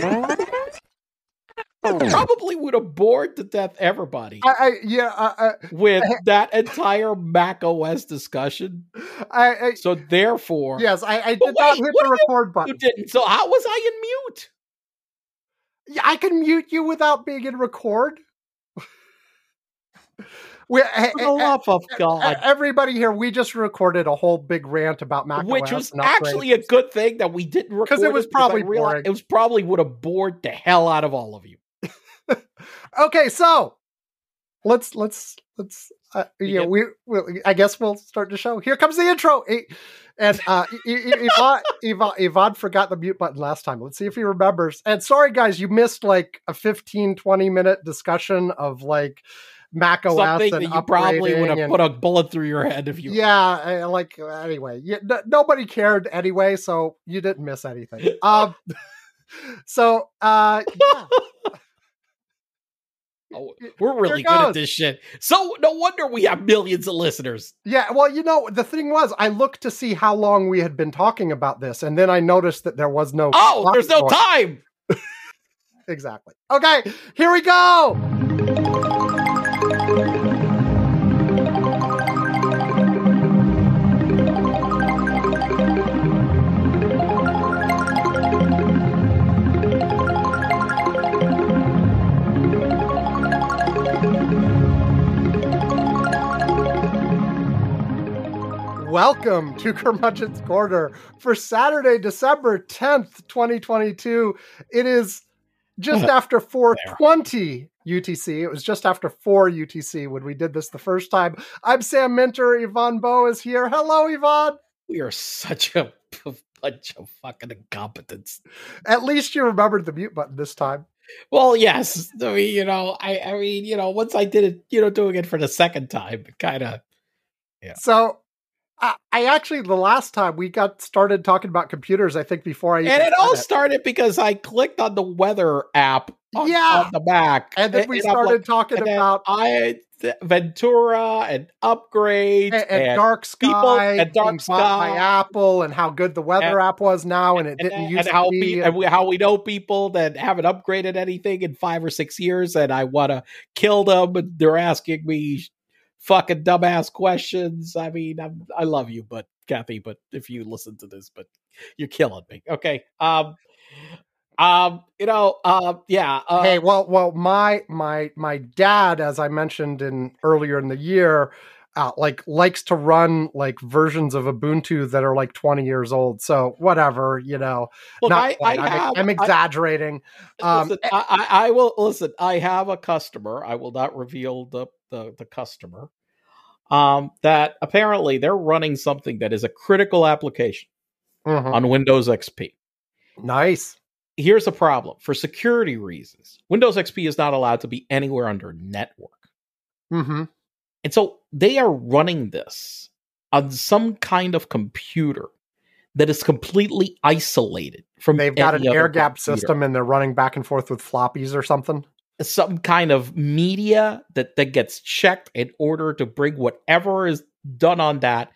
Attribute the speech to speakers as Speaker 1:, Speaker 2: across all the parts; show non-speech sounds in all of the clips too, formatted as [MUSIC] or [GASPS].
Speaker 1: [LAUGHS] probably would have bored to death everybody
Speaker 2: I, I yeah, I,
Speaker 1: with that entire Mac OS discussion.
Speaker 2: I, I,
Speaker 1: So therefore,
Speaker 2: yes, I, I did not hit the
Speaker 1: you-
Speaker 2: record
Speaker 1: you
Speaker 2: button.
Speaker 1: didn't. So how was I in mute?
Speaker 2: Yeah, I can mute you without being in record. [LAUGHS] we,
Speaker 1: For the love of God.
Speaker 2: everybody here, we just recorded a whole big rant about Mac
Speaker 1: Which was actually a good thing that we didn't record
Speaker 2: 'Cause it was
Speaker 1: because
Speaker 2: probably boring.
Speaker 1: It was probably would have bored the hell out of all of you. [LAUGHS]
Speaker 2: okay. So let's let's let's uh,
Speaker 1: You
Speaker 2: yeah we, we I guess we'll start the show. Here comes the intro. And uh, Ivan, Ivan, Ivan forgot the mute button last time. Let's see if he remembers. And sorry, guys, you missed like a 15, 20 minute discussion of like Mac OS
Speaker 1: Something
Speaker 2: and
Speaker 1: that you probably would have
Speaker 2: and-
Speaker 1: put a bullet through your head if you.
Speaker 2: yeah, like anyway, yeah, n- nobody cared anyway, so you didn't miss anything. [LAUGHS] Um, so uh, yeah,
Speaker 1: Oh, we're really good at this shit. So no wonder we have millions of listeners.
Speaker 2: yeah. Well, you know, the thing was, I looked to see how long we had been talking about this, and then I noticed that there was no.
Speaker 1: Oh, there's no
Speaker 2: going.
Speaker 1: time. [LAUGHS]
Speaker 2: Exactly. Okay, here we go. Welcome to [LAUGHS] Curmudgeon's Corner for Saturday, December 10th, 2022. It is just [LAUGHS] after 420 UTC. It was just after 4 UTC when we did this the first time. I'm Sam Minter. Ivan Bow is here. Hello, Ivan.
Speaker 1: We are such a [LAUGHS] bunch of fucking incompetents.
Speaker 2: At least you remembered the mute button this time.
Speaker 1: Well, yes. I mean, you know, I, I mean, you know, once I did it, you know, doing it for the second time, it kind of. Yeah.
Speaker 2: So I, I actually, the last time we got started talking about computers, I think before I
Speaker 1: And it all
Speaker 2: it.
Speaker 1: started because I clicked on the weather app on,
Speaker 2: Yeah.
Speaker 1: on the Mac.
Speaker 2: and then we
Speaker 1: I'm
Speaker 2: started
Speaker 1: like-
Speaker 2: talking
Speaker 1: and
Speaker 2: about
Speaker 1: I Ventura and upgrades
Speaker 2: and, and
Speaker 1: and
Speaker 2: Dark Sky
Speaker 1: people- and Dark
Speaker 2: by
Speaker 1: Sky.
Speaker 2: Apple and how good the weather app was now, and it
Speaker 1: and,
Speaker 2: didn't
Speaker 1: and
Speaker 2: used
Speaker 1: how
Speaker 2: be.
Speaker 1: we, and we, how we know people that haven't upgraded anything in five or six years, and I want to kill them, and they're asking me fucking dumbass questions. I mean, I'm, I love you, but Kathy, but if you listen to this, but you're killing me. Okay, um, um, you know, uh, yeah, uh,
Speaker 2: hey, well, well, my my my dad, as I mentioned in earlier in the year, uh, like likes to run like versions of Ubuntu that are like twenty years old. So whatever, you know.
Speaker 1: look,
Speaker 2: not
Speaker 1: I, I
Speaker 2: I'm,
Speaker 1: have,
Speaker 2: I'm
Speaker 1: I-
Speaker 2: exaggerating. Um,
Speaker 1: listen, I, I, I will listen. I have a customer. I will not reveal the the, the customer. Um, that apparently they're running something that is a critical application
Speaker 2: mhm.
Speaker 1: on Windows XP.
Speaker 2: Nice.
Speaker 1: Here's the problem: for security reasons, Windows XP is not allowed to be anywhere under network,
Speaker 2: hmm
Speaker 1: and so they are running this on some kind of computer that is completely isolated from.
Speaker 2: They've got an air gap
Speaker 1: computer.
Speaker 2: system, and they're running back and forth with floppies or something.
Speaker 1: Some kind of media that that gets checked in order to bring whatever is done on that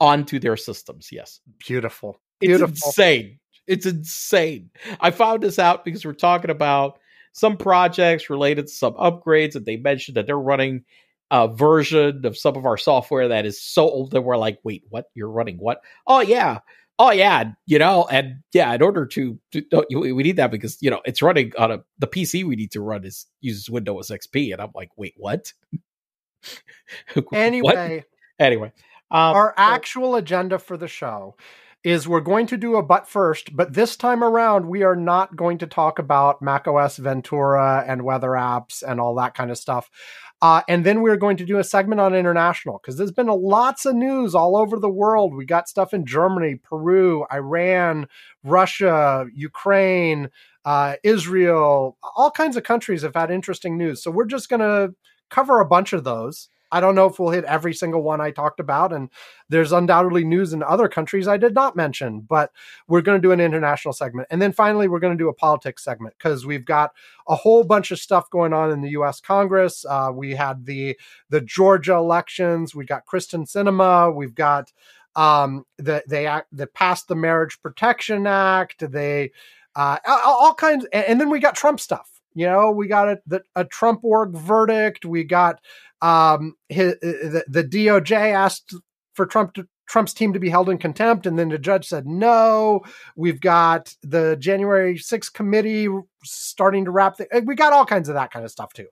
Speaker 1: onto their systems. Yes,
Speaker 2: Beautiful.
Speaker 1: it's insane. It's insane. I found this out because we're talking about some projects related to some upgrades, and they mentioned that they're running a version of some of our software that is so old that we're like, wait, what? You're running what? Oh yeah. Oh yeah, you know, and yeah, in order to, to we we need that because you know it's running on a the PC we need to run is uses Windows XP, and I'm like, wait, what? [LAUGHS] What?
Speaker 2: Anyway,
Speaker 1: anyway, um,
Speaker 2: our
Speaker 1: so-
Speaker 2: actual agenda for the show is we're going to do a but first, but this time around we are not going to talk about macOS Ventura and weather apps and all that kind of stuff. Uh, and then we're going to do a segment on international because there's been a lots of news all over the world. We got stuff in Germany, Peru, Iran, Russia, Ukraine, uh, Israel. All kinds of countries have had interesting news. So we're just going to cover a bunch of those. I don't know if we'll hit every single one I talked about, and there's undoubtedly news in other countries I did not mention, but we're going to do an international segment. And then finally, we're going to do a politics segment because we've got a whole bunch of stuff going on in the US Congress. Uh, we had the the Georgia elections, we got Kyrsten Sinema, we've got um the they act passed the Marriage Protection Act, they uh, all, all kinds. And then we got Trump stuff. You know, we got a, the, a Trump org verdict. We got um, his, the, the DOJ asked for Trump to, Trump's team to be held in contempt, and then the judge said no. We've got the January 6th committee starting to wrap. The, we got all kinds of that kind of stuff too,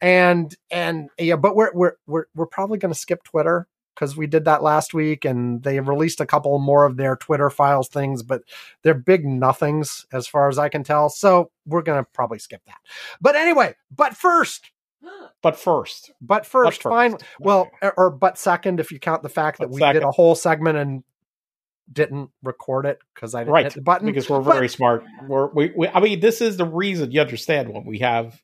Speaker 2: and and yeah, but we're we're we're we're probably going to skip Twitter because we did that last week, and they released a couple more of their Twitter files things, but they're big nothings as far as I can tell. So we're going to probably skip that. But anyway, but first, [GASPS]
Speaker 1: but first,
Speaker 2: but first, but fine. Well, er, or but second, if you count the fact that we second. did a whole segment and didn't record it because I didn't right. hit the button
Speaker 1: because we're very but, smart. We're, we, we, I mean, this is the reason you understand when we have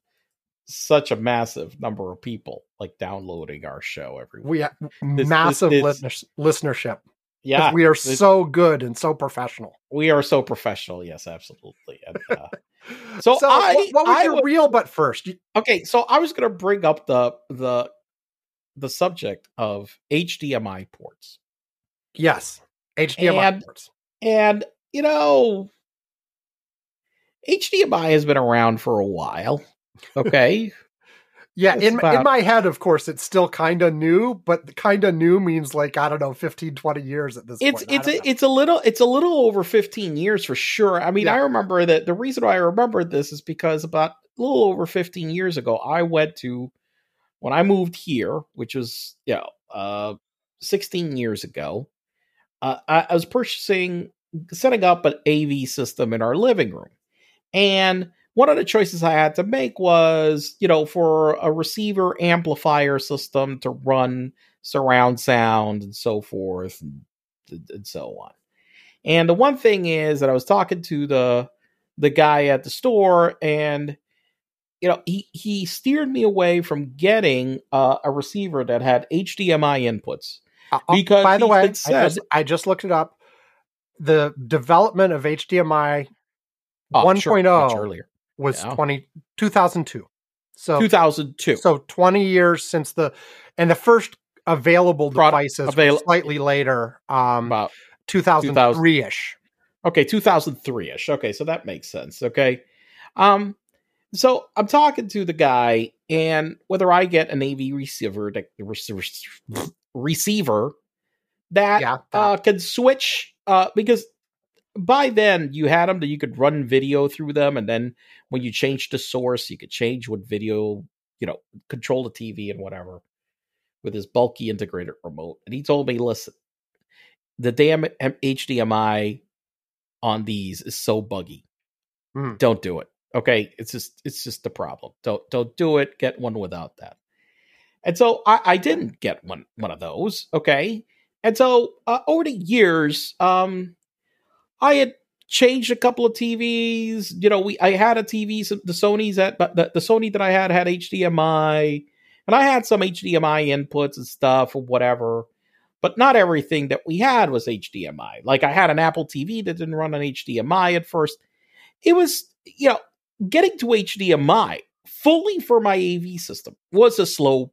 Speaker 1: such a massive number of people like downloading our show every week.
Speaker 2: We have this, massive this, this, listenership.
Speaker 1: Yeah,
Speaker 2: we are so good and so professional.
Speaker 1: We are so professional. Yes, absolutely. And, uh, [LAUGHS] so, so I,
Speaker 2: what, what was I your real but first?
Speaker 1: Okay, so I was going to bring up the the the subject of HDMI ports.
Speaker 2: Yes, HDMI
Speaker 1: and,
Speaker 2: ports.
Speaker 1: And you know, HDMI has been around for a while. Okay. [LAUGHS]
Speaker 2: Yeah, in about, in my head, of course, it's still kind of new, but kind of new means like I don't know, 15, 20 years at this
Speaker 1: it's,
Speaker 2: point.
Speaker 1: It's a, it's a little it's a little over fifteen years for sure. I mean, yeah. I remember that the reason why I remember this is because about a little over fifteen years ago, I went to when I moved here, which was you know, uh, sixteen years ago. Uh, I, I was purchasing setting up an AV system in our living room, and one of the choices I had to make was, you know, for a receiver amplifier system to run surround sound and so forth and, and so on. And the one thing is that I was talking to the the guy at the store and you know he he steered me away from getting uh, a receiver that had HDMI inputs
Speaker 2: uh, uh, because by the way said, I, just, I just looked it up. The development of HDMI oh, 1.0 sure, earlier was yeah. 20, 2002. So
Speaker 1: 2002.
Speaker 2: So 20 years since the and the first available devices avail- slightly later um about 2003ish.
Speaker 1: Okay, 2003ish. Okay, so that makes sense. Okay. Um so I'm talking to the guy and whether I get an AV receiver that [LAUGHS] receiver that, yeah, that. Uh, can switch uh because by then you had them that you could run video through them and then when you change the source you could change what video you know control the tv and whatever with his bulky integrated remote and he told me listen the damn hdmi on these is so buggy. Mm. don't do it okay? It's just it's just the problem. Don't don't do it. Get one without that. And so i i didn't get one one of those okay? And so uh, over the years um I had changed a couple of TVs. You know, we I had a TV, the Sony's that the, the Sony that I had had HDMI, and I had some HDMI inputs and stuff or whatever. But not everything that we had was HDMI. Like I had an Apple TV that didn't run on HDMI at first. It was, you know, getting to HDMI fully for my AV system was a slow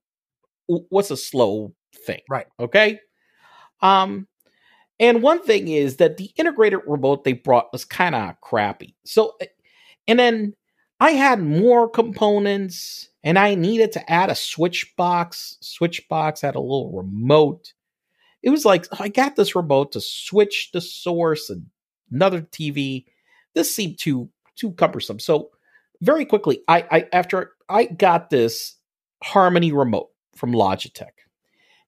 Speaker 1: was a slow thing.
Speaker 2: Right.
Speaker 1: Okay. Um and one thing is that the integrated remote they brought was kind of crappy. So, eh, and then I had more components and I needed to add a switch box. Switch box had a little remote. It was like, I got this remote to switch the source and another TV. This seemed too, too cumbersome. So, very quickly, I, I after I got this Harmony remote from Logitech.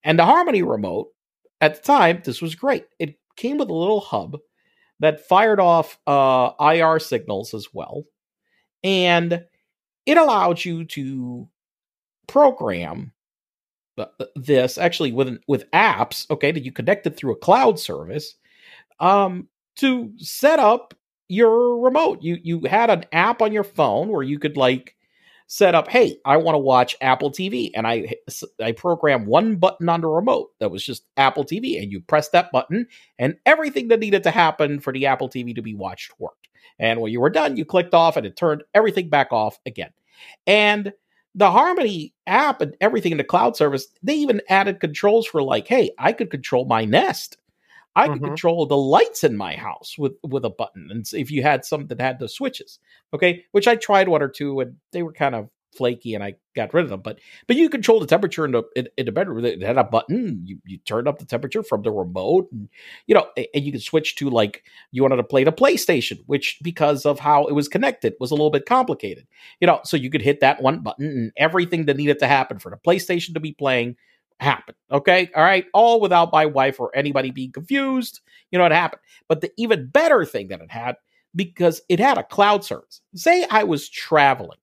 Speaker 1: And the Harmony remote at the time, this was great. It came with a little hub that fired off uh, IR signals as well. And it allowed you to program this actually with with apps, okay, that you connected through a cloud service, um, to set up your remote. You you had an app on your phone where you could like set up, hey, I want to watch Apple TV. And I I programmed one button on the remote that was just Apple TV. And you press that button, and everything that needed to happen for the Apple TV to be watched worked. And when you were done, you clicked off and it turned everything back off again. And the Harmony app and everything in the cloud service, they even added controls for like, hey, I could control my Nest. I could
Speaker 2: Mhm.
Speaker 1: control the lights in my house with with a button, and if you had some that had the switches, okay, which I tried one or two, and they were kind of flaky, and I got rid of them. But but you control the temperature in the in, in the bedroom. It had a button. You you turned up the temperature from the remote, and you know, and you could switch to like you wanted to play the PlayStation, which because of how it was connected was a little bit complicated. You know, so you could hit that one button, and everything that needed to happen for the PlayStation to be playing happen. Okay. All right. All without my wife or anybody being confused. You know, it happened. But the even better thing that it had, because it had a cloud service. Say I was traveling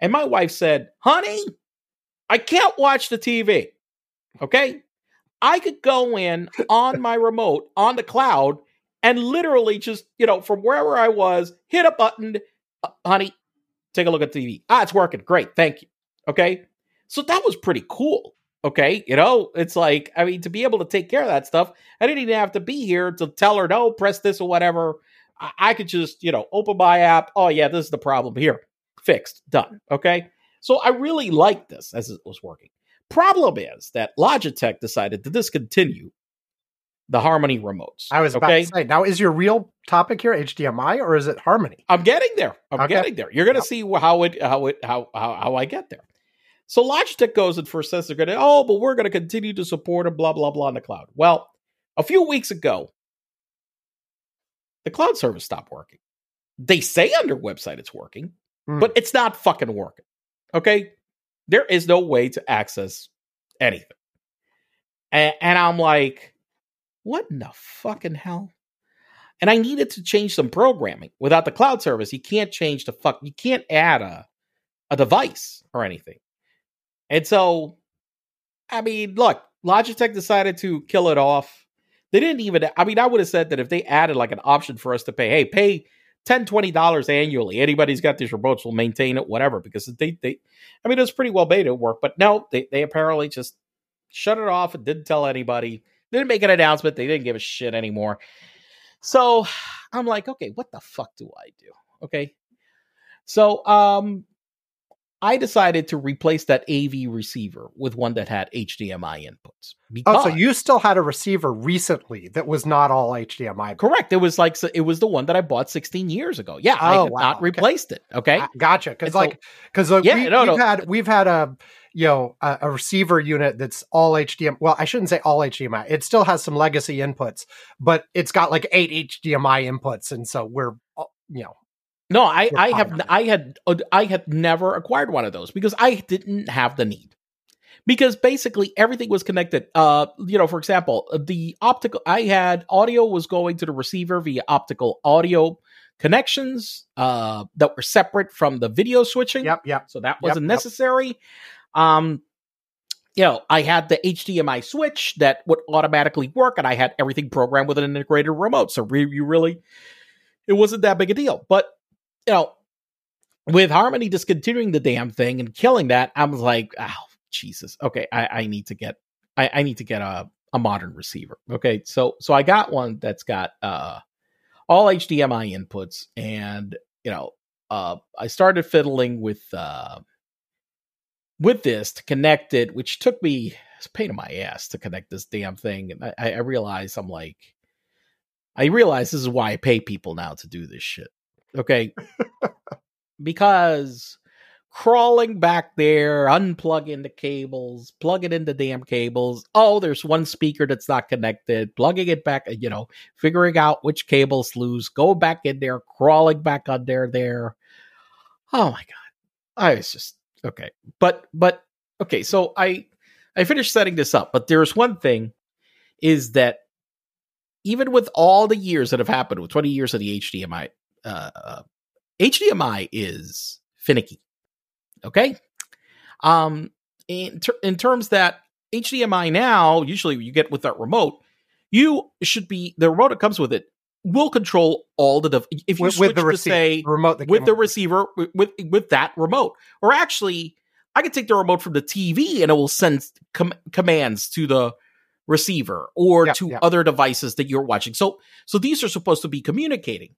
Speaker 1: and my wife said, honey, I can't watch the TV. Okay. I could go in on my remote on the cloud and literally just, you know, from wherever I was, hit a button, "Uh, honey, take a look at TV. Ah, it's working. Great. Thank you. Okay. So that was pretty cool. Okay. You know, it's like, I mean, to be able to take care of that stuff, I didn't even have to be here to tell her, no, press this or whatever. I, I could just, you know, open my app. Oh, yeah, this is the problem here. Fixed. Done. Okay. So I really liked this as it was working. Problem is that Logitech decided to discontinue the Harmony remotes.
Speaker 2: I was about
Speaker 1: okay.
Speaker 2: to say. Now, is your real topic here HDMI or is it Harmony?
Speaker 1: I'm getting there. I'm
Speaker 2: Okay.
Speaker 1: getting there. You're going to see how it how it how, how how I get there. So Logitech goes and first says they're going to oh, but we're going to continue to support it, blah blah blah in the cloud. Well, a few weeks ago, the cloud service stopped working. They say on their website it's working,
Speaker 2: Hmm.
Speaker 1: but it's not fucking working. Okay, there is no way to access anything, and, and I'm like, what in the fucking hell? and I needed to change some programming. Without the cloud service, you can't change the fuck. You can't add a a device or anything. And so, I mean, look, Logitech decided to kill it off. They didn't even. I mean, I would have said that if they added like an option for us to pay, hey, pay 10 dollars annually. Anybody's got these remotes will maintain it, whatever. Because they they, I mean, it was pretty well made. It worked, but no, they they apparently just shut it off and didn't tell anybody. They didn't make an announcement. They didn't give a shit anymore. So I'm like, okay, what the fuck do I do? Okay. So um I decided to replace that AV receiver with one that had HDMI inputs. Because,
Speaker 2: Oh, so you still had a receiver recently that was not all HDMI.
Speaker 1: correct. It was like it was the one that I bought 16 years ago. Yeah, I
Speaker 2: Oh,
Speaker 1: had
Speaker 2: wow,
Speaker 1: not
Speaker 2: okay.
Speaker 1: replaced it. Okay.
Speaker 2: Gotcha. Because like, because like
Speaker 1: Yeah,
Speaker 2: we,
Speaker 1: no,
Speaker 2: we've
Speaker 1: no.
Speaker 2: had we've had a you know a, a receiver unit that's all HDMI. Well, I shouldn't say all HDMI. It still has some legacy inputs, but it's got like eight HDMI inputs, and so we're uh, you know
Speaker 1: No, I, I have. I had uh, I had never acquired one of those because I didn't have the need. Because basically everything was connected. Uh, you know, for example, the optical I had audio was going to the receiver via optical audio connections uh that were separate from the video switching.
Speaker 2: yep yep
Speaker 1: So that wasn't
Speaker 2: yep.
Speaker 1: necessary. Um, you know, I had the HDMI switch that would automatically work, and I had everything programmed with an integrated remote. So re- you really, it wasn't that big a deal. But you know, with Harmony discontinuing the damn thing and killing that, I was like, oh Jesus, okay, I, I need to get, I, I need to get a a modern receiver. Okay, so so I got one that's got uh all HDMI inputs, and you know, uh, I started fiddling with uh, with this to connect it, which took me it's pain in my ass to connect this damn thing. And I, I realize I'm like, I realize this is why I pay people now to do this shit. Okay, because crawling back there, unplugging the cables, plugging in the damn cables. Oh, there's one speaker that's not connected, plugging it back, you know, figuring out which cable's loose, go back in there, crawling back under there. Oh my god. I was just okay. But but okay, so I I finished setting this up, but there's one thing is that even with all the years that have happened with 20 years of the HDMI uh HDMI is finicky. Okay? Um in ter- in terms that HDMI now, usually you get with that remote, you should be the remote that comes with it will control all the dev- if you
Speaker 2: with,
Speaker 1: switch
Speaker 2: with the
Speaker 1: to
Speaker 2: receiver
Speaker 1: say
Speaker 2: remote
Speaker 1: with the receiver with, with with that remote or actually i could take the remote from the tv and it will send com- commands to the receiver or
Speaker 2: Yep,
Speaker 1: to
Speaker 2: yep.
Speaker 1: other devices that you're watching so so these are supposed to be communicating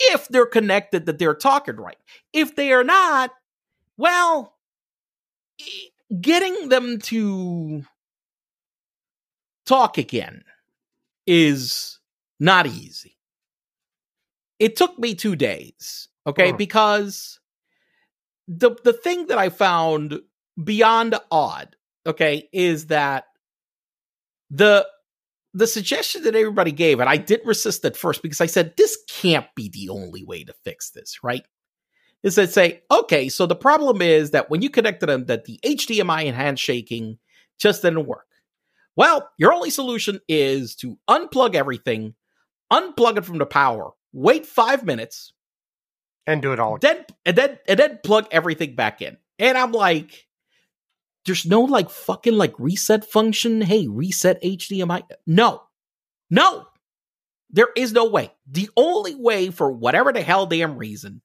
Speaker 1: if they're connected that they're talking right if they are not well getting them to talk again is not easy. It took me two days, okay,
Speaker 2: Mm.
Speaker 1: because the the thing that I found beyond odd, okay, is that the the suggestion that everybody gave, and I did resist at first because I said this can't be the only way to fix this, right? Is that say, okay, so the problem is that when you connected them, that the HDMI and handshaking just didn't work. Well, your only solution is to unplug everything, unplug it from the power, wait five minutes,
Speaker 2: and do it all.
Speaker 1: then and then and then plug everything back in. And I'm like, there's no like fucking like reset function. Hey, reset HDMI. No, no, there is no way. The only way for whatever the hell damn reason,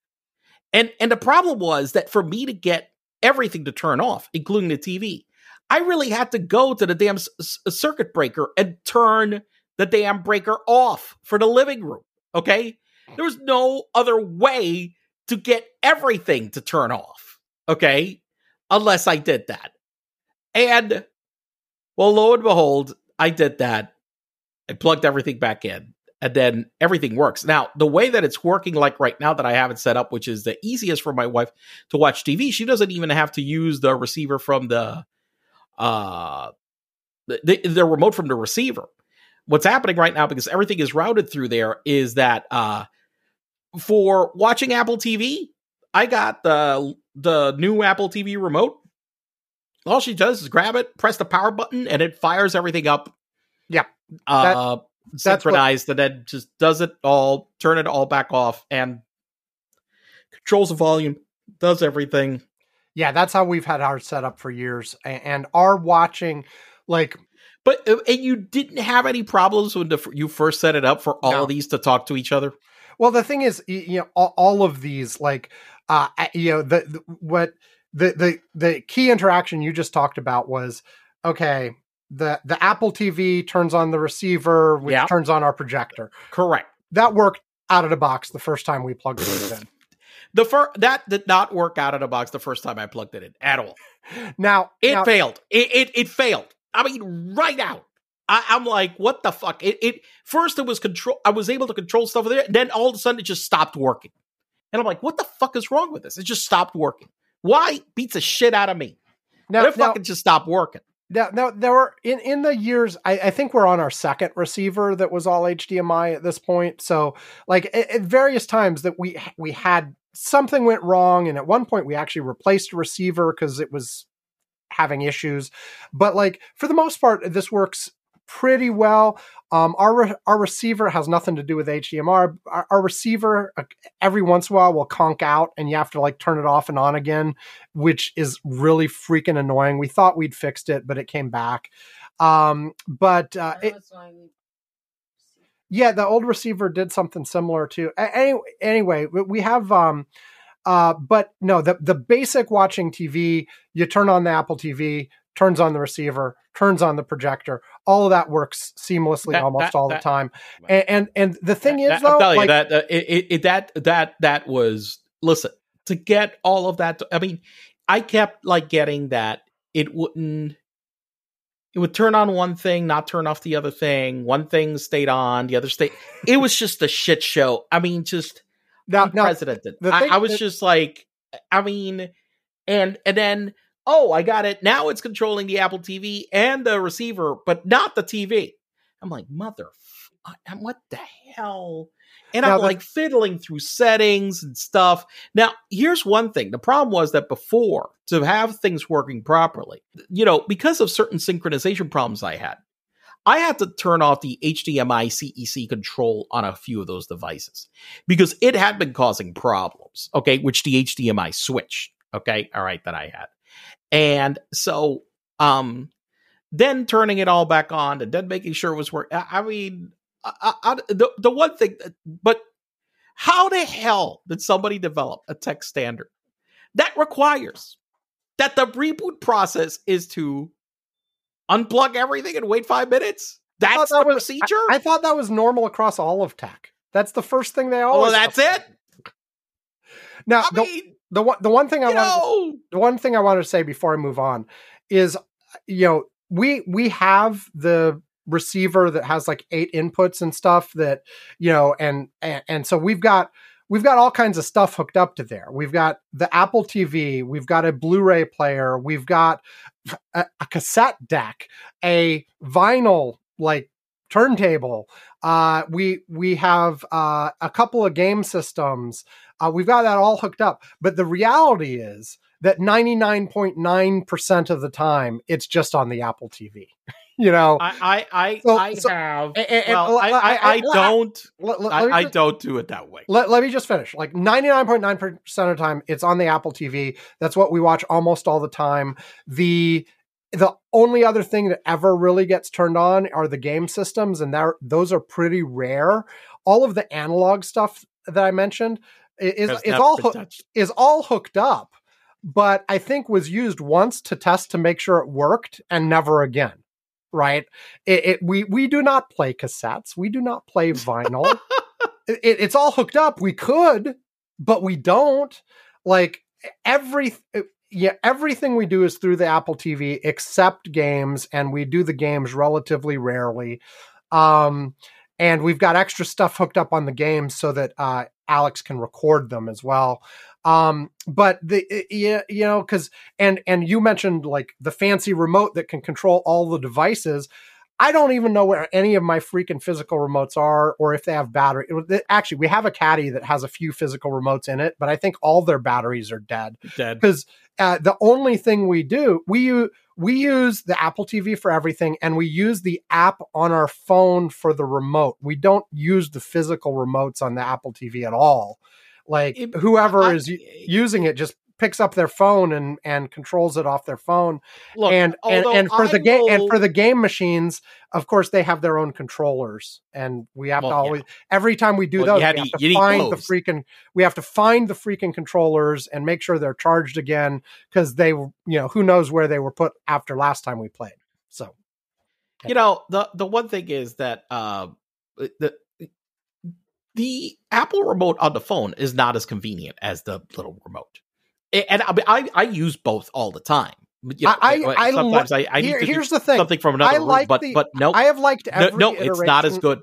Speaker 1: and and the problem was that for me to get everything to turn off, including the TV, I really had to go to the damn s- circuit breaker and turn the damn breaker off for the living room. Okay, there was no other way to get everything to turn off. Okay, unless I did that. And well, lo and behold, I did that. I plugged everything back in, and then everything works. Now, the way that it's working, like right now that I have it set up, which is the easiest for my wife to watch TV, she doesn't even have to use the receiver from the uh the, the, remote from the receiver. What's happening right now, because everything is routed through there, is that uh for watching Apple TV, I got the the new Apple TV remote. All she does is grab it, press the power button, and it fires everything up.
Speaker 2: Yep.
Speaker 1: Uh,
Speaker 2: that's what-
Speaker 1: and then just does it all, turn it all back off, and controls the volume, does everything.
Speaker 2: Yeah, that's how we've had ours set up for years, and our watching, like
Speaker 1: But uh, and you didn't have any problems when the, you first set it up for all
Speaker 2: No.
Speaker 1: of these to talk to each other.
Speaker 2: Well, the thing is, you know, all, all of these, like, uh, you know, the, the what the the the key interaction you just talked about was okay. The the Apple TV turns on the receiver, which
Speaker 1: Yeah.
Speaker 2: turns on our projector.
Speaker 1: Correct.
Speaker 2: That worked out of the box the first time we plugged it in. [LAUGHS]
Speaker 1: The first that did not work out of the box the first time I plugged it in at all. [LAUGHS]
Speaker 2: Now,
Speaker 1: It
Speaker 2: now-
Speaker 1: failed. It, it it failed. I mean, right out. I, I'm like, what the fuck? It, it first it was control. I was able to control stuff there. Then all of a sudden it just stopped working, and I'm like, what the fuck is wrong with this? It just stopped working. Why beats the shit out of me?
Speaker 2: now, now-
Speaker 1: fucking just stopped working.
Speaker 2: Now, now there were in in the years. I, I think we're on our second receiver that was all HDMI at this point. So, like at, at various times that we we had something went wrong, and at one point we actually replaced a receiver because it was having issues. But like for the most part, this works pretty well. Um, our our receiver has nothing to do with HDMI. Our, our receiver uh, every once in a while will conk out, and you have to like turn it off and on again, which is really freaking annoying. We thought we'd fixed it, but it came back. Um, but uh, it, yeah, the old receiver did something similar too. Anyway, anyway, we- we have um uh but no, the the basic watching TV, you turn on the Apple TV, turns on the receiver, turns on the projector. All of that works seamlessly
Speaker 1: That-
Speaker 2: almost
Speaker 1: that-
Speaker 2: all
Speaker 1: that-
Speaker 2: the time. And, and and the thing is
Speaker 1: That-
Speaker 2: though,
Speaker 1: I'll tell you that uh, it, it, it- that that that was listen to get all of that. I mean, I kept like getting that it wouldn't. It would turn on one thing, not turn off the other thing. One thing stayed on, the other stayed. It was just a shit show. I mean, just
Speaker 2: now, now
Speaker 1: unprecedented.
Speaker 2: the
Speaker 1: I, I was
Speaker 2: that-
Speaker 1: just like, I mean, and and then oh, I got it. Now it's controlling the Apple TV and the receiver, but not the TV. I'm like, mother, uh, what the hell? And
Speaker 2: Now
Speaker 1: I'm like fiddling through settings and stuff. Now, here's one thing. The problem was that before, to have things working properly, you know, because of certain synchronization problems I had, I had to turn off the HDMI CEC control on a few of those devices because it had been causing problems. Okay, which the HDMI switch. Okay, all right, that I had, and so um, then turning it all back on and then making sure it was working. I, I mean, I, I, the the one thing, but how the hell did somebody develop a tech standard that requires that the reboot process is to unplug everything and wait five minutes? That's
Speaker 2: that
Speaker 1: the
Speaker 2: was-
Speaker 1: procedure.
Speaker 2: I thought that was normal across all of tech. That's the first thing they always.
Speaker 1: oh, that's
Speaker 2: have
Speaker 1: it.
Speaker 2: Now,
Speaker 1: I mean,
Speaker 2: the one the one thing I want to the one thing I wanted to say before I move on is, uh, you know, we we have the receiver that has like eight inputs and stuff that you know and and, and so we've got we've got all kinds of stuff hooked up to there. We've got the Apple TV, we've got a Blu-ray player, we've got a, a cassette deck, a vinyl like turntable. Uh, we we have uh, a couple of game systems. Uh, we've got that all hooked up. But the reality is that 99.9% of the time it's just on the Apple TV. [LAUGHS] you know,
Speaker 1: I I I,
Speaker 2: So-
Speaker 1: I
Speaker 2: so-
Speaker 1: have.
Speaker 2: and- and-
Speaker 1: well, I, I, I don't.
Speaker 2: let, let-
Speaker 1: I,
Speaker 2: let
Speaker 1: I
Speaker 2: just-
Speaker 1: don't do it that way.
Speaker 2: let, let me just finish. Like 99.9% of the time, it's on the Apple TV. That's what we watch almost all the time. The the only other thing that ever really gets turned on are the game systems, and that, those are pretty rare. All of the analog stuff that I mentioned is
Speaker 1: Has
Speaker 2: it's all
Speaker 1: touched.
Speaker 2: is all hooked up, but I think was used once to test to make sure it worked and never again. Right? It, it we we do not play cassettes. We do not play vinyl. [LAUGHS] it, it's all hooked up. We could, but we don't. Like every yeah, everything we do is through the Apple TV except games, and we do the games relatively rarely. Um, and we've got extra stuff hooked up on the games so that uh, Alex can record them as well. Um, but the yeah, you know, because and and you mentioned like the fancy remote that can control all the devices. I don't even know where any of my freaking physical remotes are, or if they have battery. Actually, we have a caddy that has a few physical remotes in it, but I think all their batteries are dead
Speaker 1: Dead.
Speaker 2: because uh, the only thing we do we use we use the Apple TV for everything, and we use the app on our phone for the remote. We don't use the physical remotes on the Apple TV at all. Like
Speaker 1: It-
Speaker 2: whoever
Speaker 1: I-
Speaker 2: is using it just picks up their phone and and controls it off their phone.
Speaker 1: Look,
Speaker 2: and and, and for the
Speaker 1: I
Speaker 2: game and for the game machines of course they have their own controllers and we have
Speaker 1: Well,
Speaker 2: to
Speaker 1: yeah.
Speaker 2: always every time we do
Speaker 1: Well,
Speaker 2: those we have
Speaker 1: you
Speaker 2: to find the freaking we have to find the freaking controllers and make sure they're charged again because they you know who knows where they were put after last time we played. So
Speaker 1: you know the the one thing is that uh the the Apple remote on the phone is not as convenient as the little remote, and I I, I use both all the time. You know,
Speaker 2: I- I-
Speaker 1: sometimes I, I need
Speaker 2: Here- here's the thing
Speaker 1: something from another
Speaker 2: I
Speaker 1: room,
Speaker 2: like
Speaker 1: but
Speaker 2: the-
Speaker 1: but no,
Speaker 2: i have liked every
Speaker 1: no, it's not as good.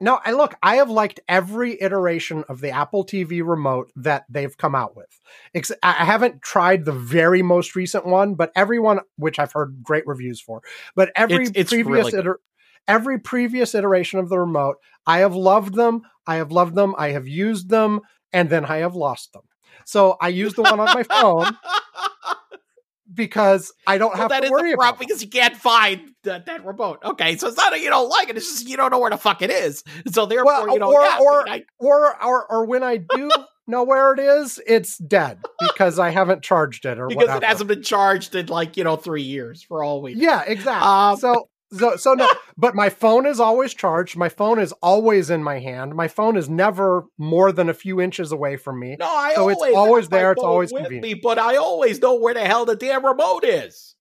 Speaker 2: No, I look, I have liked every iteration of the Apple TV remote that they've come out with. I I haven't tried the very most recent one, but every one which I've heard great reviews for. But every
Speaker 1: It's- it's
Speaker 2: previous
Speaker 1: really
Speaker 2: iter- every previous iteration of the remote, I have loved them. I have loved them. I have used them, and then I have lost them. So I use the one on my phone [LAUGHS] because I don't
Speaker 1: Well,
Speaker 2: have
Speaker 1: that
Speaker 2: to worry about
Speaker 1: because you can't find that, that remote. Okay, so it's not that you don't like it; it's just you don't know where the fuck it is. So therefore,
Speaker 2: Well,
Speaker 1: you know,
Speaker 2: or-
Speaker 1: yeah,
Speaker 2: or-
Speaker 1: I-
Speaker 2: or or or when I do know where it is, it's dead because I haven't charged it or [LAUGHS]
Speaker 1: because
Speaker 2: whatever.
Speaker 1: it hasn't been charged in like you know three years for all we. know.
Speaker 2: Yeah, exactly.
Speaker 1: Um,
Speaker 2: so so so no, [LAUGHS] but my phone is always charged. My phone is always in my hand. My phone is never more than a few inches away from me.
Speaker 1: No, I
Speaker 2: So it's
Speaker 1: always
Speaker 2: always
Speaker 1: have my
Speaker 2: there, it's always
Speaker 1: with
Speaker 2: convenient.
Speaker 1: me, but I always know where the hell the damn remote is.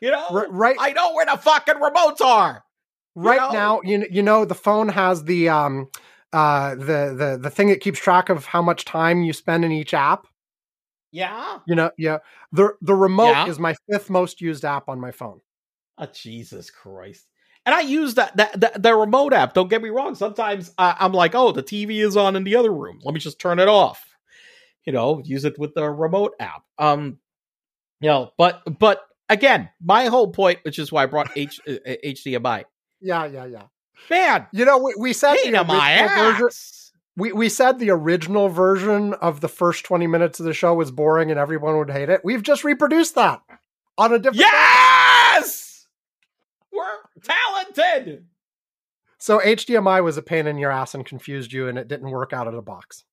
Speaker 1: You know,
Speaker 2: R- right
Speaker 1: I know where the fucking remotes are.
Speaker 2: right
Speaker 1: know?
Speaker 2: now, you you know the phone has the um uh the the the thing that keeps track of how much time you spend in each app.
Speaker 1: Yeah.
Speaker 2: You know, yeah. The the remote
Speaker 1: Yeah.
Speaker 2: is my fifth most used app on my phone.
Speaker 1: Oh, Jesus Christ. And I use that, that, that the remote app. Don't get me wrong. Sometimes I, I'm like, oh, the TV is on in the other room. Let me just turn it off. You know, use it with the remote app. Um, you know, but but again, my whole point, which is why I brought H, uh, HDMI.
Speaker 2: Yeah, yeah, yeah.
Speaker 1: Man,
Speaker 2: You know, we, we said the
Speaker 1: my
Speaker 2: original version, we, we said the original version of the first 20 minutes of the show was boring and everyone would hate it. We've just reproduced that on a different.
Speaker 1: Yeah! we're talented.
Speaker 2: So HDMI was a pain in your ass and confused you, and it didn't work out of the box.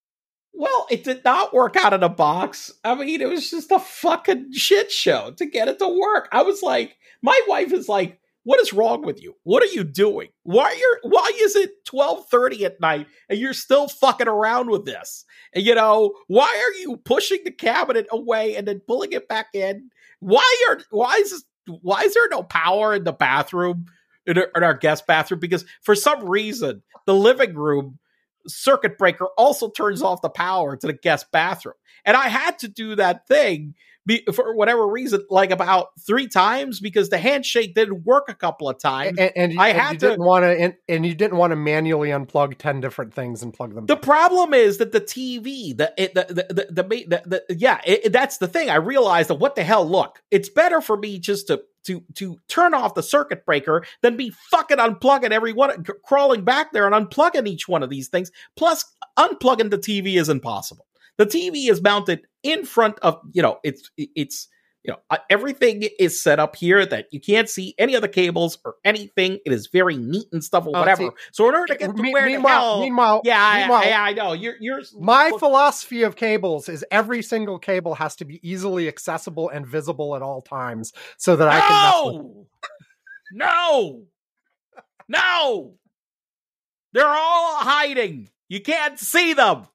Speaker 1: Well, it did not work out of the box. I mean, it was just a fucking shit show to get it to work. I was like, my wife is like, "What is wrong with you? What are you doing? Why are why is it twelve thirty at night and you're still fucking around with this? And you know, why are you pushing the cabinet away and then pulling it back in? Why are why is this, why is there no power in the bathroom in our, in our guest bathroom? Because for some reason, the living room circuit breaker also turns off the power to the guest bathroom. And I had to do that thing be, for whatever reason, like about three times because the handshake didn't work a couple of times.
Speaker 2: And, and,
Speaker 1: I
Speaker 2: and
Speaker 1: had
Speaker 2: you
Speaker 1: to-
Speaker 2: didn't want to, and, and you didn't want to manually unplug ten different things and plug them.
Speaker 1: The
Speaker 2: back.
Speaker 1: problem is that the TV, the it, the, the the the, the, the, yeah, it, it- that's the thing. I realized that what the hell? Look, it's better for me just to to to turn off the circuit breaker than be fucking unplugging every one, crawling back there and unplugging each one of these things. Plus, unplugging the TV is impossible. The TV is mounted in front of you know it's it's you know uh, everything is set up here that you can't see any of the cables or anything. It is very neat and stuff or
Speaker 2: Oh,
Speaker 1: whatever. so in order to get to
Speaker 2: Me-
Speaker 1: where the
Speaker 2: meanwhile,
Speaker 1: hell
Speaker 2: meanwhile,
Speaker 1: yeah, I,
Speaker 2: meanwhile,
Speaker 1: I, I know. You're, you're
Speaker 2: my
Speaker 1: look,
Speaker 2: philosophy of cables is every single cable has to be easily accessible and visible at all times, so that I can.
Speaker 1: no, no, no. They're all hiding. You can't see them,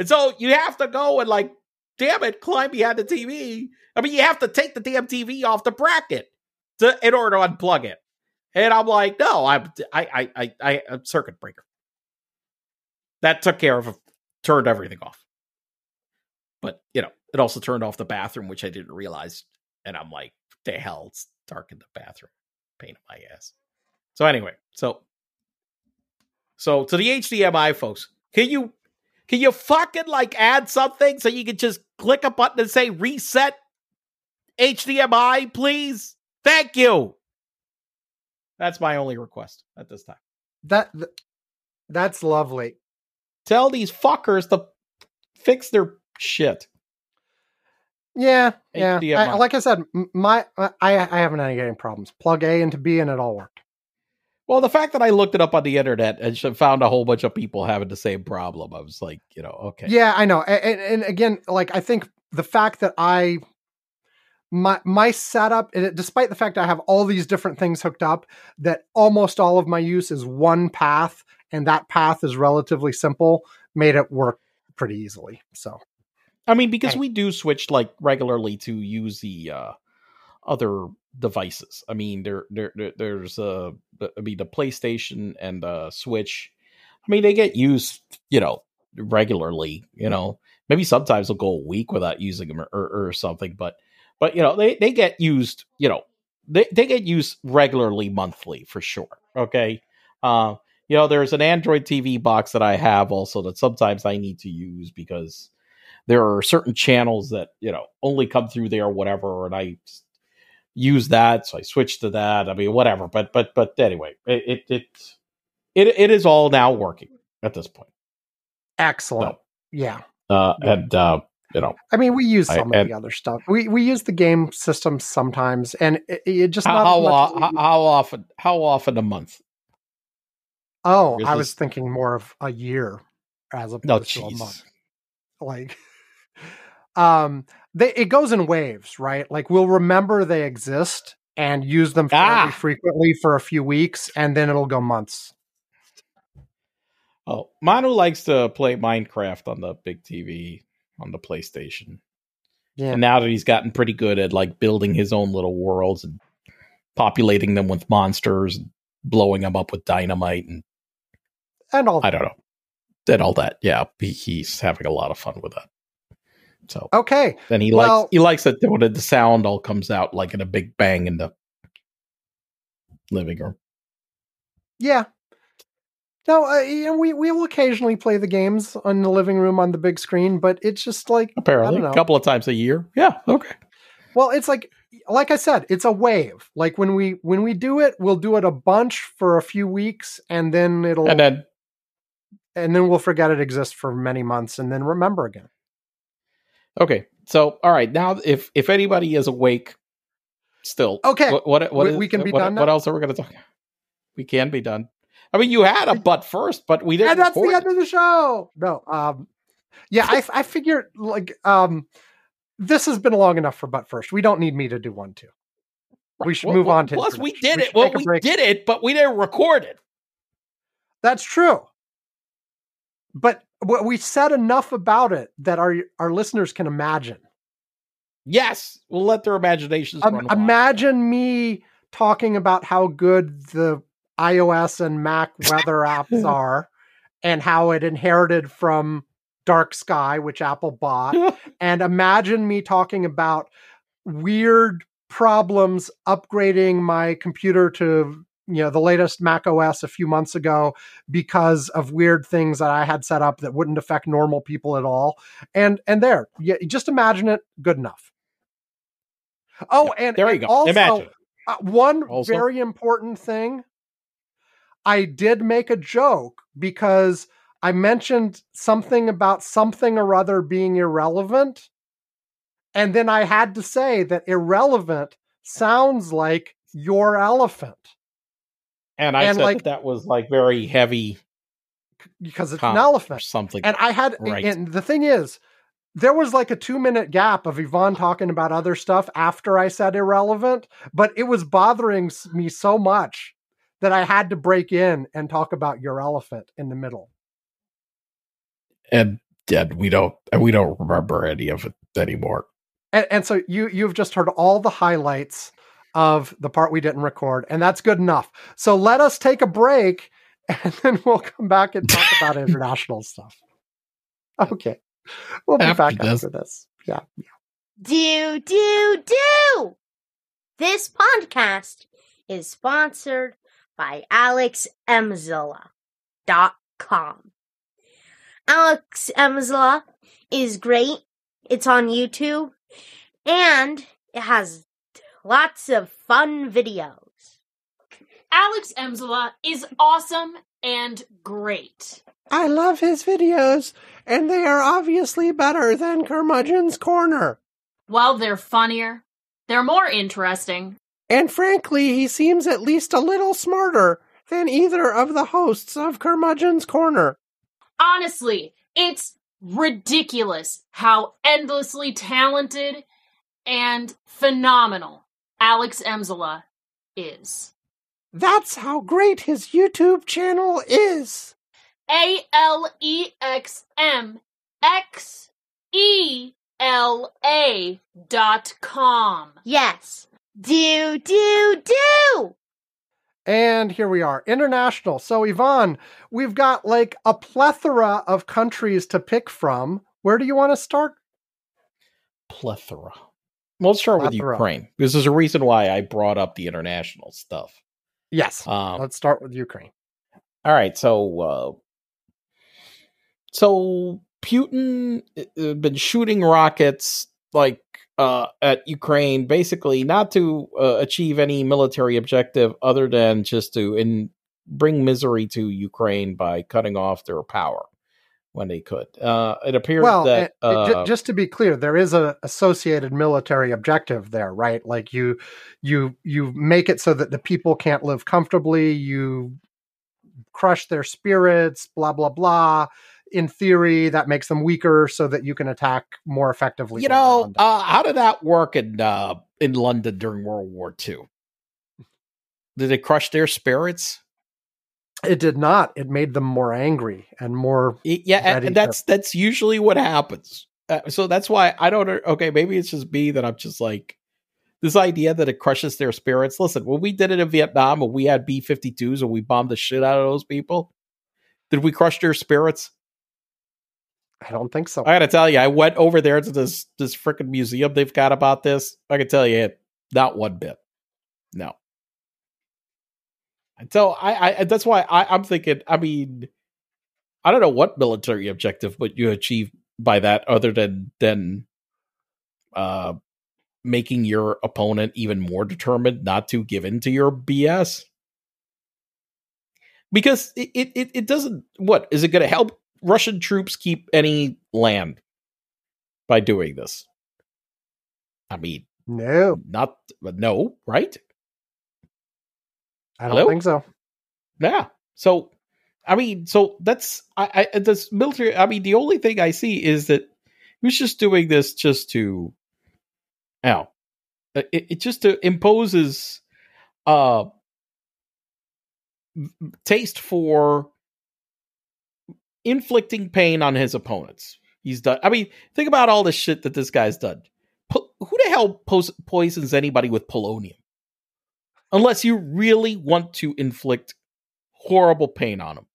Speaker 1: and so you have to go and like, damn it, climb behind the TV. I mean, you have to take the damn TV off the bracket to in order to unplug it. And I'm like, no, I'm I I I I circuit breaker. That took care of turned everything off. But you know, it also turned off the bathroom, which I didn't realize. And I'm like, the hell, it's dark in the bathroom. Pain in my ass. So anyway, so so to the HDMI folks, can you can you fucking like add something so you can just click a button and say reset HDMI, please? Thank you. That's my only request at this time.
Speaker 2: that. th- That's lovely.
Speaker 1: Tell these fuckers to fix their shit.
Speaker 2: Yeah, yeah. I, like I said, my I I haven't had any problems. Plug A into B and it all worked.
Speaker 1: Well, the fact that I looked it up on the internet and found a whole bunch of people having the same problem, I was like, you know, okay.
Speaker 2: Yeah, I know. And, and again, like I think the fact that I my my setup, despite the fact I have all these different things hooked up, that almost all of my use is one path, and that path is relatively simple, made it work pretty easily. So
Speaker 1: I mean, because
Speaker 2: Hey.
Speaker 1: we do switch like regularly to use the uh other devices. I mean, there, there, there there's uh, I mean, the PlayStation and the Switch. I mean, they get used, you know, regularly. You know, maybe sometimes they'll go a week without using them or, or, or something, but but you know, they they get used. You know, they they get used regularly, monthly for sure. Okay. Uh, you know, there's an Android TV box that I have also that sometimes I need to use because there are certain channels that you know only come through there or whatever and i use that so i switch to that i mean whatever but but but anyway it it it it, is all now working at this point
Speaker 2: excellent.
Speaker 1: No.
Speaker 2: Yeah.
Speaker 1: uh
Speaker 2: Yeah.
Speaker 1: and uh you know
Speaker 2: I mean, we use
Speaker 1: I-
Speaker 2: some of
Speaker 1: and-
Speaker 2: the other stuff. We we use the game system sometimes, and it, it just
Speaker 1: how
Speaker 2: not
Speaker 1: how,
Speaker 2: much
Speaker 1: o-
Speaker 2: as we
Speaker 1: how, often how often a month
Speaker 2: Oh,
Speaker 1: Is
Speaker 2: I was thinking more of a year as opposed
Speaker 1: no
Speaker 2: to a month. Like, [LAUGHS] um, they it goes in waves, right? Like we'll remember they exist and use them fairly
Speaker 1: Ah.
Speaker 2: frequently for a few weeks, and then it'll go months.
Speaker 1: oh manu likes to play minecraft on the big tv on the playstation
Speaker 2: Yeah,
Speaker 1: and now that he's gotten pretty good at like building his own little worlds and populating them with monsters and blowing them up with dynamite and
Speaker 2: and all.
Speaker 1: I don't know. Did all that. Yeah, he's having a lot of fun with that. So
Speaker 2: Okay,
Speaker 1: then he
Speaker 2: well-
Speaker 1: likes he likes it when the sound all comes out like in a big bang in the living room.
Speaker 2: yeah. No, uh, you know, we we will occasionally play the games on the living room on the big screen, but it's just like
Speaker 1: Apparently,
Speaker 2: don't know.
Speaker 1: a couple of times a year. Yeah, okay.
Speaker 2: Well, it's like like I said, it's a wave. Like when we when we do it, we'll do it a bunch for a few weeks and then it'll
Speaker 1: And then
Speaker 2: and
Speaker 1: then,
Speaker 2: we'll forget it exists for many months and then remember again.
Speaker 1: Okay. So all right, now if if anybody is awake still,
Speaker 2: Okay.
Speaker 1: what what, what
Speaker 2: We-
Speaker 1: is-
Speaker 2: we can be
Speaker 1: what,
Speaker 2: done
Speaker 1: What
Speaker 2: now?
Speaker 1: else are we going to talk? We can be done. I mean, you had a butt first, but we didn't.
Speaker 2: And that's the end of the show. No, um yeah, I I figured like um this has been long enough for but first. We don't need me to do one too. We should
Speaker 1: Well,
Speaker 2: move
Speaker 1: well,
Speaker 2: on to
Speaker 1: Plus, we did
Speaker 2: We
Speaker 1: it. Well, we
Speaker 2: break.
Speaker 1: did it, but we didn't record it.
Speaker 2: That's true. But we said enough about it that our our listeners can imagine.
Speaker 1: Yes, we'll let their imaginations
Speaker 2: Um, imagine me talking about how good the iOS and Mac weather [LAUGHS] apps are, and how it inherited from Dark Sky, which Apple bought, [LAUGHS] and imagine me talking about weird problems upgrading my computer to you know the latest Mac OS a few months ago because of weird things that I had set up that wouldn't affect normal people at all. And and there, yeah, just imagine it. Good enough. Oh, and
Speaker 1: there you
Speaker 2: and
Speaker 1: go.
Speaker 2: Also,
Speaker 1: Imagine.
Speaker 2: uh, one
Speaker 1: Also-
Speaker 2: very important thing. I did make a joke because I mentioned something about something or other being irrelevant. And then I had to say that irrelevant sounds like your elephant
Speaker 1: And I
Speaker 2: and,
Speaker 1: said
Speaker 2: like-
Speaker 1: that, that was like very heavy
Speaker 2: because it's
Speaker 1: comment
Speaker 2: an
Speaker 1: or
Speaker 2: elephant.
Speaker 1: something.
Speaker 2: And I had,
Speaker 1: Right.
Speaker 2: and the thing is, there was like a two minute gap of Ivan talking about other stuff after I said irrelevant, but it was bothering me so much that I had to break in and talk about your elephant in the middle.
Speaker 1: and and we don't and we don't remember any of it anymore.
Speaker 2: And, and so you you've just heard all the highlights of the part we didn't record, and that's good enough. So let us take a break, [LAUGHS] and then we'll come back and talk about [LAUGHS] international stuff. Okay, we'll be
Speaker 1: After
Speaker 2: back
Speaker 1: this.
Speaker 2: after this. Yeah.
Speaker 3: Do, do, do! This podcast is sponsored by AlexEmzilla.com. Alex Emzilla is great. It's on YouTube and it has lots of fun videos.
Speaker 4: Alex Emzela is awesome and great.
Speaker 2: I love his videos, and they are obviously better than Curmudgeon's Corner.
Speaker 4: Well, they're funnier, they're more interesting.
Speaker 2: And frankly, he seems at least a little smarter than either of the hosts of Curmudgeon's Corner.
Speaker 4: Honestly, it's ridiculous how endlessly talented and phenomenal Alex Emzela is.
Speaker 2: That's how great his YouTube channel is.
Speaker 4: A L E X M X E L A dot com.
Speaker 3: Yes. Do, do, do!
Speaker 2: And here we are, international. So, Ivan, we've got like a plethora of countries to pick from. Where do you want to start?
Speaker 1: Plethora. We'll start with. Ukraine. This is a reason why I brought up the international stuff.
Speaker 2: Yes.
Speaker 1: Um,
Speaker 2: Let's start with Ukraine.
Speaker 1: All right, so uh, so Putin uh, been shooting rockets like uh, at Ukraine, basically not to uh, achieve any military objective other than just to in bring misery to Ukraine by cutting off their power when they could. Uh, it appears
Speaker 2: Well,
Speaker 1: that
Speaker 2: uh, ju- just to be clear, there is a associated military objective there, right? Like you, you, you make it so that the people can't live comfortably. You crush their spirits, blah blah blah. In theory, that makes them weaker, so that you can attack more effectively.
Speaker 1: you know uh, how did that work in uh, in London during World War II? Did it crush their spirits?
Speaker 2: It did not. It made them more angry and more.
Speaker 1: Yeah and- and
Speaker 2: to-
Speaker 1: that's that's usually what happens uh, so that's why i don't okay maybe it's just me that i'm just like this idea that it crushes their spirits listen when we did it in vietnam and we had b-52s and we bombed the shit out of those people did we crush their spirits
Speaker 2: I don't think so.
Speaker 1: i gotta tell you i went over there to this this freaking museum they've got about this i can tell you it, not one bit no so i i that's why I, i'm thinking i mean I don't know what military objective would you achieve by that other than than uh making your opponent even more determined not to give in to your BS. Because it it, it- doesn't what is it gonna help Russian troops keep any land by doing this? I mean,
Speaker 2: no,
Speaker 1: not no, right?
Speaker 2: I don't
Speaker 1: Hello?
Speaker 2: think so.
Speaker 1: Yeah. So, I mean, so that's I, I this military. I mean, the only thing I see is that he was just doing this just to, now, it, it just to imposes uh taste for inflicting pain on his opponents. He's done. I mean, think about all the shit that this guy's done. Po- who the hell pos- poisons anybody with polonium? Unless you really want to inflict horrible pain on them.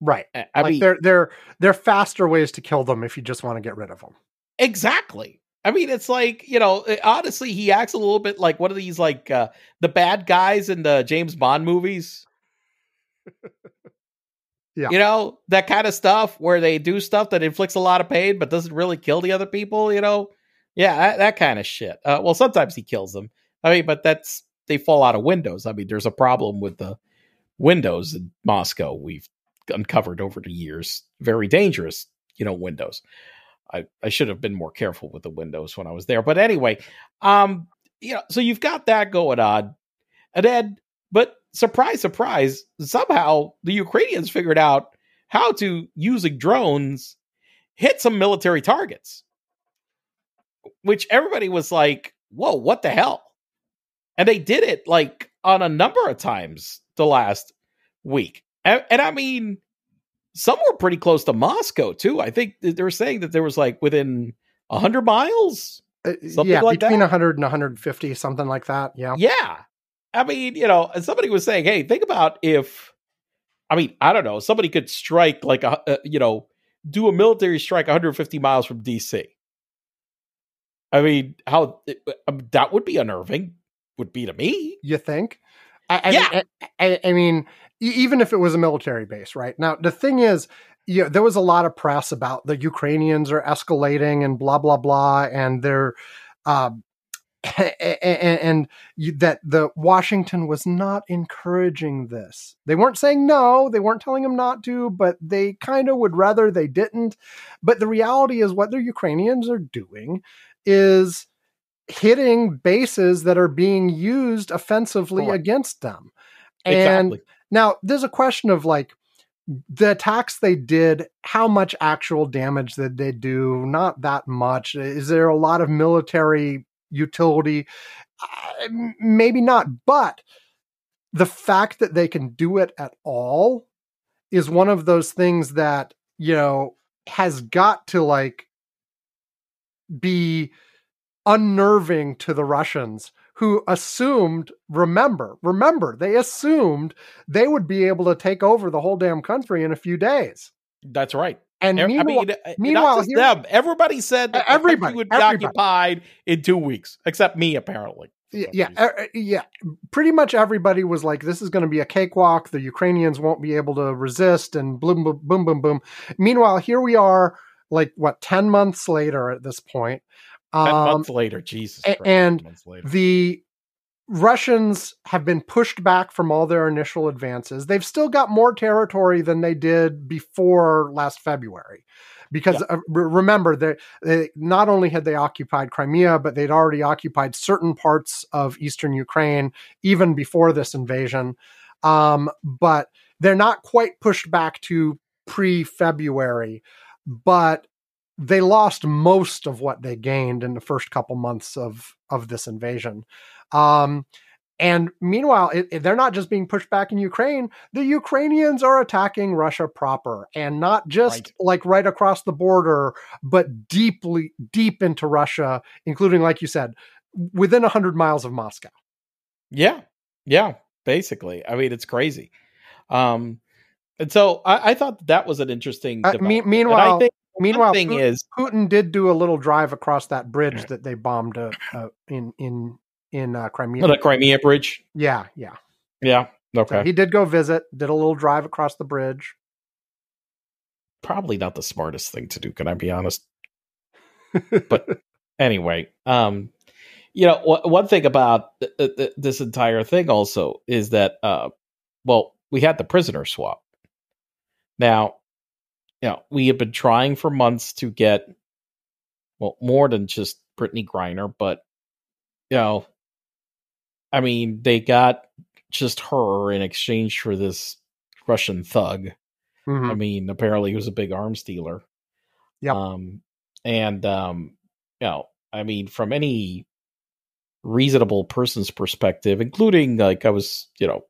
Speaker 2: Right.
Speaker 1: I, I
Speaker 2: like
Speaker 1: mean,
Speaker 2: they're they're they're faster ways to kill them if you just want to get rid of them.
Speaker 1: exactly. I mean, it's like you know, eh, honestly, he acts a little bit like one of these like uh, the bad guys in the James Bond movies. [LAUGHS]
Speaker 2: Yeah.
Speaker 1: you know that kind of stuff where they do stuff that inflicts a lot of pain but doesn't really kill the other people. You know, yeah, that, that kind of shit. Uh, well, sometimes he kills them. I mean, but that's they fall out of windows. I mean, there's a problem with the windows in Moscow. We've uncovered over the years, very dangerous, you know, windows. I, I should have been more careful with the windows when I was there. But anyway, um, you know, so you've got that going on. And then, but surprise, surprise, somehow the Ukrainians figured out how to, using drones, hit some military targets, which everybody was like, whoa, what the hell? And they did it like on a number of times the last week. And, and I mean, some were pretty close to Moscow too. I think they were saying that there was like within 100 miles.
Speaker 2: Uh,
Speaker 1: Something
Speaker 2: yeah,
Speaker 1: like
Speaker 2: between
Speaker 1: that?
Speaker 2: 100 and 150, something like that. Yeah.
Speaker 1: Yeah. I mean, you know, somebody was saying, hey, think about if, I mean, I don't know, somebody could strike like a, uh, you know, do a military strike 150 miles from DC. I mean, how um, that would be unnerving, would be to me.
Speaker 2: You think? I, I
Speaker 1: Yeah.
Speaker 2: Mean, I, I- mean, even if it was a military base, right? Now, the thing is, you know, there was a lot of press about the Ukrainians are escalating and blah blah blah, and they're, um, [LAUGHS] and, and that the Washington was not encouraging this. They weren't saying no, they weren't telling them not to, but they kind of would rather they didn't. But the reality is, what the Ukrainians are doing is hitting bases that are being used offensively
Speaker 1: Correct.
Speaker 2: against them. And now there's a question of like the attacks they did, how much actual damage did they do? Not that much. Is there a lot of military utility? Uh, maybe not, but the fact that they can do it at all is one of those things that, you know, has got to like be unnerving to the Russians who assumed, remember, remember, they assumed they would be able to take over the whole damn country in a few days.
Speaker 1: That's right.
Speaker 2: And
Speaker 1: I
Speaker 2: meanwhile,
Speaker 1: mean,
Speaker 2: meanwhile, here-
Speaker 1: them. Everybody said that the
Speaker 2: Everybody,
Speaker 1: would be
Speaker 2: everybody.
Speaker 1: occupied in two weeks, except me, apparently.
Speaker 2: Yeah, uh, yeah, pretty much everybody was like, "This is going to be a cakewalk. The Ukrainians won't be able to resist." And boom, boom, boom, boom, boom. Meanwhile, here we are, like what, ten months later at this point. Um,
Speaker 1: months later, Jesus. Christ,
Speaker 2: and
Speaker 1: later.
Speaker 2: the Russians have been pushed back from all their initial advances. They've still got more territory than they did before last February. Because uh, remember, they, they not only had they occupied Crimea, but they'd already occupied certain parts of eastern Ukraine even before this invasion. Um, but they're not quite pushed back to pre February, but they lost most of what they gained in the first couple months of of this invasion. Um, and meanwhile, it, it- they're not just being pushed back in Ukraine. The Ukrainians are attacking Russia proper, and not just
Speaker 1: Right.
Speaker 2: like right across the border, but deeply deep into Russia, including, like you said, within hundred miles of Moscow.
Speaker 1: Yeah, yeah. Basically, I mean, it's crazy. Um, and so I, I thought that was an interesting.
Speaker 2: Uh, me- meanwhile-
Speaker 1: think
Speaker 2: Meanwhile,
Speaker 1: one thing
Speaker 2: Pu-
Speaker 1: is
Speaker 2: Putin did do a little drive across that bridge that they bombed uh, uh, in in in uh, Crimea.
Speaker 1: the Crimea Bridge.
Speaker 2: Yeah, yeah.
Speaker 1: Yeah. Okay.
Speaker 2: So he did go visit, did a little drive across the bridge.
Speaker 1: Probably not the smartest thing to do. Can I be honest? but [LAUGHS] anyway, um, you know, one thing about th- th- this entire thing also is that, uh, well, we had the prisoner swap. Now, you know, we have been trying for months to get, well, more than just Brittney Griner, but you know, I mean, they got just her in exchange for this Russian thug.
Speaker 2: Mhm.
Speaker 1: I mean, apparently he was a big arms dealer.
Speaker 2: Yeah.
Speaker 1: Um, and um, you know, I mean, from any reasonable person's perspective, including like I was, you know,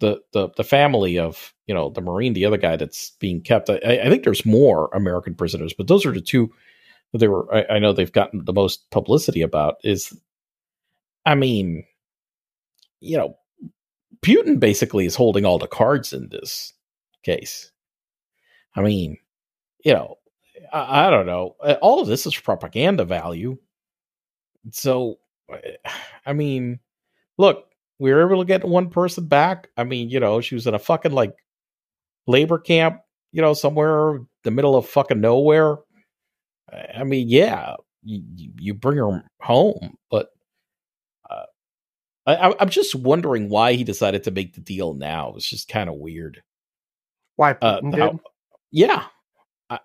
Speaker 1: the the the family of you know the marine, the other guy that's being kept. I, I think there's more American prisoners, but those are the two that they were. I, I know they've gotten the most publicity about. Is I mean, you know, Putin basically is holding all the cards in this case. I mean, you know, I, I don't know. Uh, All of this is propaganda value. So, I mean, look, we were able to get one person back. I mean, you know, she was in a fucking like labor camp, you know, somewhere in the middle of fucking nowhere. I mean, yeah, you, you bring her home, but uh, I, I'm just wondering why he decided to make the deal now. It's just kind of weird.
Speaker 2: Why
Speaker 1: Uh, how- yeah, I,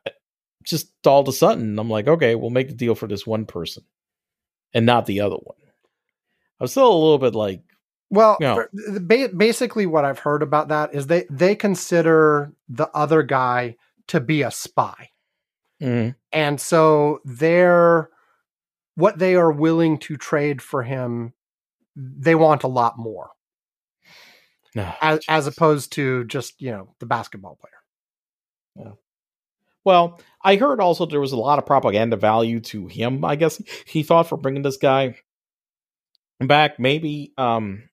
Speaker 1: just all of a sudden, I'm like, okay, we'll make the deal for this one person and not the other one. I'm still a little bit like,
Speaker 2: Well,
Speaker 1: No.
Speaker 2: for- the ba- basically, what I've heard about that is they they consider the other guy to be a spy,
Speaker 1: mm,
Speaker 2: and so they're what they are willing to trade for him. They want a lot more,
Speaker 1: no,
Speaker 2: as, as opposed to just you know the basketball player.
Speaker 1: Well, I heard also there was a lot of propaganda value to him. I guess he thought for bringing this guy back. Maybe, um,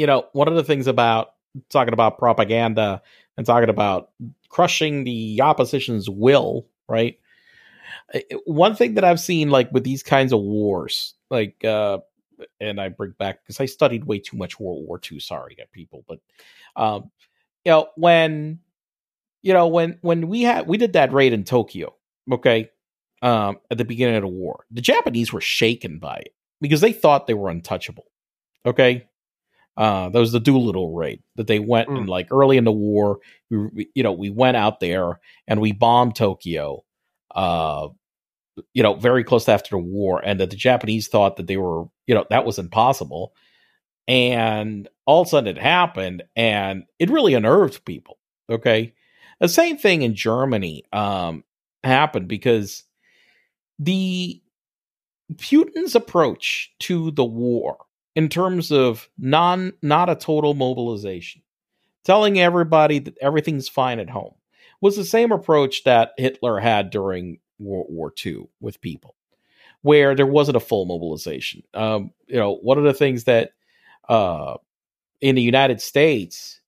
Speaker 1: you know, one of the things about talking about propaganda and talking about crushing the opposition's will, right? One thing that I've seen, like with these kinds of wars, like, uh, and I bring back because I studied way too much World War II. Sorry, people, but um, you know when you know when when we had we did that raid in Tokyo, okay, um, at the beginning of the war, the Japanese were shaken by it because they thought they were untouchable. Okay, uh, that was the Doolittle raid that they went
Speaker 2: Mm.
Speaker 1: and like early in the war, we, we you know we went out there and we bombed Tokyo. Uh, you know, very close after the war, and that the Japanese thought that they were, you know, that was impossible. And all of a sudden it happened, and it really unnerved people. Okay. The same thing in Germany um, happened because the Putin's approach to the war in terms of non not a total mobilization, telling everybody that everything's fine at home, was the same approach that Hitler had during World War II with people, where there wasn't a full mobilization. Um, you know, one of the things that uh, in the United States,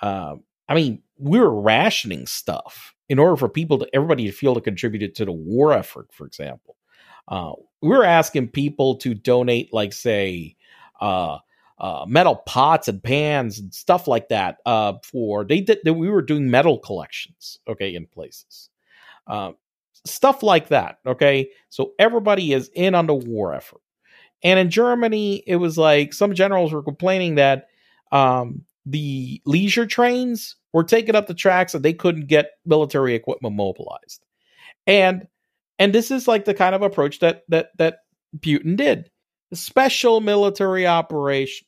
Speaker 1: uh, I mean, we were rationing stuff in order for people to everybody to feel to contribute to the war effort. For example, uh, we were asking people to donate, like say, uh, uh, metal pots and pans and stuff like that. Uh, for they did, we were doing metal collections, okay, in places, uh, stuff like that. Okay, so everybody is in on the war effort. And in Germany, it was like some generals were complaining that um, the leisure trains were taking up the tracks and they couldn't get military equipment mobilized. And and this is like the kind of approach that that that Putin did. Special military operation.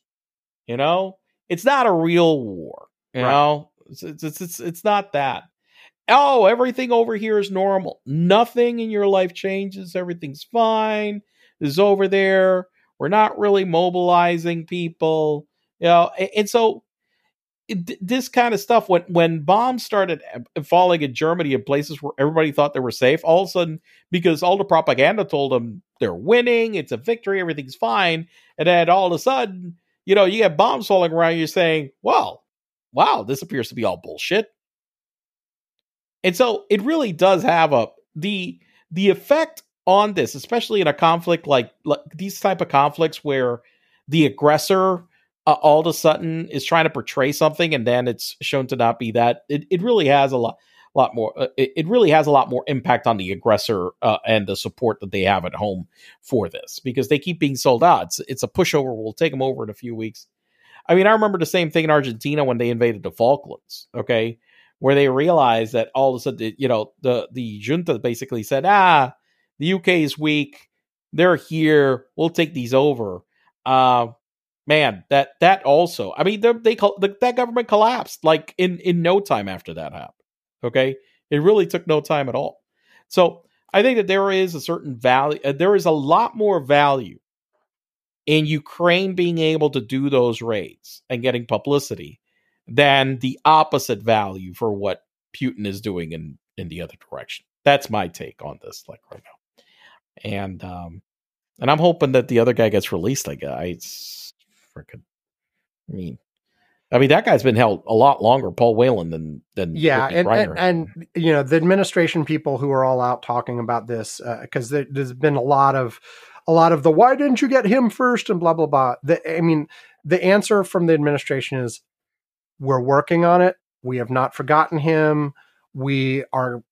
Speaker 1: You know, it's not a real war. You
Speaker 2: Right.
Speaker 1: know, it's, it's it's it's not that. Oh, everything over here is normal. Nothing in your life changes. Everything's fine. Is over there. We're not really mobilizing people. You know, a- and so it, this kind of stuff when when bombs started falling in Germany in places where everybody thought they were safe, all of a sudden because all the propaganda told them they're winning, it's a victory, everything's fine, and then all of a sudden, you know, you get bombs falling around, you're saying, "Well, wow, this appears to be all bullshit." And so it really does have a the the effect on this, especially in a conflict like, like these type of conflicts where the aggressor uh, all of a sudden is trying to portray something and then it's shown to not be that it, it really has a lot lot more uh, it, it really has a lot more impact on the aggressor uh, and the support that they have at home for this because they keep being sold out. It's, it's a pushover. We'll take them over in a few weeks. I mean i remember the same thing in argentina when they invaded the falklands okay? Where they realized that all of a sudden you know the the junta basically said ah the uk is weak. They're here. We'll take these over. Uh man that that also i mean they, they the, that government collapsed like in in no time after that happened okay? It really took no time at all. So i think that there is a certain value uh, there is a lot more value in ukraine being able to do those raids and getting publicity than the opposite value for what putin is doing in in the other direction. That's my take on this like right now. And um and i'm hoping that the other guy gets released i guess freaking I mean, I mean, that guy's been held a lot longer, Paul Whelan, than than
Speaker 2: yeah and, and and you know the administration people who are all out talking about this uh, because there, there's been a lot of a lot of the why didn't you get him first? and blah blah blah. The, i mean the answer from the administration is we're working on it. We have not forgotten him. We are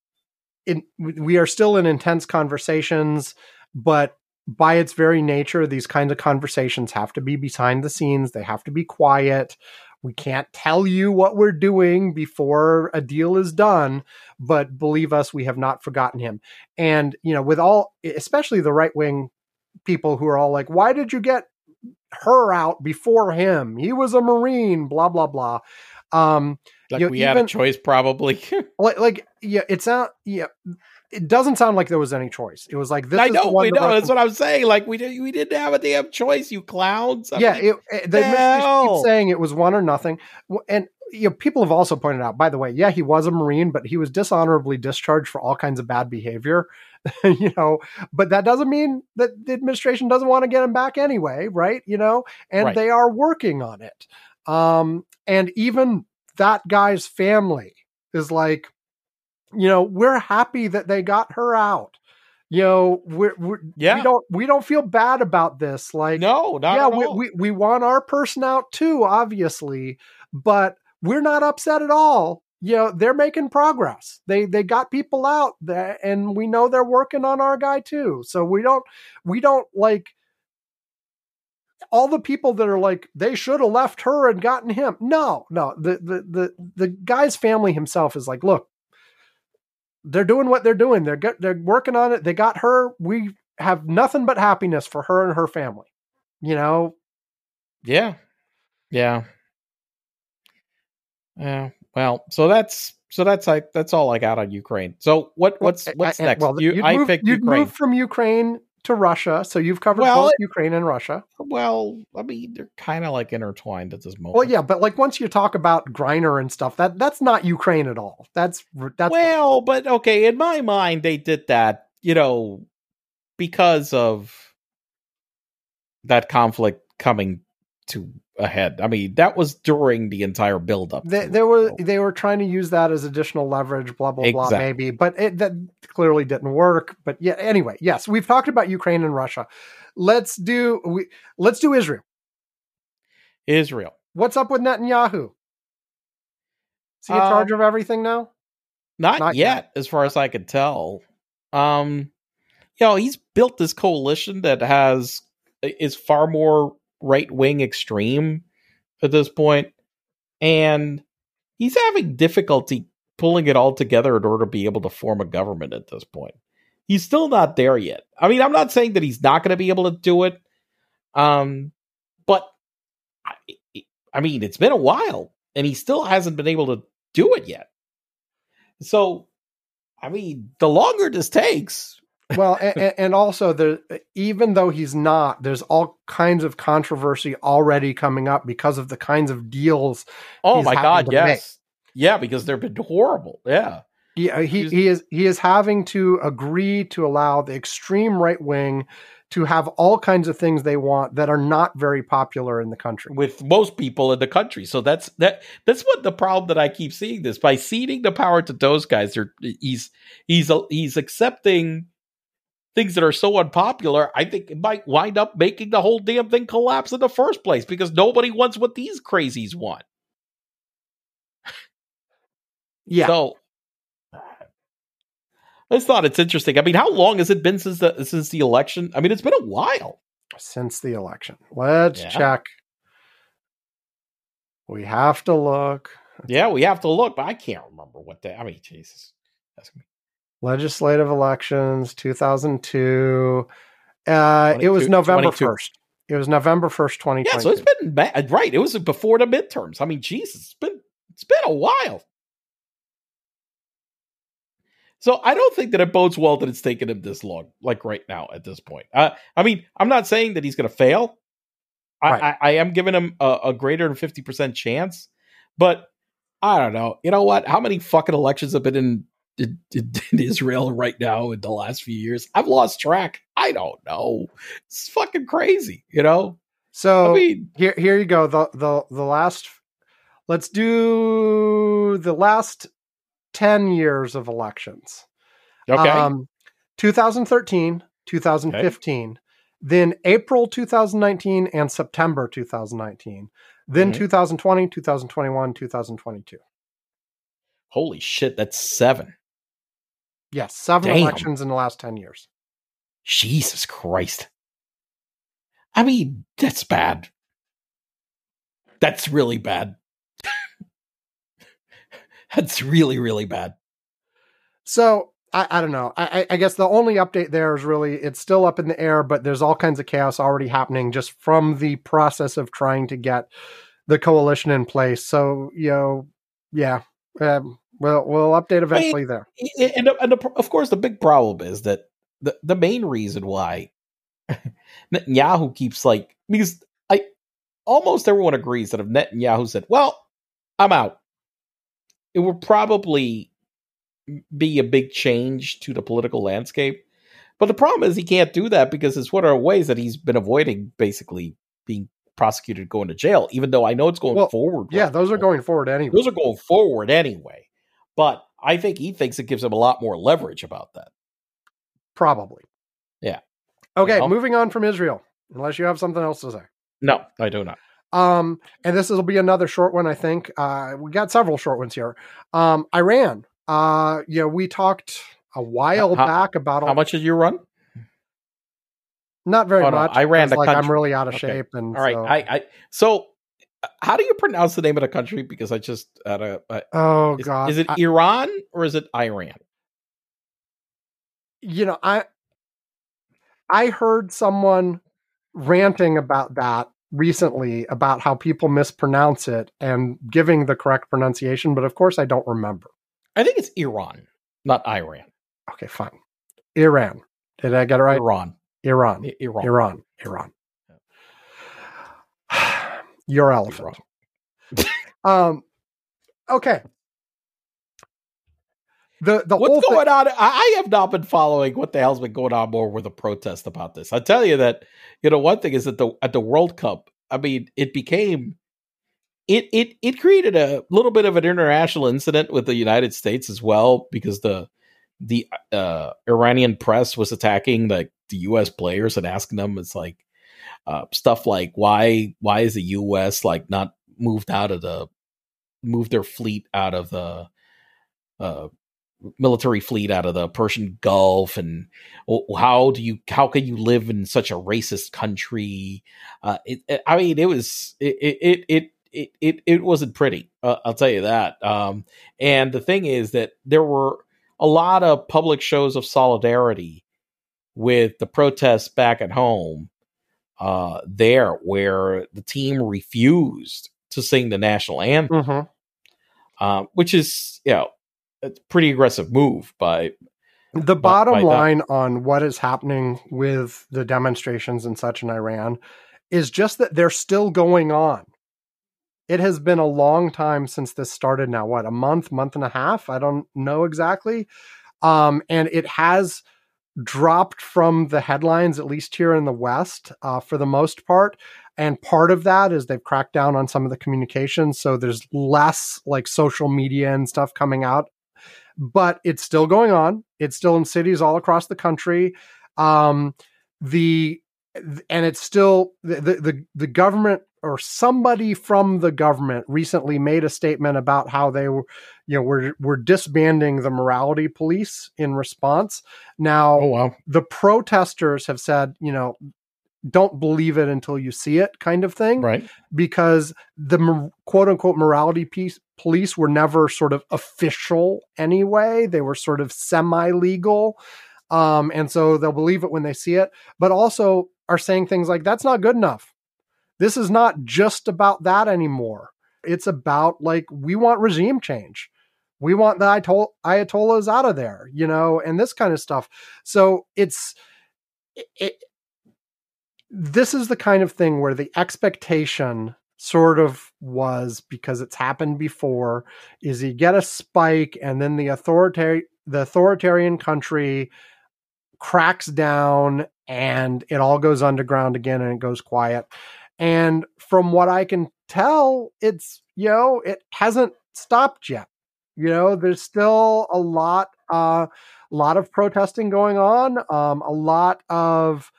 Speaker 2: in we are still in intense conversations but by its very nature these kinds of conversations have to be behind the scenes. They have to be quiet. We can't tell you what we're doing before a deal is done but believe us we have not forgotten him. And you know with all especially the right wing people who are all like why did you get her out before him? He was a marine blah blah blah. Um
Speaker 1: like
Speaker 2: you know,
Speaker 1: we had a choice, probably. [LAUGHS]
Speaker 2: like like yeah it's not yeah it doesn't sound like there was any choice it was like this
Speaker 1: I know, we know. That's what I'm saying. Like we did, we didn't have a damn choice, you clowns. I
Speaker 2: yeah,
Speaker 1: mean,
Speaker 2: it, it, the administration
Speaker 1: hell?
Speaker 2: saying it was one or nothing, and you know people have also pointed out. By the way, yeah, he was a marine, but he was dishonorably discharged for all kinds of bad behavior. [LAUGHS] you know, but that doesn't mean that the administration doesn't want to get him back anyway, right? You know, and
Speaker 1: Right.
Speaker 2: they are working on it. Um, and even that guy's family is like, you know, we're happy that they got her out. You know, we're, we're
Speaker 1: Yeah.
Speaker 2: we don't we don't feel bad about this. Like,
Speaker 1: no, not
Speaker 2: yeah, we, we we want our person out too, obviously, but we're not upset at all. You know, they're making progress. They they got people out there, and we know they're working on our guy too. So we don't we don't like all the people that are like they should have left her and gotten him. No, no. The the the the guy's family himself is like, look, they're doing what they're doing. They're get, they're working on it. They got her. We have nothing but happiness for her and her family. You know,
Speaker 1: Yeah. Yeah. Yeah. Well, so that's so that's like that's all I got on Ukraine. So what what's
Speaker 2: eh,
Speaker 1: what's
Speaker 2: I- I-
Speaker 1: next?
Speaker 2: Well,
Speaker 1: you, I
Speaker 2: moved,
Speaker 1: picked Ukraine.
Speaker 2: moved from Ukraine to Russia, so you've covered
Speaker 1: Well,
Speaker 2: both Ukraine and Russia.
Speaker 1: Well, I mean, they're kind of like intertwined at this moment.
Speaker 2: Well, yeah, but like once you talk about Griner and stuff, that that's not Ukraine at all. That's that's
Speaker 1: well, but okay, in my mind, they did that, you know, because of that conflict coming to a head. I mean, that was during the entire buildup.
Speaker 2: they, they were they were trying to use that as additional leverage, blah blah blah, maybe, but it that clearly didn't work. But yeah, anyway, yes, we've talked about Ukraine and Russia. Let's do we let's do Israel.
Speaker 1: Israel.
Speaker 2: What's up with Netanyahu? Is he in
Speaker 1: Um,
Speaker 2: charge of everything now?
Speaker 1: Not,
Speaker 2: Not
Speaker 1: yet,
Speaker 2: yet.
Speaker 1: as far as I could tell. Um, you know, he's built this coalition that has is far more right wing extreme at this point, and he's having difficulty pulling it all together in order to be able to form a government at this point. He's still not there yet. I mean, I'm not saying that he's not going to be able to do it, um, but I, I mean, it's been a while, and he still hasn't been able to do it yet. So, I mean, the longer this takes,
Speaker 2: well, and, and also the even though he's not, there's all kinds of controversy already coming up because of the kinds of deals.
Speaker 1: oh my god, yes, yeah, because they've been horrible. Yeah,
Speaker 2: He, uh, he he is he is having to agree to allow the extreme right wing to have all kinds of things they want that are not very popular in the country.
Speaker 1: with most people in the country. So that's that. That's what the problem that I keep seeing this by ceding the power to those guys. He's he's he's accepting things that are so unpopular. I think it might wind up making the whole damn thing collapse in the first place because nobody wants what these crazies want. [LAUGHS]
Speaker 2: Yeah,
Speaker 1: So I just thought it's interesting. I mean, how long has it been since the since the election? I mean, it's been a while.
Speaker 2: since the election. Let's
Speaker 1: Yeah.
Speaker 2: check. We have to look.
Speaker 1: Yeah, we have to look, but I can't remember what day. I mean, Jesus. That's gonna be
Speaker 2: Legislative elections, 2002. Uh, it was November
Speaker 1: 22.
Speaker 2: 1st. It was November 1st, 2022.
Speaker 1: Yeah, so it's been ba- right. It was before the midterms. I mean, Jesus, it's been it's been a while. So I don't think that it bodes well that it's taken him this long, like right now at this point. Uh, I mean, I'm not saying that he's going to fail. I,
Speaker 2: Right.
Speaker 1: I, I am giving him a, a greater than fifty percent chance, but I don't know. You know what? How many fucking elections have been in, in, [LAUGHS] in Israel right now in the last few years? I've lost track. I don't know. It's fucking crazy. You know.
Speaker 2: so
Speaker 1: I mean,
Speaker 2: here here you go. The the the last Let's do the last 10 years of elections.
Speaker 1: Okay.
Speaker 2: Um, 2013, 2015, then April 2019 and September 2019, then
Speaker 1: Mhm.
Speaker 2: 2020, 2021, 2022.
Speaker 1: Holy shit, that's seven.
Speaker 2: Yes, seven
Speaker 1: Damn.
Speaker 2: elections in the last 10 years.
Speaker 1: Jesus Christ. I mean, that's bad. That's really bad. [LAUGHS] that's really, really bad.
Speaker 2: So I, I don't know. I, I- guess the only update there is really it's still up in the air, but there's all kinds of chaos already happening just from the process of trying to get the coalition in place. So you know, yeah, um, we'll we'll update eventually there.
Speaker 1: and, and the, of course the big problem is that the, the main reason why [LAUGHS] Netanyahu keeps like because I almost everyone agrees that if Netanyahu said, "Well, I'm out," it would probably be a big change to the political landscape. But the problem is he can't do that because it's one of the ways that he's been avoiding basically being prosecuted, going to jail. Even though I know it's going
Speaker 2: Well,
Speaker 1: forward.
Speaker 2: Yeah, those are going forward anyway.
Speaker 1: Those are going forward anyway. But I think he thinks it gives him a lot more leverage about that.
Speaker 2: Probably.
Speaker 1: Yeah.
Speaker 2: Okay,
Speaker 1: You know?
Speaker 2: moving on from Israel. Unless you have something else to say.
Speaker 1: No, I do not.
Speaker 2: Um, and this will be another short one, I think. Uh, we got several short ones here. Um, Iran. Uh, you know, we talked a while
Speaker 1: How-
Speaker 2: back about
Speaker 1: How much did you run?
Speaker 2: not very
Speaker 1: Oh, no,
Speaker 2: much.
Speaker 1: Iran,
Speaker 2: 'cause,
Speaker 1: the
Speaker 2: like I'm really out of
Speaker 1: Okay.
Speaker 2: shape, and
Speaker 1: All right,
Speaker 2: so-
Speaker 1: I, I so how do you pronounce the name of the country? Because I just had a. I-
Speaker 2: oh
Speaker 1: is,
Speaker 2: god,
Speaker 1: is it
Speaker 2: I-
Speaker 1: Iran or is it Iran?
Speaker 2: you know, I I heard someone ranting about that recently about how people mispronounce it and giving the correct pronunciation, but of course I don't remember.
Speaker 1: I think it's Iran, not Iran.
Speaker 2: Okay, fine. Iran. Did I get it right?
Speaker 1: Iran.
Speaker 2: Iran.
Speaker 1: I- Iran.
Speaker 2: Iran. Iran. Your elephant. Um okay. The the
Speaker 1: What's
Speaker 2: thing,
Speaker 1: going on? I, have not been following what the hell's been going on more with the protest about this. I tell you that you know one thing is that the at the World Cup, I mean, it became it it it created a little bit of an international incident with the United States as well because the the uh, Iranian press was attacking like the U.S. players and asking them it's like uh, stuff like why why is the U.S. like not moved out of the moved their fleet out of the uh, military fleet out of the Persian Gulf, and how do you how can you live in such a racist country? Uh, it, it- I mean, it was it it it it it, it wasn't pretty. Uh, I'll tell you that. Um, and the thing is that there were a lot of public shows of solidarity with the protests back at home. Uh, there where the team refused to sing the national anthem
Speaker 2: Mhm.
Speaker 1: um, which is you know a pretty aggressive move by
Speaker 2: The
Speaker 1: But
Speaker 2: bottom
Speaker 1: by
Speaker 2: line on what is happening with the demonstrations and such in Iran is just that they're still going on. It has been a long time since this started now. What, a month, month and a half? I don't know exactly. Um, and it has dropped from the headlines, at least here in the West, uh, for the most part. And part of that is they've cracked down on some of the communications. So there's less like social media and stuff coming out but it's still going on. It's still in cities all across the country. Um, the and it's still the, the the the government or somebody from the government recently made a statement about how they were, you know, were were disbanding the morality police in response. Now,
Speaker 1: wow
Speaker 2: the protesters have said, you know, don't believe it until you see it, kind of thing
Speaker 1: right
Speaker 2: because the quote unquote morality piece, police were never sort of official anyway. They were sort of semi legal. Um, and so they'll believe it when they see it, but also are saying things like, that's not good enough. This is not just about that anymore. It's about like, we want regime change. We want the Ayatol- Ayatollahs out of there, you know, and this kind of stuff. So it's, it, it, this is the kind of thing where the expectation sort of was because it's happened before is you get a spike and then the authoritarian the authoritarian country cracks down and it all goes underground again and it goes quiet And from what I can tell, it's, you know, it hasn't stopped yet. You know, there's still a lot, uh, a lot of protesting going on, um, a lot of,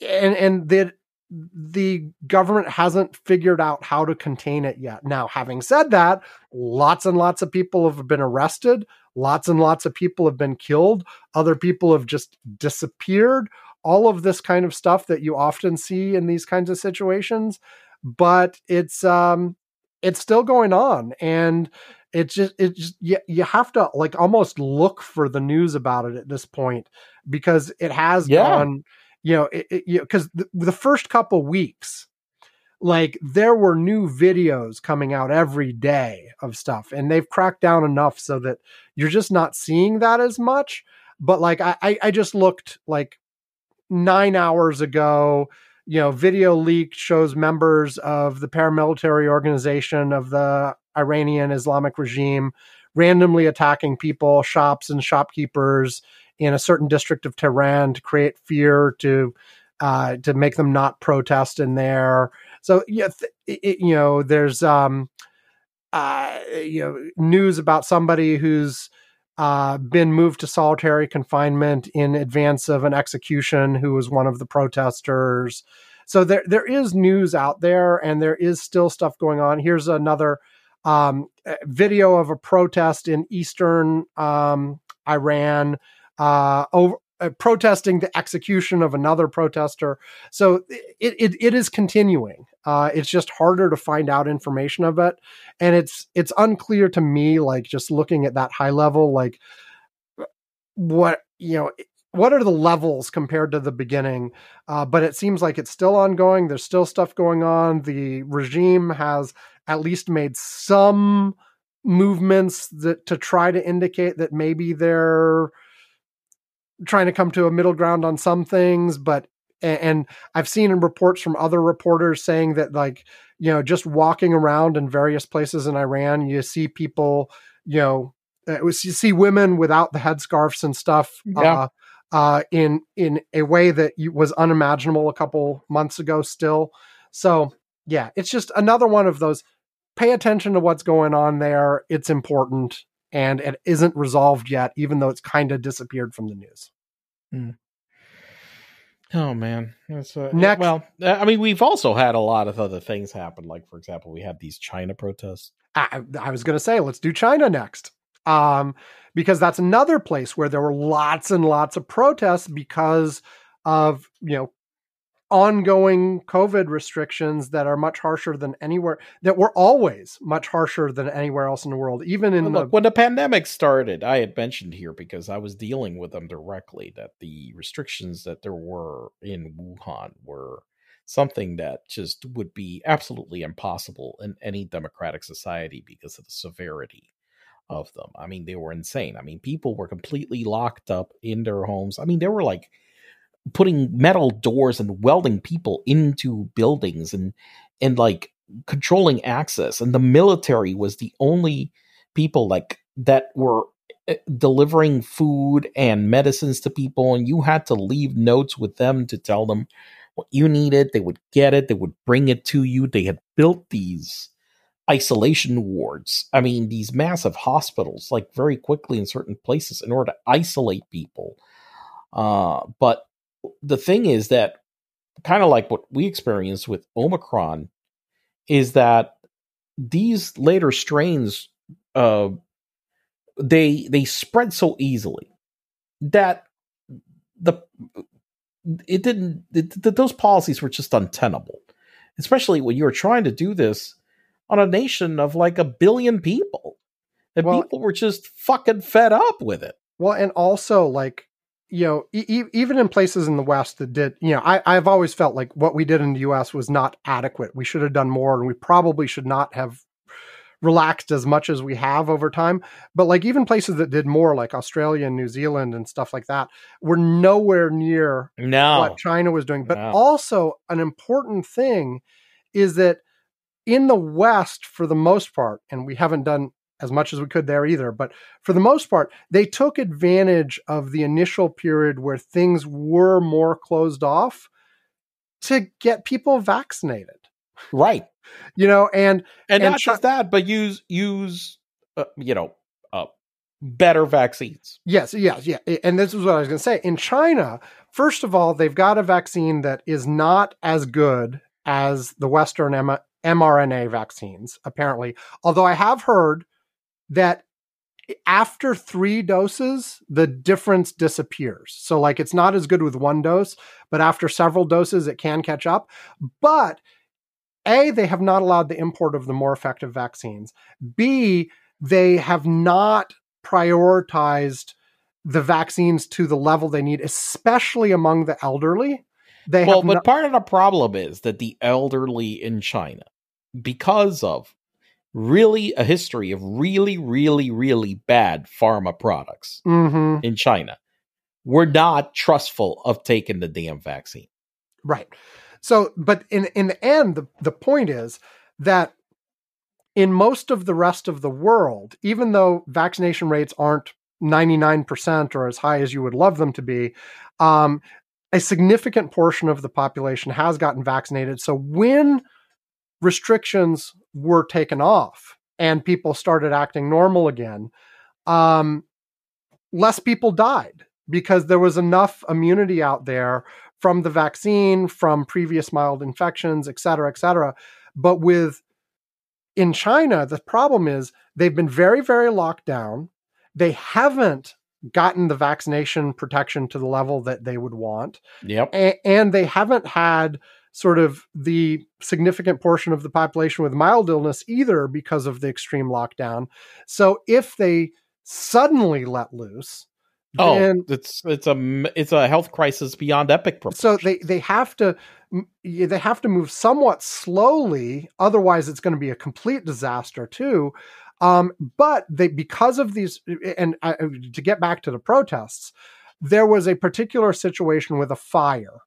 Speaker 2: and and the the government hasn't figured out how to contain it yet. Now, having said that, lots and lots of people have been arrested, lots and lots of people have been killed, other people have just disappeared. All of this kind of stuff that you often see in these kinds of situations, but it's um it's still going on and it's just it's just you, you have to like almost look for the news about it at this point because it has
Speaker 1: Yeah.
Speaker 2: gone you know it, it, you because the, the first couple weeks like there were new videos coming out every day of stuff and they've cracked down enough so that you're just not seeing that as much but like i i, I just looked like nine hours ago you know video leak shows members of the paramilitary organization of the iranian islamic regime randomly attacking people shops and shopkeepers in a certain district of tehran to create fear to uh, to make them not protest in there. So yeah, th- it, you know, there's um, uh, you know, news about somebody who's uh, been moved to solitary confinement in advance of an execution, who was one of the protesters. So there, there is news out there, and there is still stuff going on. Here's another um, uh, video of a protest in eastern um, Iran uh, over, uh, protesting the execution of another protester. So it, it, it is continuing. Uh, it's just harder to find out information of it, and it's it's unclear to me. Like just looking at that high level, like what you know. What are the levels compared to the beginning? Uh, but it seems like it's still ongoing. There's still stuff going on. The regime has at least made some movements that to try to indicate that maybe they're trying to come to a middle ground on some things, but and I've seen in reports from other reporters saying that like you know just walking around in various places in Iran, you see people you know uh, you see women without the headscarves and stuff.
Speaker 1: Yeah.
Speaker 2: Uh, uh, in in a way that was unimaginable a couple months ago. Still, so yeah, it's just another one of those. Pay attention to what's going on there. It's important, and it isn't resolved yet, even though it's kind of disappeared from the news.
Speaker 1: Oh man, That's, uh,
Speaker 2: Next-
Speaker 1: Well, uh, I mean, we've also had a lot of other things happen. Like, for example, we had these China protests.
Speaker 2: I, I was going to say, let's do China next. Um, because that's another place where there were lots and lots of protests because of, you know, ongoing COVID restrictions that are much harsher than anywhere, that were always much harsher than anywhere else in the world, even in
Speaker 1: Well,
Speaker 2: the.
Speaker 1: look, when the pandemic started, I had mentioned here because I was dealing with them directly that the restrictions that there were in Wuhan were something that just would be absolutely impossible in any democratic society because of the severity of them. I mean, they were insane. I mean, people were completely locked up in their homes. I mean, they were like putting metal doors and welding people into buildings and and like controlling access. And the military was the only people like that were eh, delivering food and medicines to people and you had to leave notes with them to tell them what you needed. They would get it. They would bring it to you. They had built these isolation wards. I mean these massive hospitals like very quickly in certain places in order to isolate people. Uh but the thing is that kind of like what we experienced with omicron is that these later strains uh they they spread so easily that the it didn't it, th- those policies were just untenable especially when you were trying to do this on a nation of like a billion people and
Speaker 2: Well-
Speaker 1: people were just fucking fed up with it.
Speaker 2: Well, and also like you know, e- even in places in the West that did, you know, I, I've always felt like what we did in the U.S. was not adequate. We should have done more, and we probably should not have relaxed as much as we have over time. But like even places that did more, like Australia and New Zealand and stuff like that, were nowhere near
Speaker 1: no
Speaker 2: what China was doing. But
Speaker 1: No.
Speaker 2: also, an important thing is that in the West, for the most part, and we haven't done as much as we could there either, but for the most part, they took advantage of the initial period where things were more closed off to get people vaccinated.
Speaker 1: Right.
Speaker 2: You know, and
Speaker 1: And,
Speaker 2: And
Speaker 1: not just that, but use use uh, you know uh, better vaccines.
Speaker 2: Yes, yes, yeah. And this is what I was going to say. In China, first of all, they've got a vaccine that is not as good as the Western M- mRNA vaccines, apparently. Although I have heard that after three doses, the difference disappears. So, like, it's not as good with one dose, but after several doses, it can catch up. But A, they have not allowed the import of the more effective vaccines. B, they have not prioritized the vaccines to the level they need, especially among the elderly. They
Speaker 1: well,
Speaker 2: have
Speaker 1: but
Speaker 2: not-
Speaker 1: part of the problem is that the elderly in China, because of really a history of really, really, really bad pharma products
Speaker 2: Mhm,
Speaker 1: in China, were not trustful of taking the damn vaccine.
Speaker 2: right. So, but in in the end, the, the point is that in most of the rest of the world, even though vaccination rates aren't 99% or as high as you would love them to be, um, a significant portion of the population has gotten vaccinated. So when restrictions were taken off and people started acting normal again, um, less people died because there was enough immunity out there from the vaccine, from previous mild infections, et cetera, et cetera. But with in China, the problem is they've been very, very locked down. They haven't gotten the vaccination protection to the level that they would want
Speaker 1: Yep.
Speaker 2: a- and they haven't had sort of the significant portion of the population with mild illness either because of the extreme lockdown. So if they suddenly let loose,
Speaker 1: Oh,
Speaker 2: then
Speaker 1: it's it's a it's a health crisis beyond epic.
Speaker 2: so
Speaker 1: proportions.
Speaker 2: they they have to they have to move somewhat slowly otherwise it's going to be a complete disaster too um, but they because of these and uh, to get back to the protests there was a particular situation with a fire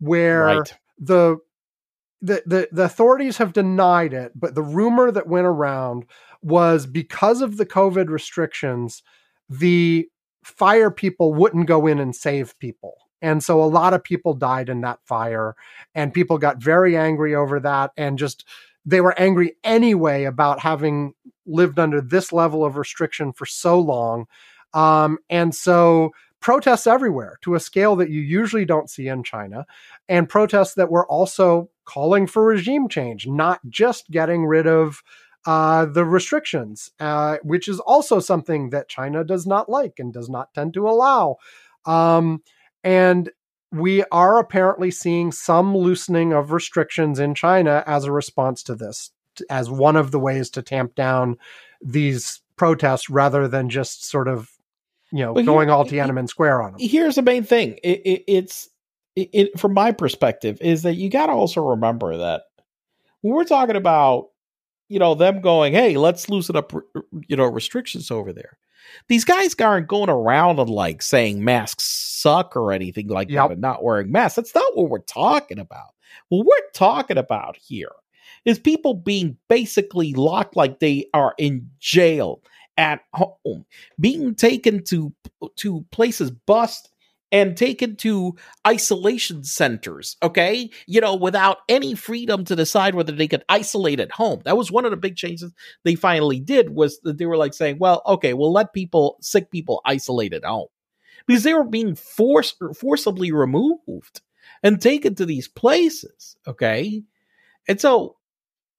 Speaker 2: where
Speaker 1: right.
Speaker 2: The the, the the authorities have denied it, but the rumor that went around was because of the COVID restrictions, the fire people wouldn't go in and save people. And so a lot of people died in that fire, and people got very angry over that, and just they were angry anyway about having lived under this level of restriction for so long. Um, and so protests everywhere to a scale that you usually don't see in China, and protests that were also calling for regime change, not just getting rid of uh, the restrictions, uh, which is also something that China does not like and does not tend to allow. Um, and we are apparently seeing some loosening of restrictions in China as a response to this, as one of the ways to tamp down these protests rather than just sort of, you know,
Speaker 1: But
Speaker 2: going
Speaker 1: here-
Speaker 2: all Tiananmen Square on them.
Speaker 1: here's the main thing it, it, it's it, from my perspective is that you got to also remember that when we're talking about you know them going hey let's loosen up you know restrictions over there these guys aren't going around and like saying masks suck or anything like
Speaker 2: Yep.
Speaker 1: that and not wearing masks that's not what we're talking about what we're talking about here is people being basically locked like they are in jail at home being taken to to places bust and taken to isolation centers okay? You know without any freedom to decide whether they could isolate at home. That was one of the big changes they finally did was that they were like saying well okay we'll let people sick people isolate at home. Because they were being forced forcibly removed and taken to these places okay? And so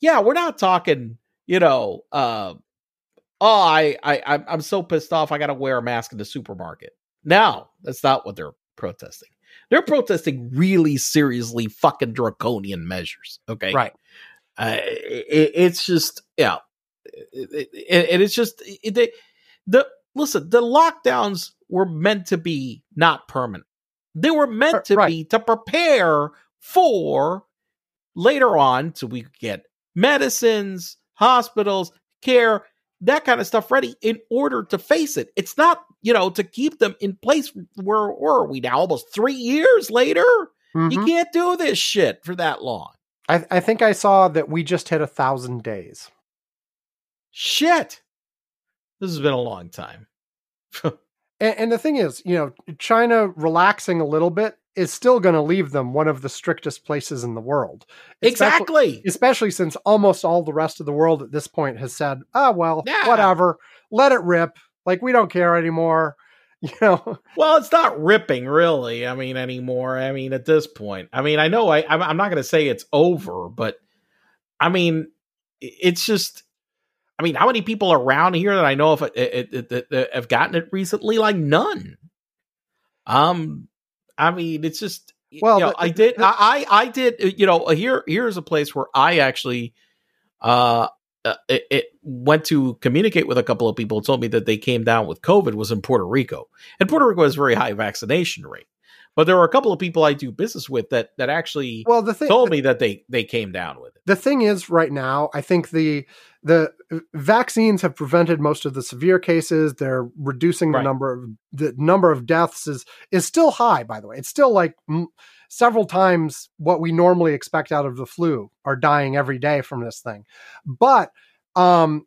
Speaker 1: yeah we're not talking you know uh oh i i I'm- so pissed off i gotta wear a mask in the supermarket. Now that's not what they're protesting. They're protesting really seriously fucking draconian measures okay?
Speaker 2: Right.
Speaker 1: uh, it, it's just yeah. It, it, and it's just it, they, the listen the lockdowns were meant to be not permanent. They were meant to
Speaker 2: Right.
Speaker 1: be to prepare for later on so we could get medicines hospitals care that kind of stuff ready in order to face it it's not you know to keep them in place where, are we now almost three years later you
Speaker 2: Mhm.
Speaker 1: can't do this shit for that long
Speaker 2: I, I think I saw that we just hit a thousand days.
Speaker 1: Shit. This has been a long time. [LAUGHS]
Speaker 2: And, and the thing is, you know, China relaxing a little bit is still going to leave them one of the strictest places in the world. Especially-
Speaker 1: Exactly.
Speaker 2: Especially since almost all the rest of the world at this point has said, "Ah, well,
Speaker 1: Yeah.
Speaker 2: whatever, let it rip. Like we don't care anymore." [LAUGHS] You know,
Speaker 1: Well, it's not ripping really. I mean, anymore. I mean, at this point, I mean, I know I, I'm, I'm not going to say it's over, but I mean, it's just. I mean, how many people around here that I know of it, it, it, have gotten it recently? Like none. Um, I mean, it's just.
Speaker 2: Well,
Speaker 1: you know,
Speaker 2: the-
Speaker 1: I did. I, I I did. You know, here here's a place where I actually, uh, uh, it, it went to communicate with a couple of people. Told me that they came down with COVID was in Puerto Rico, and Puerto Rico has a very high vaccination rate. But there were a couple of people I do business with that that actually
Speaker 2: well, the thing
Speaker 1: told me that they they came down with it.
Speaker 2: the thing is right now i think the the vaccines have prevented most of the severe cases they're reducing the
Speaker 1: Right.
Speaker 2: number of the number of deaths is is still high by the way it's still like mm, several times what we normally expect out of the flu are dying every day from this thing but um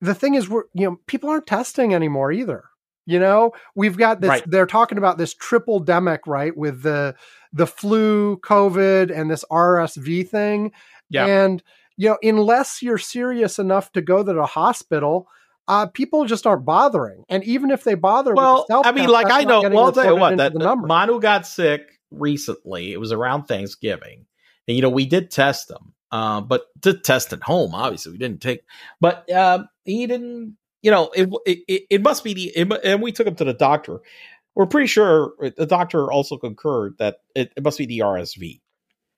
Speaker 2: the thing is we're you know people aren't testing anymore either you know we've got this
Speaker 1: Right.
Speaker 2: they're talking about this triple demic right with the the flu covid and this rsv thing
Speaker 1: Yeah.
Speaker 2: and you know, unless you're serious enough to go to the hospital, uh, people just aren't bothering. And even if they bother,
Speaker 1: Well, I mean, like I know. Well, I'll tell you what. That. Manu got sick recently. It was around Thanksgiving, and you know we did test him, uh, but to test at home, obviously we didn't take. But um, he didn't. You know, it it, it must be the. It, and we took him to the doctor. We're pretty sure the doctor also concurred that it, it must be the RSV.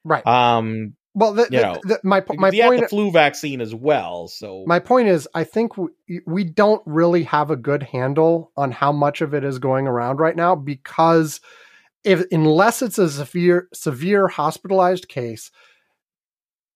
Speaker 2: right.
Speaker 1: Um,
Speaker 2: well, the,
Speaker 1: you
Speaker 2: the-
Speaker 1: know,
Speaker 2: the- my my
Speaker 1: he had
Speaker 2: point
Speaker 1: the flu vaccine as well, so
Speaker 2: my point is, I think we, we don't really have a good handle on how much of it is going around right now because if unless it's a severe severe hospitalized case,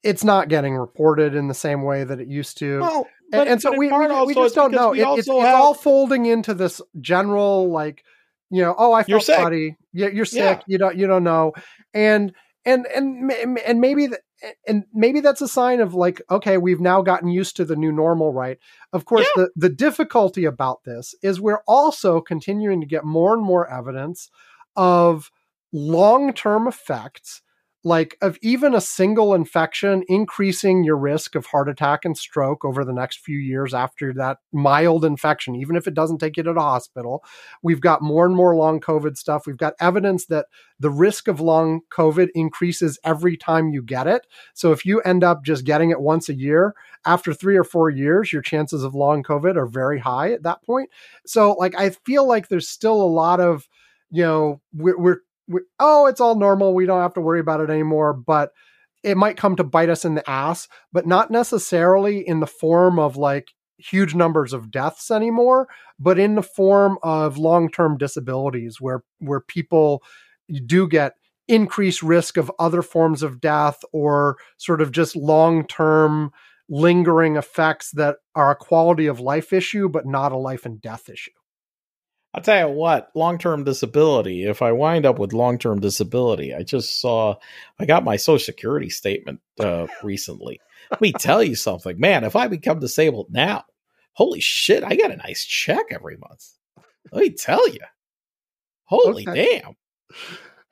Speaker 2: it's not getting reported in the same way that it used to.
Speaker 1: Well, but-
Speaker 2: and so we, we, we just don't know. It- it's
Speaker 1: also
Speaker 2: it's all folding into this general like, you know, oh, I
Speaker 1: sick.
Speaker 2: funny. Yeah, you're sick.
Speaker 1: Yeah.
Speaker 2: You don't you don't know, and and and and maybe th- and maybe that's a sign of like, okay, we've now gotten used to the new normal, right? Of course, the the difficulty about this is we're also continuing to get more and more evidence of long term effects like of even a single infection increasing your risk of heart attack and stroke over the next few years after that mild infection even if it doesn't take you to the hospital. We've got more and more long covid stuff. We've got evidence that the risk of long covid increases every time you get it. So if you end up just getting it once a year after 3 or 4 years your chances of long covid are very high at that point. So like i feel like there's still a lot of you know we're, we're we, oh, it's all normal. We don't have to worry about it anymore. But it might come to bite us in the ass, but not necessarily in the form of like huge numbers of deaths anymore, but in the form of long-term disabilities where where people do get increased risk of other forms of death or sort of just long-term lingering effects that are a quality of life issue but not a life and death issue.
Speaker 1: I'll tell you what, long term disability, if I wind up with long term disability, I just saw, I got my social security statement uh, recently. Let me tell you something, man, if I become disabled now, holy shit, I get a nice check every month. Let me tell you. Holy
Speaker 2: Okay.
Speaker 1: damn.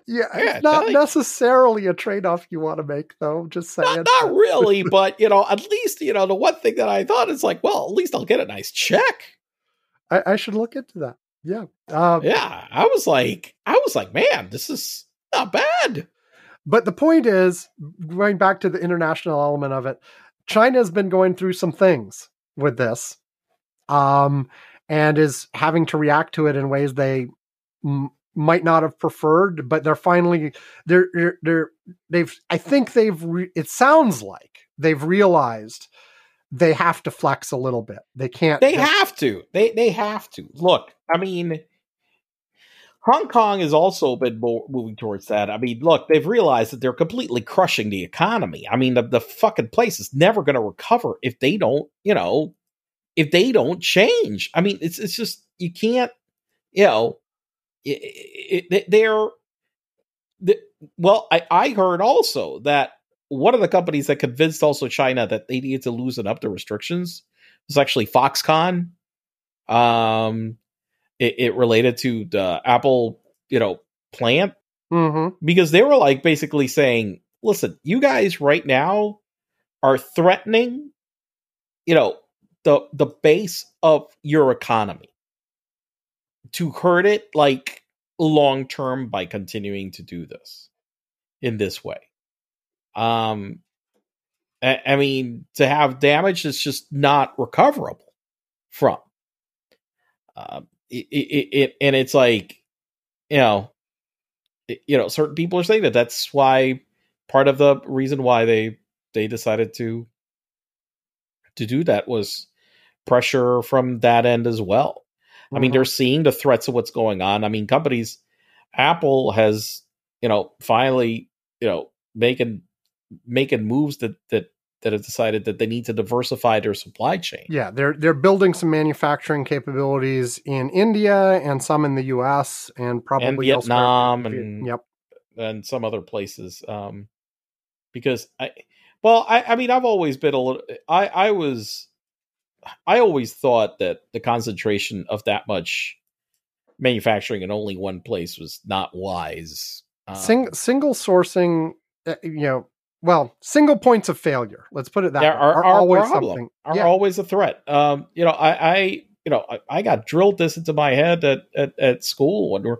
Speaker 2: Yeah,
Speaker 1: Yeah,
Speaker 2: it's not necessarily a trade-off you want to make though, just saying.
Speaker 1: Not, not really, [LAUGHS] but you know, at least, you know, the one thing that I thought is like, well, at least I'll get a nice check.
Speaker 2: I, I should look into that. Yeah. Um,
Speaker 1: Yeah. I was like, I was like, man, this is not bad.
Speaker 2: But the point is, going back to the international element of it, China's been going through some things with this, um, and is having to react to it in ways they m- might not have preferred. But they're finally they're they're, they're they've I think they've re- it sounds like they've realized they have to flex a little bit. They can't.
Speaker 1: They
Speaker 2: just-
Speaker 1: have to. They they have to. Look, I mean, Hong Kong has also been mo- moving towards that. I mean, look, they've realized that they're completely crushing the economy. I mean, the, the fucking place is never going to recover if they don't, you know, if they don't change. I mean, it's it's just you can't, you know, it, it, it, they're. The, well, I, I heard also that one of the companies that convinced also China that they needed to loosen up the restrictions was actually Foxconn. Um, it, it related to the Apple, you know, plant
Speaker 2: Mm-hmm.
Speaker 1: because they were like basically saying, "Listen, you guys right now are threatening, you know, the the base of your economy to hurt it like long term by continuing to do this in this way." Um, I, I mean, to have damage that's just not recoverable from. Um, it, it, it and it's like, you know, it- you know, certain people are saying that that's why part of the reason why they they decided to to do that was pressure from that end as well. I mean,
Speaker 2: Mhm.
Speaker 1: they're seeing the threats of what's going on. I mean, companies, Apple has, you know, finally, you know, making making moves that that that have decided that they need to diversify their supply chain.
Speaker 2: Yeah, they're they're building some manufacturing capabilities in India and some in the U.S. and probably
Speaker 1: And. Vietnam
Speaker 2: Viet-
Speaker 1: and-
Speaker 2: yep.
Speaker 1: and some other places um because i well i i mean i've always been a little i i was i always thought that the concentration of that much manufacturing in only one place was not wise um,
Speaker 2: Sing, single sourcing, uh, you know, well, single points of failure. Let's put it that
Speaker 1: There
Speaker 2: way.
Speaker 1: are-
Speaker 2: Are,
Speaker 1: are
Speaker 2: always
Speaker 1: problem.
Speaker 2: something.
Speaker 1: are
Speaker 2: yeah.
Speaker 1: always a threat um you know i i you know I, I got drilled this into my head at, at at school when we're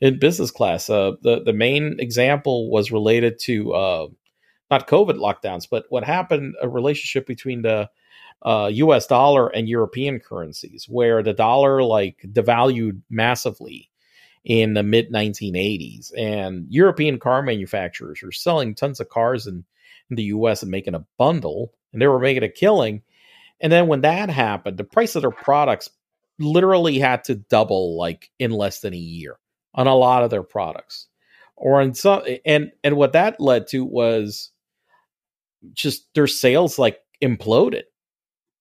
Speaker 1: in business class uh the the main example was related to uh not covid lockdowns but what happened a relationship between the uh us dollar and european currencies where the dollar like devalued massively in the mid 1980s and european car manufacturers were selling tons of cars in, in the us and making a bundle and they were making a killing and then when that happened, the price of their products literally had to double like in less than a year on a lot of their products. Or in some and and what that led to was just their sales like imploded.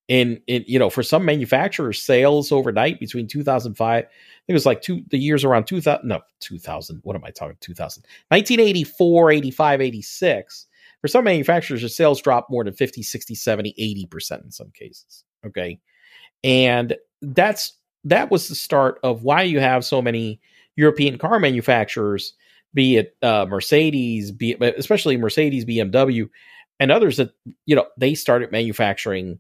Speaker 1: In in you know, for some manufacturers, sales overnight between 2005, I think it was like two the years around 2000 no, 2000, what am I talking 2000? 1984, 85, 86 for some manufacturers, their sales dropped more than 50, 60, 70, 80% in some cases. Okay. And that's that was the start of why you have so many European car manufacturers, be it uh, Mercedes, be it, especially Mercedes, BMW, and others that you know they started manufacturing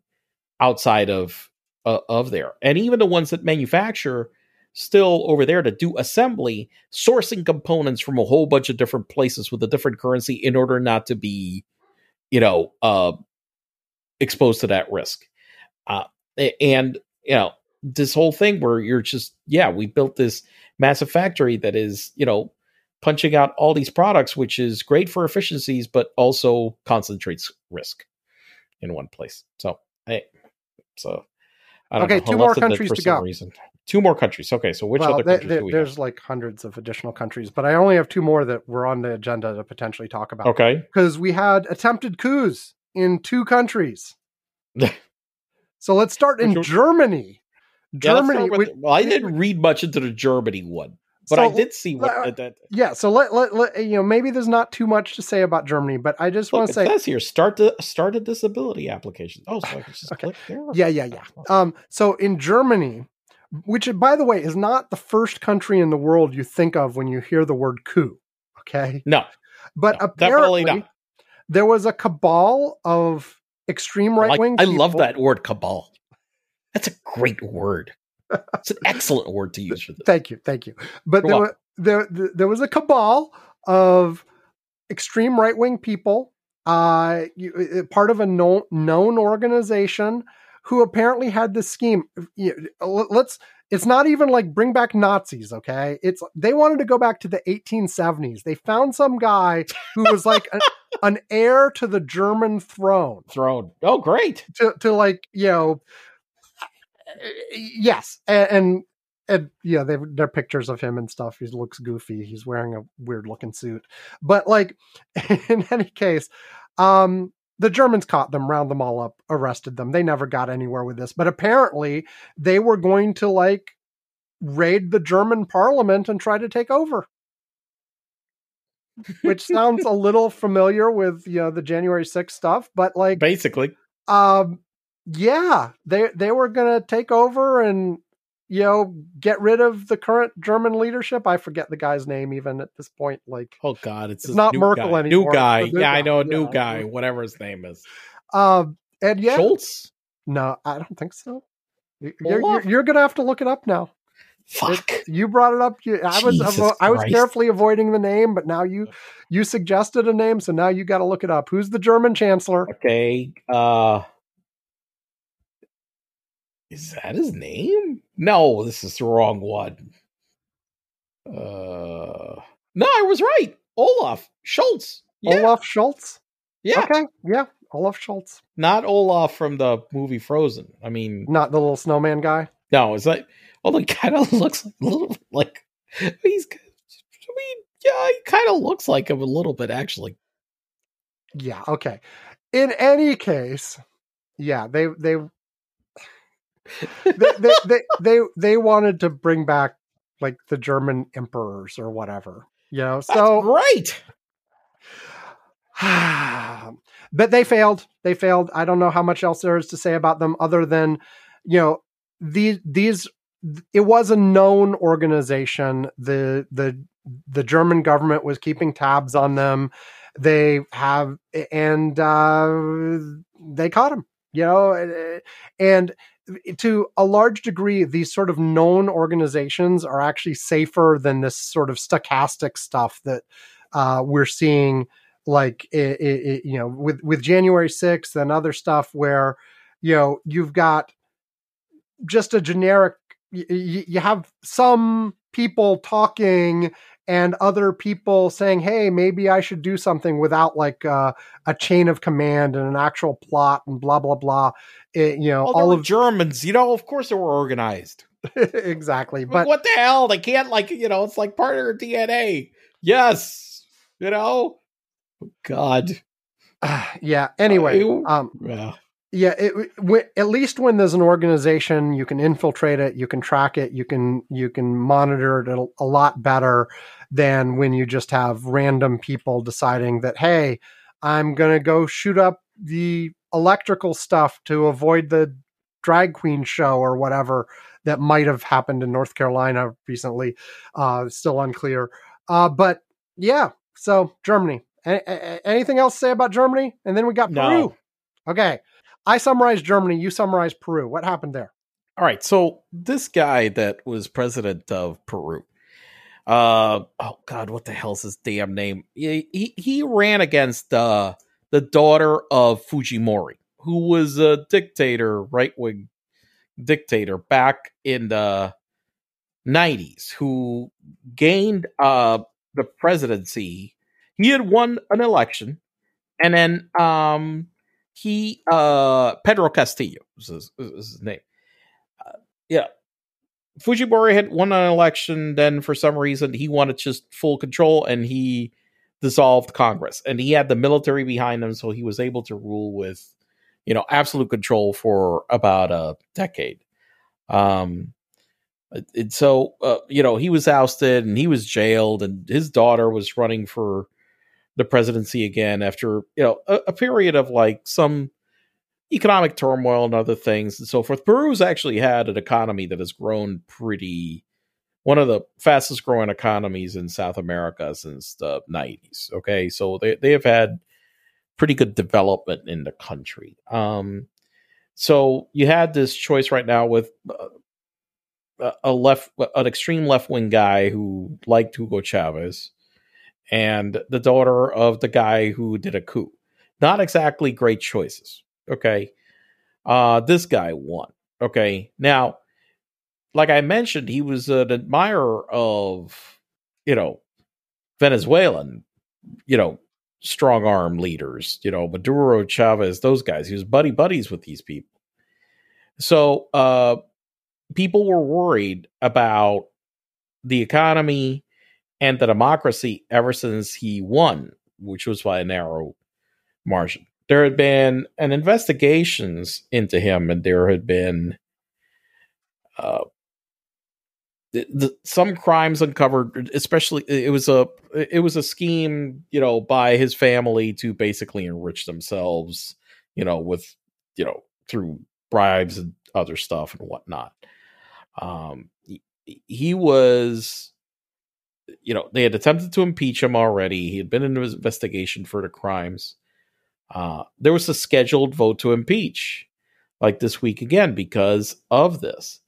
Speaker 1: outside of uh, of there, and even the ones that manufacture still over there to do assembly, sourcing components from a whole bunch of different places with a different currency in order not to be, you know, uh, exposed to that risk. Uh, and you know, this whole thing where you're just, yeah, we built this massive factory that is, you know, punching out all these products, which is great for efficiencies, but also concentrates risk in one place. So, hey, so. I don't
Speaker 2: Okay,
Speaker 1: know.
Speaker 2: two more
Speaker 1: left it that
Speaker 2: countries to go.
Speaker 1: Reason. Two more countries. Okay, so which
Speaker 2: well,
Speaker 1: other countries
Speaker 2: there-
Speaker 1: we have?
Speaker 2: there's like hundreds of additional countries, but I only have two more that were on the agenda to potentially talk about.
Speaker 1: Okay.
Speaker 2: Because we had attempted coups in two countries. so let's start in
Speaker 1: one-
Speaker 2: Germany.
Speaker 1: Yeah,
Speaker 2: Germany.
Speaker 1: with-
Speaker 2: which-
Speaker 1: well, I didn't read much into the Germany one, but
Speaker 2: so
Speaker 1: I did see what
Speaker 2: uh,
Speaker 1: that.
Speaker 2: Yeah, so let, let, let you know maybe there's not too much to say about Germany, but I just want to say
Speaker 1: says here start to start a disability application. Oh, so I can just
Speaker 2: Okay.
Speaker 1: click there.
Speaker 2: Yeah, yeah, yeah. Um, so in Germany, which by the way is not the first country in the world you think of when you hear the word coup. Okay.
Speaker 1: No,
Speaker 2: But
Speaker 1: No,
Speaker 2: apparently there was a cabal of extreme right
Speaker 1: like-
Speaker 2: wing.
Speaker 1: I love that word cabal. That's a great word. It's an excellent word to use for this.
Speaker 2: Thank you, thank you. But there, wa- there, there, was a cabal of extreme right wing people, uh, you, uh, part of a known, known organization who apparently had this scheme. Let- let's. It's not even like bring back Nazis, okay? It's they wanted to go back to the 1870s. They found some guy who was like a, an heir to the German throne
Speaker 1: Throne. Oh, great.
Speaker 2: to to like you know yes and and, and yeah they they're pictures of him and stuff he looks goofy he's wearing a weird looking suit but like [LAUGHS] in any case um the Germans caught them, round them all up, arrested them. They never got anywhere with this. But apparently, they were going to like raid the German parliament and try to take over. Which sounds a [LAUGHS] little familiar with you know the January 6th stuff, but like
Speaker 1: Basically,
Speaker 2: um, yeah, they they were gonna take over and you know, get rid of the current German leadership. I forget the guy's name even at this point. Like,
Speaker 1: Oh God, it's,
Speaker 2: It's not Merkel
Speaker 1: guy.
Speaker 2: anymore,
Speaker 1: New guy.
Speaker 2: new
Speaker 1: Yeah, I know a new
Speaker 2: Yeah.
Speaker 1: guy. Whatever his name is.
Speaker 2: um, and yeah,
Speaker 1: Scholz.
Speaker 2: no, I don't think so. You- You're, you're, you're gonna have to look it up now.
Speaker 1: Fuck.
Speaker 2: You brought it up. You, I was avo- I was carefully avoiding the name, but now you you suggested a name, so now you got to look it up. Who's the German chancellor?
Speaker 1: Okay. Uh Is that his name? No, this is the wrong one. Uh No, I was right. Olaf Scholz. Yeah.
Speaker 2: Olaf Scholz.
Speaker 1: yeah.
Speaker 2: Okay, yeah, Olaf Scholz,
Speaker 1: Not Olaf from the movie Frozen. I mean,
Speaker 2: not the little snowman guy.
Speaker 1: no, it's like well, he kind of looks like a little like he's I mean, yeah, he kind of looks like him a little bit actually.
Speaker 2: Yeah, okay. In any case, yeah, they they they, they, they, they they wanted to bring back like the German emperors or whatever, you know.
Speaker 1: That's
Speaker 2: So,
Speaker 1: right.
Speaker 2: but they failed. They failed. I don't know how much else there is to say about them other than, you know, these these. It was a known organization. The the the German government was keeping tabs on them. They have and uh, they caught him. You know, and to a large degree, these sort of known organizations are actually safer than this sort of stochastic stuff that uh, we're seeing, like i i you know, with with January sixth and other stuff, where you know you've got just a generic. y- y- You have some people talking and other people saying, "Hey, maybe I should do something," without like uh, a chain of command and an actual plot and blah blah blah. It- you know,
Speaker 1: Well,
Speaker 2: all of
Speaker 1: Germans, you know, of course they were organized. [LAUGHS]
Speaker 2: exactly.
Speaker 1: But what the hell? They can't like you know, it's like part of their DNA. Yes, you know. God. [SIGHS]
Speaker 2: yeah. Anyway, um,
Speaker 1: Yeah.
Speaker 2: Yeah. It, w- at least when there's an organization, you can infiltrate it, you can track it, you can you can monitor it a, a lot better than when you just have random people deciding that hey, I'm gonna go shoot up the electrical stuff to avoid the drag queen show or whatever that might have happened in North Carolina recently. Uh, still unclear. Uh, but yeah, so Germany. A- a- anything else to say about Germany? And then we got
Speaker 1: No.
Speaker 2: Peru. Okay. I summarized Germany. You summarized Peru. What happened there?
Speaker 1: All right. So this guy that was president of Peru. Uh oh God, what the hell's his damn name? He he, he ran against uh the daughter of Fujimori, who was a dictator, right wing dictator back in the 90s, who gained uh the presidency. He had won an election, and then um he uh Pedro Castillo was his, was his name. Uh, yeah. Fujimori had won an election, then for some reason he wanted just full control and he dissolved Congress. And he had the military behind him, so he was able to rule with, you know, absolute control for about a decade. Um and so uh, you know, he was ousted and he was jailed and his daughter was running for the presidency again after, you know, a, a period of like some economic turmoil and other things and so forth. Peru's actually had an economy that has grown pretty one of the fastest growing economies in South America since the 90s. Okay. So they, they have had pretty good development in the country. Um, so you had this choice right now with uh, a left, an extreme left wing guy who liked Hugo Chavez and the daughter of the guy who did a coup. Not exactly great choices. Okay. Uh, this guy won. Okay. Now, like I mentioned, he was an admirer of, you know, Venezuelan, you know, strong arm leaders, you know, Maduro, Chavez, those guys. He was buddy buddies with these people. So, uh, people were worried about the economy and the democracy ever since he won, which was by a narrow margin. There had been an investigations into him, and there had been uh, the, the, some crimes uncovered. Especially, it was a it was a scheme, you know, by his family to basically enrich themselves, you know, with you know through bribes and other stuff and whatnot. Um, he, he was, you know, they had attempted to impeach him already. He had been in investigation for the crimes. Uh, there was a scheduled vote to impeach, like this week again, because of this.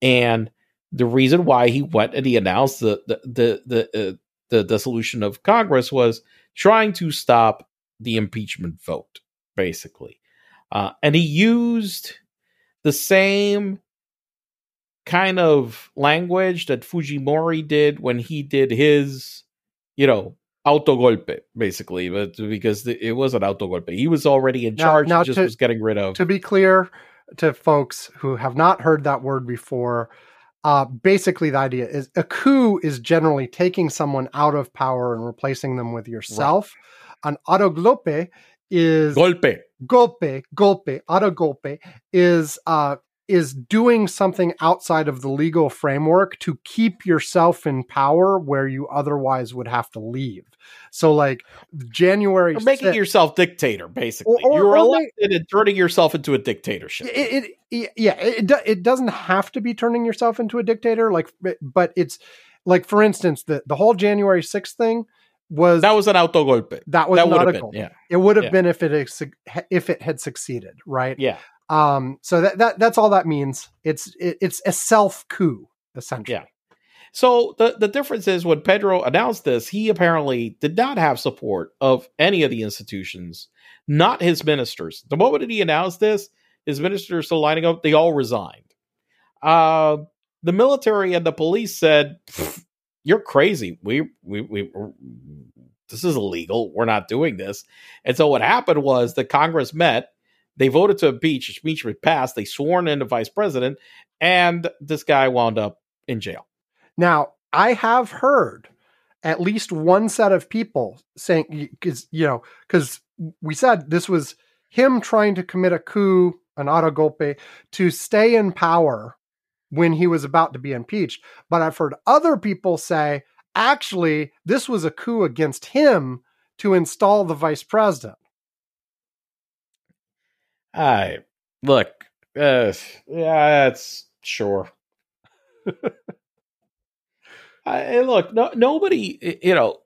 Speaker 1: And the reason why he went and he announced the the the the, uh, the dissolution of Congress was trying to stop the impeachment vote, basically. Uh, and he used the same kind of language that Fujimori did when he did his, you know, autogolpe, basically, but because it was an autogolpe. He was already in charge.
Speaker 2: now
Speaker 1: he just
Speaker 2: to-
Speaker 1: was getting rid of.
Speaker 2: to be clear to folks who have not heard that word before, uh, basically the idea is a coup is generally taking someone out of power and replacing them with yourself. An autogolpe is
Speaker 1: Golpe.
Speaker 2: golpe, golpe, autogolpe is uh is doing something outside of the legal framework to keep yourself in power where you otherwise would have to leave. So like January
Speaker 1: You're making
Speaker 2: 6th
Speaker 1: yourself dictator, basically.
Speaker 2: Or- or-
Speaker 1: You're elected and turning yourself into a dictatorship.
Speaker 2: it, it, yeah it, it doesn't have to be turning yourself into a dictator like but it's like for instance the the whole January 6th thing was
Speaker 1: that was an autogolpe.
Speaker 2: that was
Speaker 1: that
Speaker 2: not a
Speaker 1: been, yeah,
Speaker 2: It would have
Speaker 1: Yeah.
Speaker 2: been if it if it had succeeded, right?
Speaker 1: yeah.
Speaker 2: Um so that, that that's all that means. It's it, it's a self coup essentially.
Speaker 1: Yeah. So the the difference is when Pedro announced this, he apparently did not have support of any of the institutions, not his ministers. The moment that he announced this, his ministers still lining up, they all resigned. Uh, the military and the police said, "You're crazy. We we we." This is illegal. We're not doing this. And so what happened was the Congress met. They voted to impeach. Impeachment passed. They sworn in the vice president, and this guy wound up in jail.
Speaker 2: Now, I have heard at least one set of people saying cuz you know cuz we said this was him trying to commit a coup, an autogolpe to stay in power when he was about to be impeached. But I've heard other people say actually this was a coup against him to install the vice president.
Speaker 1: I look, uh, yeah, that's sure. [LAUGHS] I look, no, nobody, you know,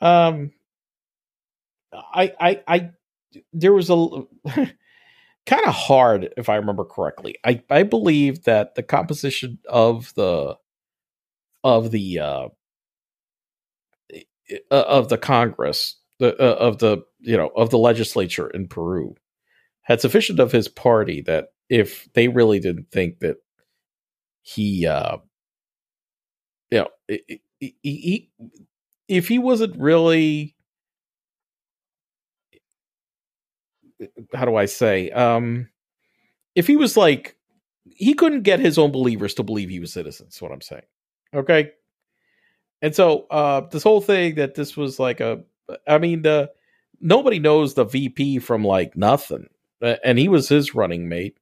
Speaker 1: [LAUGHS] um, I, I, I, there was a [LAUGHS] kind of hard, if I remember correctly. I, I believe that the composition of the, of the, uh, of the Congress, the uh, of the you know of the legislature in Peru, had sufficient of his party that if they really didn't think that he, uh, you know, he, he, he if he wasn't really, how do I say, um, if he was like, he couldn't get his own believers to believe he was citizens. What I'm saying, okay. And so uh this whole thing that this was like a I mean nobody knows the VP from like nothing. Uh, And he was his running mate.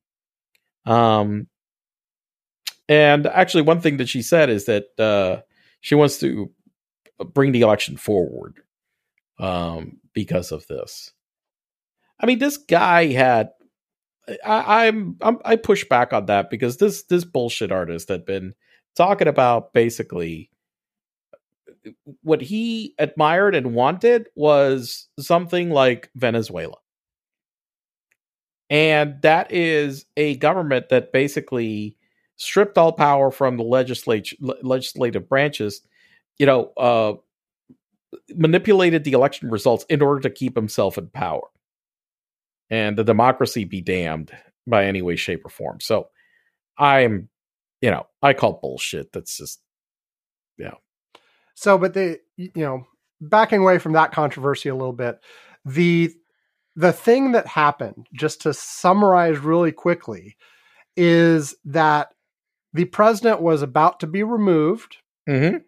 Speaker 1: Um and actually one thing that she said is that uh she wants to bring the election forward um because of this. I mean this guy had I, I'm, I'm I push back on that because this this bullshit artist had been talking about basically what he admired and wanted was something like Venezuela. And that is a government that basically stripped all power from the legislature legislative branches, you know, uh manipulated the election results in order to keep himself in power. And the democracy be damned by any way, shape, or form. So I'm, you know, I call bullshit. That's just
Speaker 2: So, but the you know, backing away from that controversy a little bit, the the thing that happened, just to summarize really quickly, is that the president was about to be removed,
Speaker 1: mm-hmm.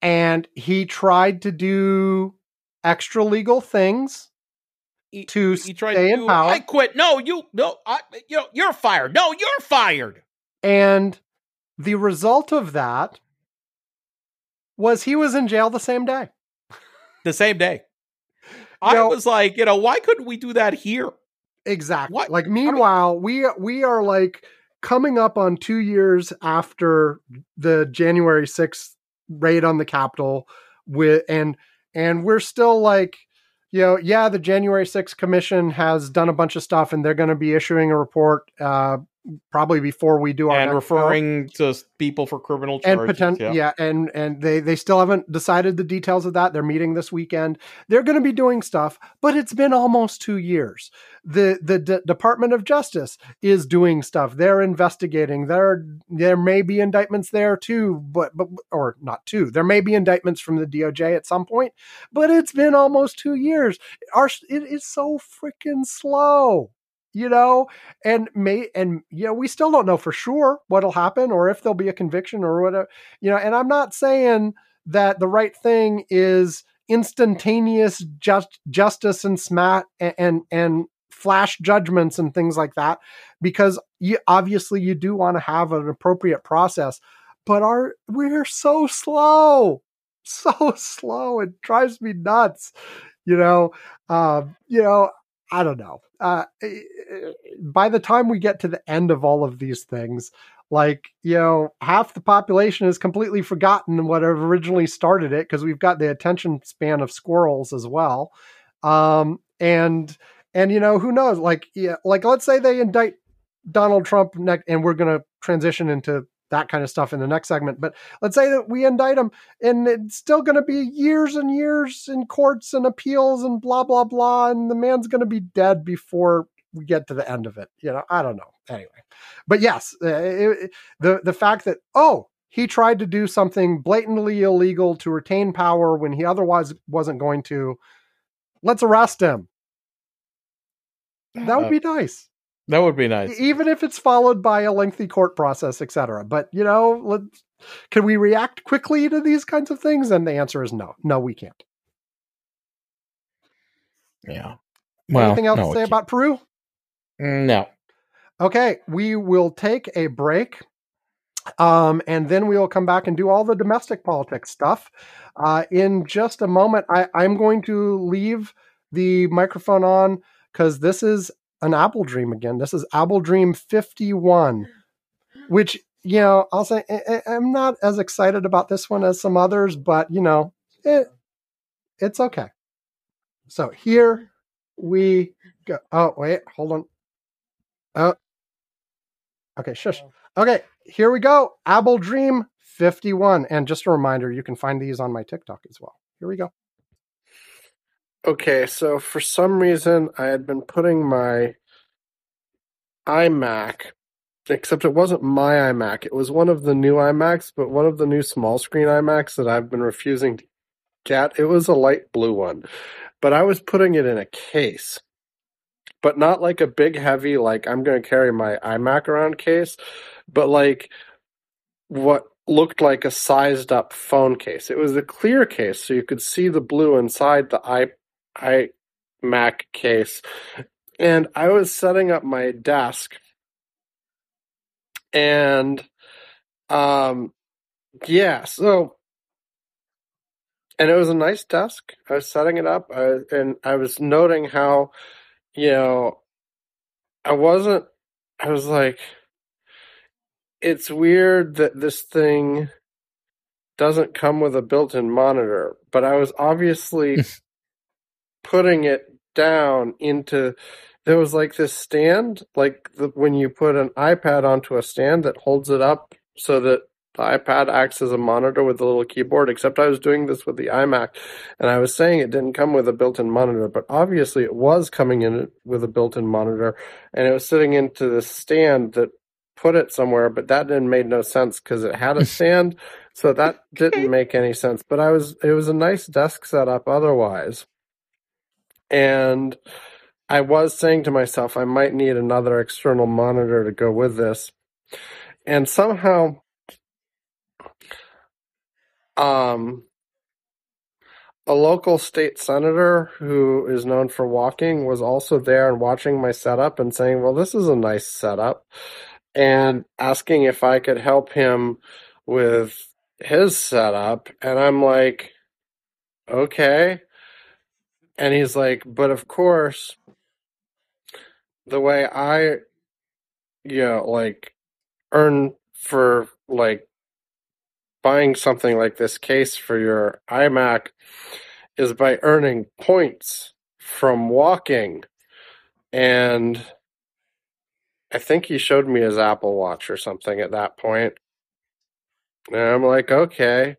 Speaker 2: and he tried to do extra legal things
Speaker 1: he,
Speaker 2: to
Speaker 1: he tried
Speaker 2: stay
Speaker 1: to
Speaker 2: in
Speaker 1: do,
Speaker 2: power.
Speaker 1: I quit. No, you no, I you you're fired. No, you're fired.
Speaker 2: And the result of that was he was in jail the same day.
Speaker 1: The same day. [LAUGHS] I
Speaker 2: know-
Speaker 1: was like, you know, why couldn't we do that here?
Speaker 2: Exactly.
Speaker 1: What?
Speaker 2: Like meanwhile, we we are like coming up on 2 years after the January 6th raid on the Capitol with and and we're still like you know, yeah, the January 6th commission has done a bunch of stuff and they're going to be issuing a report uh probably before we do our
Speaker 1: and
Speaker 2: next show.
Speaker 1: referring to people for criminal charges.
Speaker 2: and
Speaker 1: charges.
Speaker 2: potential yeah. and and they they still haven't decided the details of that they're meeting this weekend they're going to be doing stuff but it's been almost 2 years the the D- department of justice is doing stuff they're investigating there there may be indictments there too but but or not two there may be indictments from the DOJ at some point but it's been almost 2 years our it is so freaking slow you know and may and you know we still don't know for sure what'll happen or if there'll be a conviction or whatever you know and i'm not saying that the right thing is instantaneous just justice and smat and and, and flash judgments and things like that because you obviously you do want to have an appropriate process but our we're so slow [LAUGHS] so slow it drives me nuts you know um you know i don't know. Uh by the time we get to the end of all of these things like you know half the population has completely forgotten what originally started it because we've got the attention span of squirrels as well. Um and and you know who knows? Like yeah like let's say they indict donald trump next and we're going to transition into that kind of stuff in the next segment. But let's say that we indict him and it's still going to be years and years in courts and appeals and blah blah blah and the man's going to be dead before we get to the end of it you know? I don't know. Anyway. But yes uh, it, the the fact that oh he tried to do something blatantly illegal to retain power when he otherwise wasn't going to let's arrest him. That would
Speaker 1: Uh,
Speaker 2: be nice
Speaker 1: That would be nice.
Speaker 2: even if it's followed by a lengthy court process etc but you know let can we react quickly to these kinds of things and the answer is no no we can't
Speaker 1: Yeah. Well,
Speaker 2: anything else
Speaker 1: no,
Speaker 2: to say about peru
Speaker 1: No.
Speaker 2: Okay, we will take a break. Um, and then we will come back and do all the domestic politics stuff. Uh, in just a moment, I, I'm going to leave the microphone on because this is an Apple Dream again. This is Apple Dream 51, which, you know, I'll say I, I'm not as excited about this one as some others, but, you know, it, it's okay. So here we go. Oh, wait, hold on. Oh, okay, shush. Oh. Okay, here we go. Apple Dream 51. And just a reminder, you can find these on my TikTok as well. Here we go.
Speaker 5: Okay, so for some reason I had been putting my iMac, except it wasn't my iMac. It was one of the new iMacs, but one of the new small screen iMacs that I've been refusing to get. It was a light blue one, but I was putting it in a case, but not like a big, heavy, like I'm going to carry my iMac around case, but like what looked like a sized up phone case. It was a clear case, so you could see the blue inside the iMac case. And I was setting up my desk and um yeah, so and it was a nice desk. I was setting it up I, and I was noting how you know I wasn't I was like it's weird that this thing doesn't come with a built-in monitor, but I was obviously [LAUGHS] putting it down into there was like this stand like the, when you put an iPad onto a stand that holds it up so that the iPad acts as a monitor with a little keyboard except I was doing this with the iMac. And I was saying it didn't come with a built-in monitor but obviously it was coming in with a built-in monitor and it was sitting into the stand that put it somewhere but that didn't make no sense because it had a [LAUGHS] stand so that didn't make any sense. But I was it was a nice desk setup otherwise and I was saying to myself, I might need another external monitor to go with this. And somehow, um, a local state senator who is known for walking was also there and watching my setup and saying, Well, this is a nice setup, and asking if I could help him with his setup. And I'm like, Okay. And he's like, But of course, the way I, you know, like earn for like buying something like this case for your iMac is by earning points from walking. And I think he showed me his Apple Watch or something at that point. And I'm like, okay.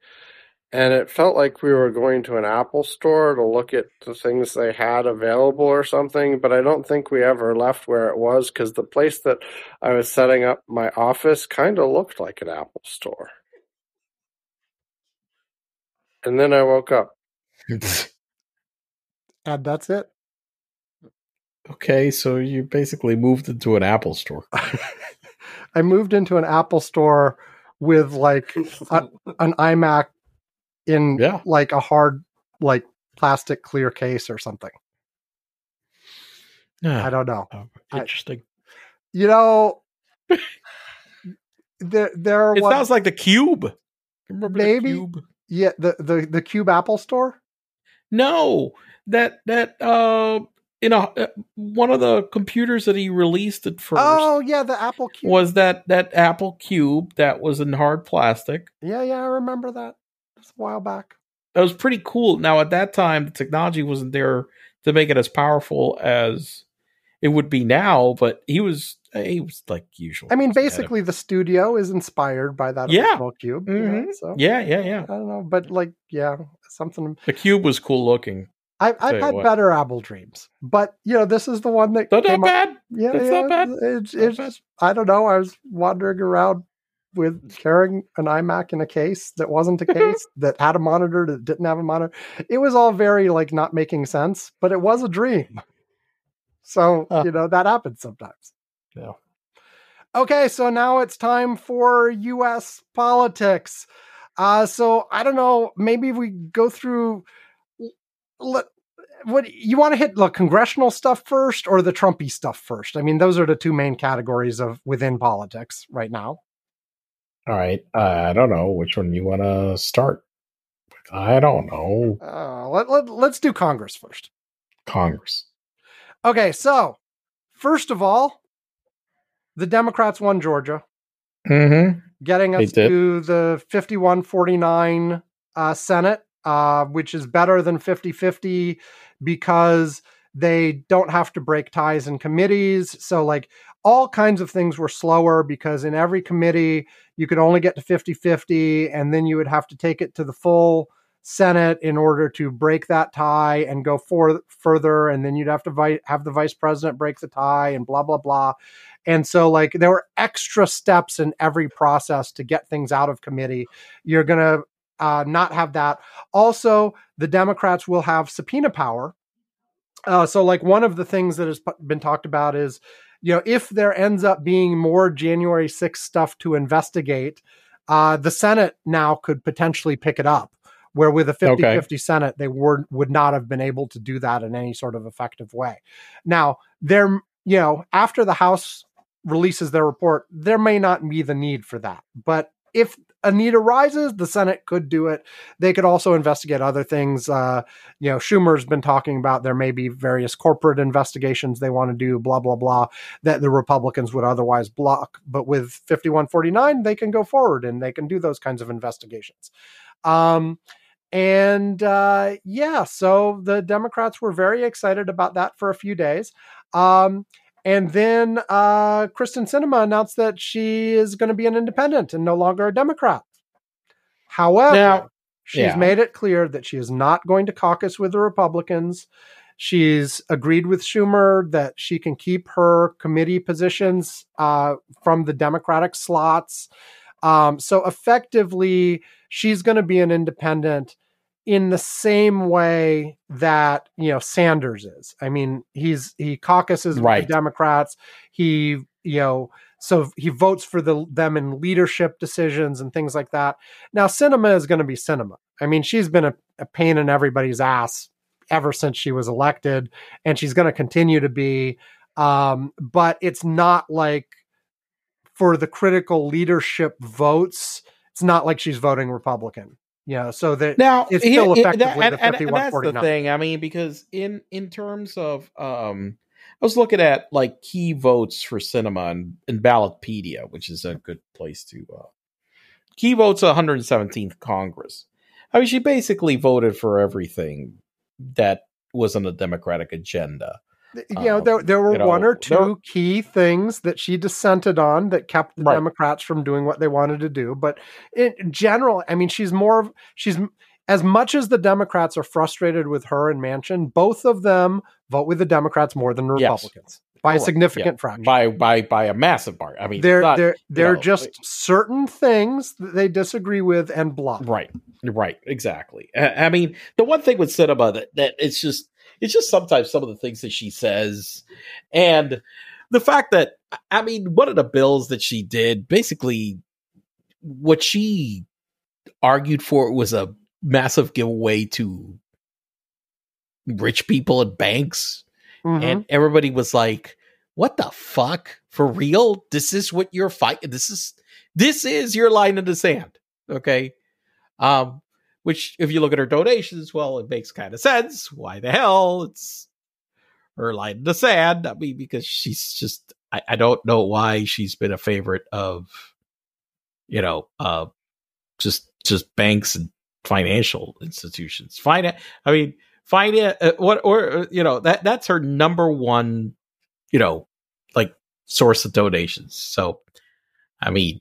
Speaker 5: And it felt like we were going to an Apple store to look at the things they had available or something, but I don't think we ever left where it was because the place that I was setting up my office kind of looked like an Apple store. And then I woke up. [LAUGHS]
Speaker 2: And that's it.
Speaker 1: okay, so you basically moved into an Apple store. [LAUGHS]
Speaker 2: I moved into an Apple store with like a, an iMac in
Speaker 1: Yeah.
Speaker 2: like a hard like plastic clear case or something. I don't know.
Speaker 1: Oh,
Speaker 2: I-
Speaker 1: interesting.
Speaker 2: You know, there there
Speaker 1: it
Speaker 2: was
Speaker 1: sounds like the Cube. Remember
Speaker 2: Maybe.
Speaker 1: the Cube?
Speaker 2: yeah the the the Cube Apple store.
Speaker 1: No, that that uh, in a uh, one of the computers that he released at first
Speaker 2: Oh yeah, the Apple Cube.
Speaker 1: was that that Apple Cube that was in hard plastic.
Speaker 2: yeah, yeah, I remember that. It's a while back.
Speaker 1: That was pretty cool. Now at that time, the technology wasn't there to make it as powerful as it would be now, but he was he was like usual.
Speaker 2: I mean, basically, the studio is inspired by that
Speaker 1: Yeah.
Speaker 2: original Cube. you know,
Speaker 1: Mhm.
Speaker 2: so
Speaker 1: yeah, yeah, yeah.
Speaker 2: I don't know, but like, yeah, something.
Speaker 1: The Cube was cool looking.
Speaker 2: I, I've had
Speaker 1: what.
Speaker 2: better Apple dreams, but you know, this is the one that
Speaker 1: Not
Speaker 2: up-
Speaker 1: bad.
Speaker 2: Yeah,
Speaker 1: That's
Speaker 2: yeah,
Speaker 1: not bad.
Speaker 2: It's, it's
Speaker 1: bad.
Speaker 2: I don't know. I was wandering around with carrying an iMac in a case that wasn't a [LAUGHS] case that had a monitor that didn't have a monitor. It was all very like not making sense, but it was a dream. So
Speaker 1: Huh.
Speaker 2: you know that happens sometimes.
Speaker 1: Yeah.
Speaker 2: Okay, so now it's time for U.S. politics. Uh, so I don't know. Maybe we go through. Let, what you want to hit the congressional stuff first or the Trumpy stuff first? I mean, those are the two main categories of within politics right now.
Speaker 1: All right. I don't know which one you want to start. with. I don't know.
Speaker 2: Uh, let, let, let's do Congress first.
Speaker 1: Congress.
Speaker 2: Okay, so first of all, the Democrats won Georgia,
Speaker 1: Mm-hmm.
Speaker 2: getting us to the 51 49 uh, Senate, uh, which is better than 50 50 because they don't have to break ties in committees. So, like, all kinds of things were slower because in every committee, you could only get to 50 50, and then you would have to take it to the full Senate in order to break that tie and go for, further. And then you'd have to vi- have the vice president break the tie and blah, blah, blah. And so, like, there were extra steps in every process to get things out of committee. You're going to uh, not have that. Also, the Democrats will have subpoena power. Uh, so, like, one of the things that has been talked about is, you know, if there ends up being more January 6th stuff to investigate, uh, the Senate now could potentially pick it up. Where with a 50
Speaker 1: Okay.
Speaker 2: 50 Senate, they were, would not have been able to do that in any sort of effective way. Now, there, you know, after the House releases their report, there may not be the need for that. But if a need arises, the Senate could do it. They could also investigate other things. Uh, you know, Schumer's been talking about there may be various corporate investigations they want to do, blah, blah, blah, that the Republicans would otherwise block. But with 5149, they can go forward and they can do those kinds of investigations. Um, and uh, yeah, so the Democrats were very excited about that for a few days. Um, and then uh, Kyrsten Sinema announced that she is going to be an independent and no longer a Democrat. However,
Speaker 1: Now,
Speaker 2: she's
Speaker 1: yeah.
Speaker 2: made it clear that she is not going to caucus with the Republicans. She's agreed with Schumer that she can keep her committee positions uh, from the Democratic slots. Um, so effectively, she's going to be an independent in the same way that you know Sanders is. I mean, he's he caucuses with the Democrats. He you know so he votes for the them in leadership decisions and things like that. Now, Sinema is going to be Sinema. I mean, she's been a, a pain in everybody's ass ever since she was elected, and she's going to continue to be. Um, but it's not like for the critical leadership votes. It's not like she's voting Republican. You know, so that
Speaker 1: now
Speaker 2: it's still
Speaker 1: it-
Speaker 2: effectively
Speaker 1: that-
Speaker 2: the
Speaker 1: and- and that's the
Speaker 2: 51-49.
Speaker 1: thing. I mean, because in in terms of um I was looking at like key votes for Sinema and, and Ballotpedia, which is a good place to uh, key votes 117th Congress. I mean, she basically voted for everything that was on the Democratic agenda.
Speaker 2: You know,
Speaker 1: Um,
Speaker 2: there there were
Speaker 1: you know,
Speaker 2: one or two key things that she dissented on that kept the
Speaker 1: Right.
Speaker 2: Democrats from doing what they wanted to do. But in general, I mean, she's more of she's as much as the Democrats are frustrated with her and Manchin, both of them vote with the Democrats more than the
Speaker 1: Yes.
Speaker 2: Republicans by a
Speaker 1: Correct.
Speaker 2: significant fraction.
Speaker 1: by by by a massive mark. I mean,
Speaker 2: there,
Speaker 1: not-
Speaker 2: there are
Speaker 1: know,
Speaker 2: just certain things that they disagree with and block.
Speaker 1: Right, right, exactly. I, I mean, the one thing with Sinema that that it's just it's just sometimes some of the things that she says, and the fact that I mean, one of the bills that she did, basically, what she argued for was a massive giveaway to rich people and banks.
Speaker 2: Mhm.
Speaker 1: and everybody was like what the fuck? For real? This is what you're fighting this is this is your line in the sand. Okay? Um which if you look at her donations well it makes kind of sense. Why the hell? It's her line in the sand. I mean because she's just i, I don't know why she's been a favorite of you know uh just just banks and financial institutions. Finance i mean finance uh, what or uh, you know that that's her number one you know like source of donations. So i mean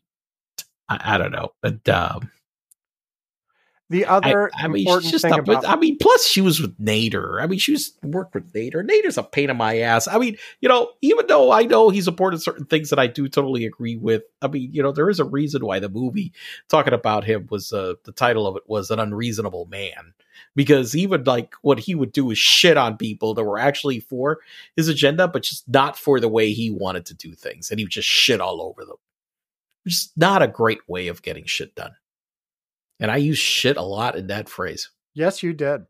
Speaker 1: i, I don't know. But um
Speaker 2: The other
Speaker 1: I mean
Speaker 2: important
Speaker 1: just
Speaker 2: thing about
Speaker 1: I mean plus she was with Nader. I mean she was worked with Nader. Nader's a pain in my ass. I mean you know even though I know he supported certain things that I do totally agree with I mean you know there is a reason why the movie talking about him was uh, the title of it was an unreasonable man. Because even like what he would do is shit on people that were actually for his agenda, but just not for the way he wanted to do things, and he would just shit all over them. Is not a great way of getting shit done. And I use shit a lot in that phrase.
Speaker 2: yes, you did.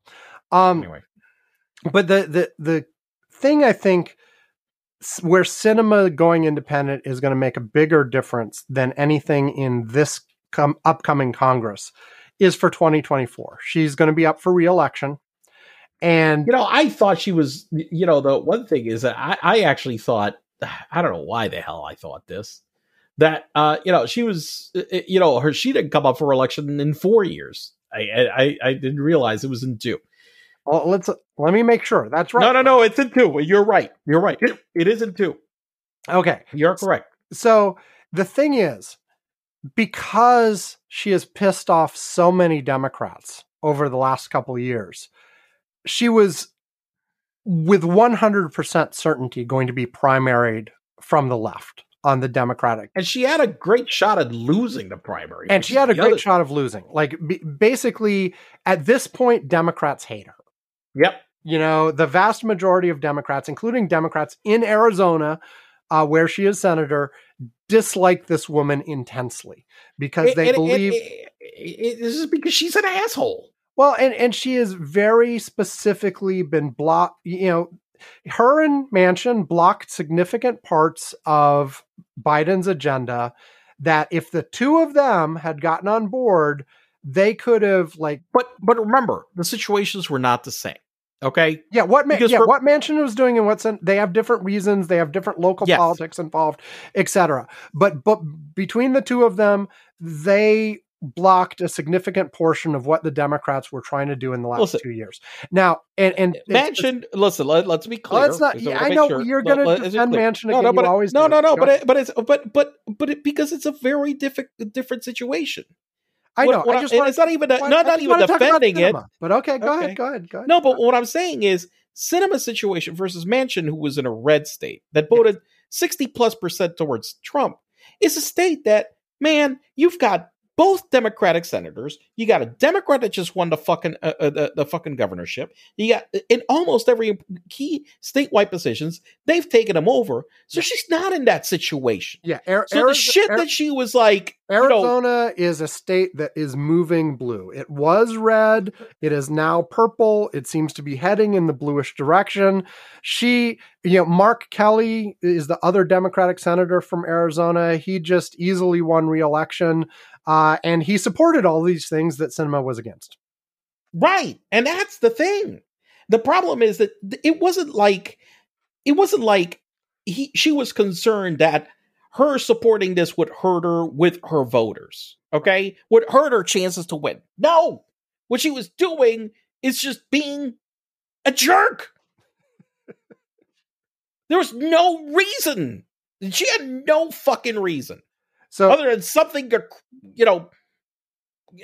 Speaker 2: Um,
Speaker 1: Anyway,
Speaker 2: but the the the thing I think where Sinema going independent is going to make a bigger difference than anything in this com- upcoming Congress is for 2024. She's going to be up for reelection, and
Speaker 1: you know, I thought she was. You know, the one thing is that I, I actually thought [SIGHS] I don't know why the hell I thought this that uh you know she was uh, you know her she didn't come up for election in four years. I I I didn't realize it was in two.
Speaker 2: well, let's let me make sure that's right.
Speaker 1: No, no, no. It's in two. You're right. You're right. It, it is in two.
Speaker 2: Okay,
Speaker 1: You're correct.
Speaker 2: so the thing is because she has pissed off so many democrats over the last couple of years she was with 100% certainty going to be primaried from the left on the democratic
Speaker 1: And she had a great shot at losing the primary.
Speaker 2: and she had a great
Speaker 1: other-
Speaker 2: shot of losing like b- basically at this point democrats hate her
Speaker 1: Yep.
Speaker 2: you know the vast majority of democrats including democrats in arizona uh, where she is senator dislike this woman intensely because they
Speaker 1: And- and-
Speaker 2: believe
Speaker 1: it- it- this is because she's an asshole.
Speaker 2: well and and she has very specifically been blocked you know her and Manchin blocked significant parts of Biden's agenda that if the two of them had gotten on board they could have like
Speaker 1: But but remember, the situations were not the same. Okay.
Speaker 2: Yeah, what Ma- yeah, what Manchin was doing and what's in, they have different reasons, they have different local
Speaker 1: Yes.
Speaker 2: politics involved, etc. But but between the two of them, they blocked a significant portion of what the Democrats were trying to do in the last
Speaker 1: Listen.
Speaker 2: two years. Now, and and
Speaker 1: Manchin, listen, let, us be clear.
Speaker 2: Let's not-
Speaker 1: I
Speaker 2: yeah, I know
Speaker 1: sure-
Speaker 2: you're gonna
Speaker 1: let- it's
Speaker 2: defend. Manchin
Speaker 1: No,
Speaker 2: again,
Speaker 1: no, but
Speaker 2: always
Speaker 1: no, no, no, but it, but it's but but but it, because it's a very different different situation.
Speaker 2: I know.
Speaker 1: what
Speaker 2: I
Speaker 1: I-
Speaker 2: just wanna-
Speaker 1: it's not even a, not not even
Speaker 2: wanna talk about
Speaker 1: defending it.
Speaker 2: But okay, go
Speaker 1: Okay.
Speaker 2: ahead, go ahead, go ahead.
Speaker 1: No, but what I'm saying is Sinema situation versus Manchin, who was in a red state that voted 60 plus percent towards Trump, is a state that, man, you've got both Democratic senators. You got a Democrat that just won the fucking uh, uh, the, the fucking governorship. You got in almost every key statewide positions, they've taken him over. So she's not in that situation.
Speaker 2: Yeah, Ar-
Speaker 1: So the shit
Speaker 2: Ar-
Speaker 1: that she was like, you know,
Speaker 2: Arizona is a state that is moving blue. It was red. It is now purple. It seems to be heading in the bluish direction. She, you know, Mark Kelly is the other Democratic senator from Arizona. He just easily won re-election, uh, and he supported all these things that Sinema was against.
Speaker 1: Right. And that's the thing. The problem is that it wasn't like it wasn't like he she was concerned that her supporting this would hurt her with her voters. Okay, would hurt her chances to win. No, what she was doing is just being a jerk. there was no reason. She had no fucking reason
Speaker 2: So,
Speaker 1: other than something to, you know,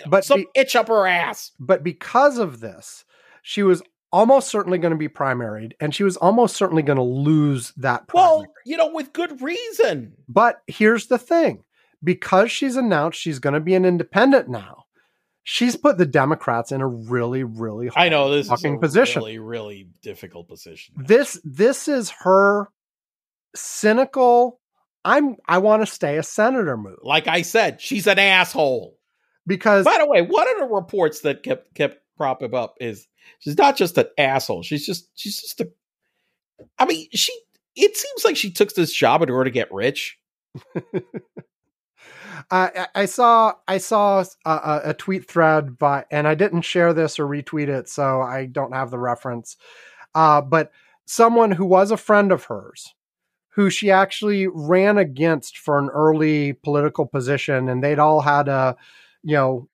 Speaker 2: But
Speaker 1: some
Speaker 2: be-
Speaker 1: itch up her ass.
Speaker 2: but because of this, she was almost certainly going to be primaried, and she was almost certainly going to lose that primary.
Speaker 1: Well, you know, with good reason.
Speaker 2: But here's the thing because she's announced she's going to be an independent now, she's put the Democrats in a really, really hard
Speaker 1: I know this is
Speaker 2: fucking
Speaker 1: a
Speaker 2: position.
Speaker 1: really, really difficult position.
Speaker 2: This this is her cynical. I'm I want to stay a senator move
Speaker 1: Like I said, she's an asshole.
Speaker 2: because
Speaker 1: By the way, one of the reports that kept kept propping up is she's not just an asshole. She's just she's just a. I mean, she. It seems like she took this job in order to get rich. [LAUGHS]
Speaker 2: I, I- saw I saw a, a- a tweet thread by, and I didn't share this or retweet it, so I don't have the reference. Uh, but someone who was a friend of hers, who she actually ran against for an early political position, and they'd all had a, you know,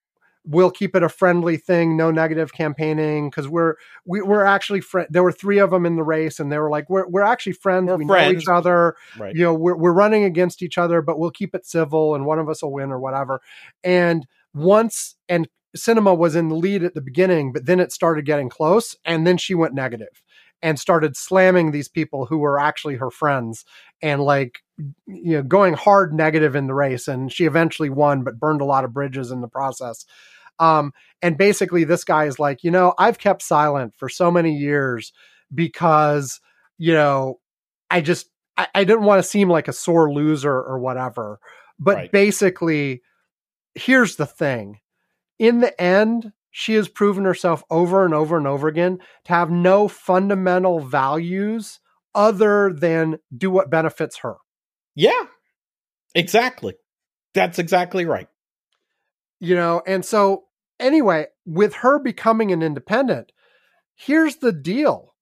Speaker 2: we'll keep it a friendly thing, no negative campaigning, because we're we, we're actually friend. There were three of them in the race, and they were like, we're we're actually friends.
Speaker 1: We're
Speaker 2: we know each other
Speaker 1: Right.
Speaker 2: you know we're, we're running against each other but we'll keep it civil and one of us will win or whatever and once and Sinema was in the lead at the beginning but then it started getting close and then she went negative and started slamming these people who were actually her friends and like you know going hard negative in the race and she eventually won but burned a lot of bridges in the process um and basically this guy is like you know i've kept silent for so many years because you know i just I, I didn't want to seem like a sore loser or whatever. But
Speaker 1: Right.
Speaker 2: basically, here's the thing. In the end, she has proven herself over and over and over again to have no fundamental values other than do what benefits her.
Speaker 1: Yeah. Exactly. That's exactly right.
Speaker 2: You know, and so anyway, with her becoming an independent, here's the deal.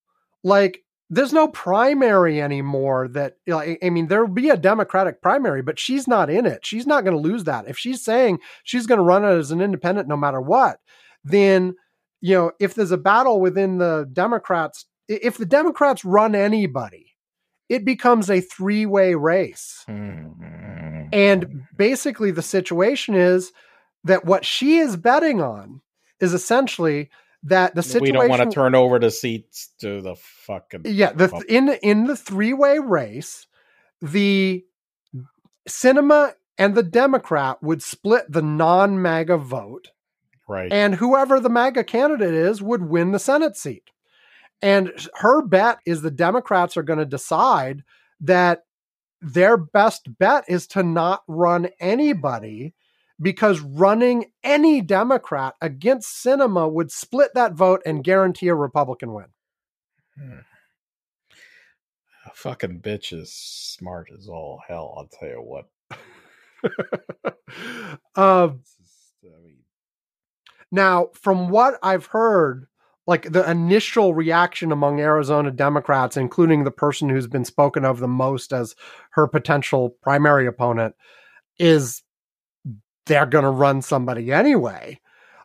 Speaker 2: Like there's no primary anymore that I mean there'll be a democratic primary but she's not in it. She's not going to lose that. If she's saying she's going to run it as an independent no matter what, then you know, if there's a battle within the Democrats if the Democrats run anybody, it becomes a three-way race. Mm-hmm. And basically, the situation is that what she is betting on is essentially that the situation.
Speaker 1: we don't want to turn over the seats to the fucking
Speaker 2: yeah, the
Speaker 1: Well-
Speaker 2: in in the three way race, the Sinema and the Democrat would split the non MAGA vote,
Speaker 1: right.
Speaker 2: and whoever the MAGA candidate is would win the Senate seat. And her bet is the Democrats are going to decide that their best bet is to not run anybody because running any Democrat against Sinema would split that vote and guarantee a Republican win.
Speaker 1: A fucking bitch is smart as all hell. I'll tell you what. [LAUGHS]
Speaker 2: um,
Speaker 1: This is- I mean,
Speaker 2: Now, from what I've heard, like the initial reaction among Arizona Democrats, including the person who's been spoken of the most as her potential primary opponent, is they're going to run somebody anyway.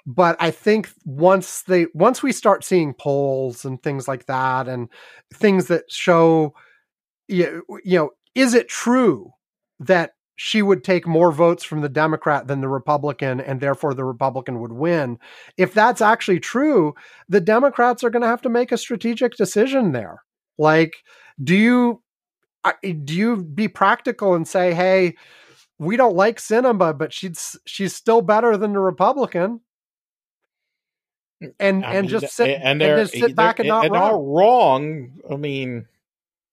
Speaker 2: But I think once they once we start seeing polls and things like that, and things that show, you know, is it true that she would take more votes from the Democrat than the Republican, and therefore the Republican would win? if that's actually true, the Democrats are going to have to make a strategic decision there. Like, do you do you be practical and say, "Hey, we don't like Sinema, but she's she's still better than the Republican," mm, and
Speaker 1: I
Speaker 2: and
Speaker 1: mean,
Speaker 2: just eh, sit
Speaker 1: and they're
Speaker 2: just sit back and not
Speaker 1: and wrong. I mean,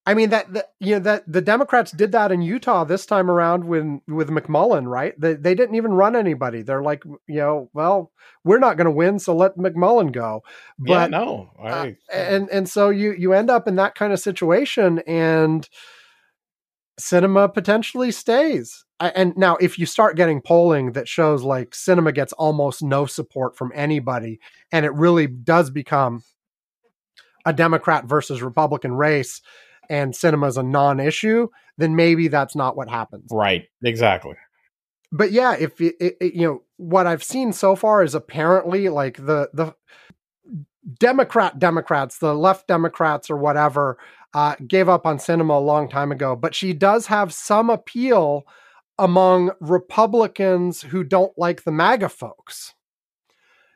Speaker 2: I mean that, that you know that the Democrats did that in Utah this time around when with McMullen, right? They they didn't even run anybody. They're like, you know, well, we're not going to win, so let McMullen go.
Speaker 1: yeah,
Speaker 2: But
Speaker 1: no,
Speaker 2: uh,
Speaker 1: I,
Speaker 2: and and so you you end up in that kind of situation and Sinema potentially stays I- and now if you start getting polling that shows like Sinema gets almost no support from anybody and it really does become a democrat versus republican race and Sinema is a non-issue, then maybe that's not what happens.
Speaker 1: Right. Exactly.
Speaker 2: But yeah, if it, it, it- you know what I've seen so far is apparently like the the Democrat Democrats, the left Democrats or whatever, uh, gave up on Sinema a long time ago. But she does have some appeal among Republicans who don't like the MAGA folks.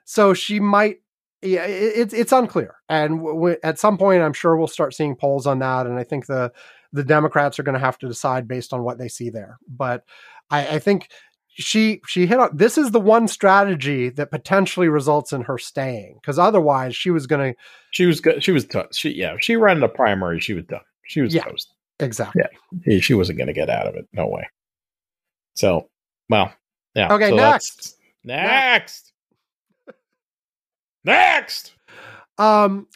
Speaker 2: So she might. Yeah, it's it's unclear, and w- at some point, I'm sure we'll start seeing polls on that. And I think the the Democrats are going to have to decide based on what they see there. But I, I think she she hit on this is the one strategy that potentially results in her staying because otherwise she was going to
Speaker 1: She was good. She was toast. She yeah. She ran the primary. She was done. She was
Speaker 2: Yeah.
Speaker 1: toast.
Speaker 2: exactly.
Speaker 1: yeah She wasn't going to get out of it. No way. So, well, yeah.
Speaker 2: Okay,
Speaker 1: so
Speaker 2: next.
Speaker 1: that's- Next. Next.
Speaker 2: Um,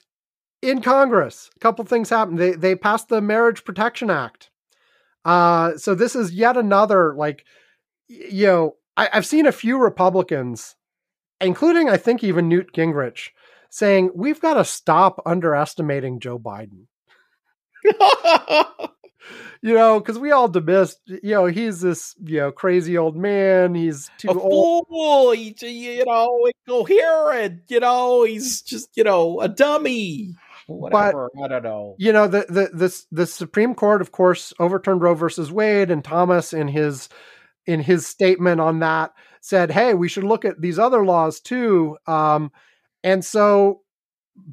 Speaker 2: in Congress, a couple things happened. They they passed the Marriage Protection Act. Uh, so this is yet another like, you know, I, I've seen a few Republicans, including I think even Newt Gingrich, saying we've got to stop underestimating Joe Biden. [LAUGHS] [LAUGHS] You know, because we all dismissed, you know, he's this you know crazy old man. He's too
Speaker 1: a
Speaker 2: old.
Speaker 1: fool. He, you know, incoherent. You know, he's just you know a dummy. Whatever. I don't know.
Speaker 2: you know the the this the Supreme Court, of course, overturned Roe versus Wade, and Thomas in his in his statement on that said, "Hey, we should look at these other laws too." Um, and so,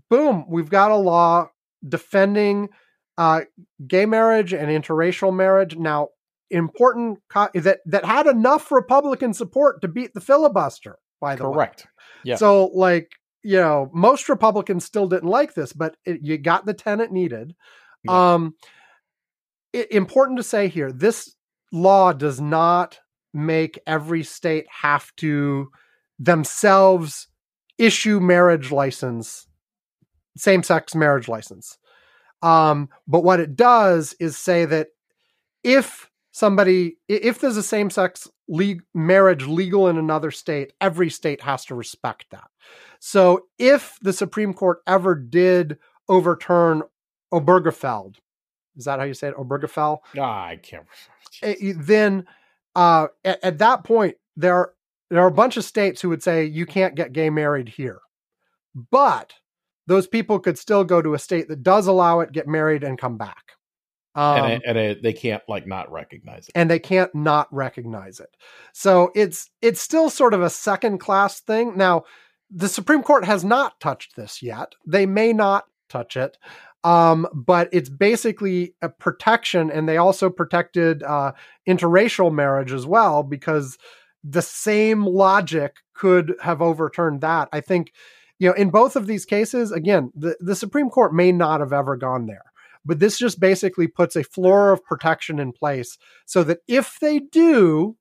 Speaker 2: boom, we've got a law defending uh, gay marriage and interracial marriage. Now, important co- that that had enough Republican support to beat the filibuster. By the way,
Speaker 1: Correct. Yeah.
Speaker 2: so, like, you know, most Republicans still didn't like this, but it, you got the tenant needed.
Speaker 1: Yeah.
Speaker 2: Um, it, important to say here this law does not make every state have to themselves issue marriage license, same sex marriage license. Um, but what it does is say that if somebody, if there's a same sex le- marriage legal in another state, every state has to respect that. So if the Supreme Court ever did overturn Obergefell, is that how you say it? Obergefell?
Speaker 1: Ah, I can't. [LAUGHS]
Speaker 2: eh, then uh, at, at that point there are, there are a bunch of states who would say you can't get gay married here but those people could still go to a state that does allow it get married and come back um,
Speaker 1: and it, and it, they can't like not recognize it.
Speaker 2: and they can't not recognize it. So it's it's still sort of a second class thing. Now, the Supreme Court has not touched this yet. They may not touch it. Um, but it's basically a protection, and they also protected uh, interracial marriage as well because the same logic could have overturned that. I think, you know, in both of these cases, again, the, the Supreme Court may not have ever gone there but this just basically puts a floor of protection in place so that if they do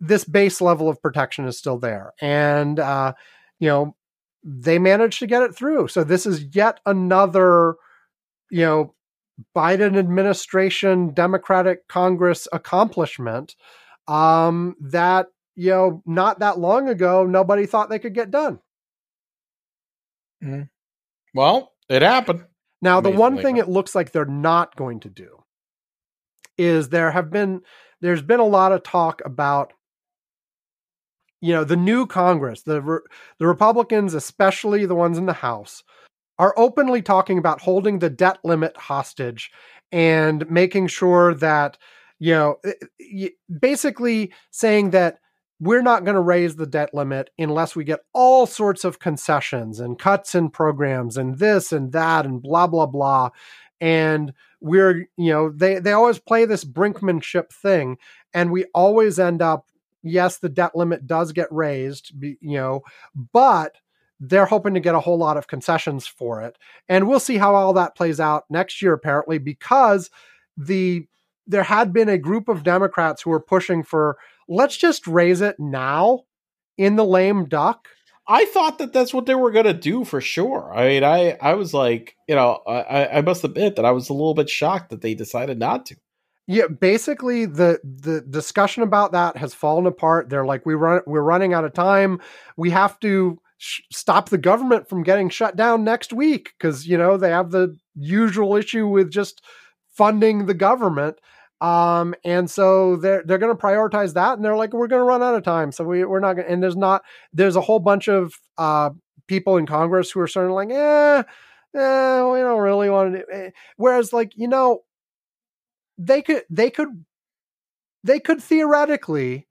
Speaker 2: this base level of protection is still there. And uh you know they managed to get it through. So this is yet another you know biden administration democratic congress accomplishment um that you know not that long ago nobody thought they could get done
Speaker 1: Well, it happened.
Speaker 2: Now, the one thing it looks like they're not going to do is there have been there's been a lot of talk about you know the new Congress, the Re- the Republicans, especially the ones in the House, are openly talking about holding the debt limit hostage and making sure that you know eh, basically saying that we're not going to raise the debt limit unless we get all sorts of concessions and cuts in programs and this and that and blah blah blah. And we're you know they they always play this brinkmanship thing and we always end up yes the debt limit does get raised you know but they're hoping to get a whole lot of concessions for it. And we'll see how all that plays out next year apparently because the there had been a group of democrats who were pushing for let's just raise it now in the lame duck
Speaker 1: I thought that that's what they were going to do for sure. I mean, I I was like, you know, I I- I must admit that I was a little bit shocked that they decided not to.
Speaker 2: Yeah, basically the the discussion about that has fallen apart. They're like we run we're running out of time. We have to sh- stop the government from getting shut down next week because you know they have the usual issue with just funding the government. Um, and so they're they're going to prioritize that, and they're like, we're going to run out of time, so we we're not going. And there's not there's a whole bunch of uh people in Congress who are sort of like, eh, eh we don't really want to. Eh. Whereas, like you know, they could they could they could theoretically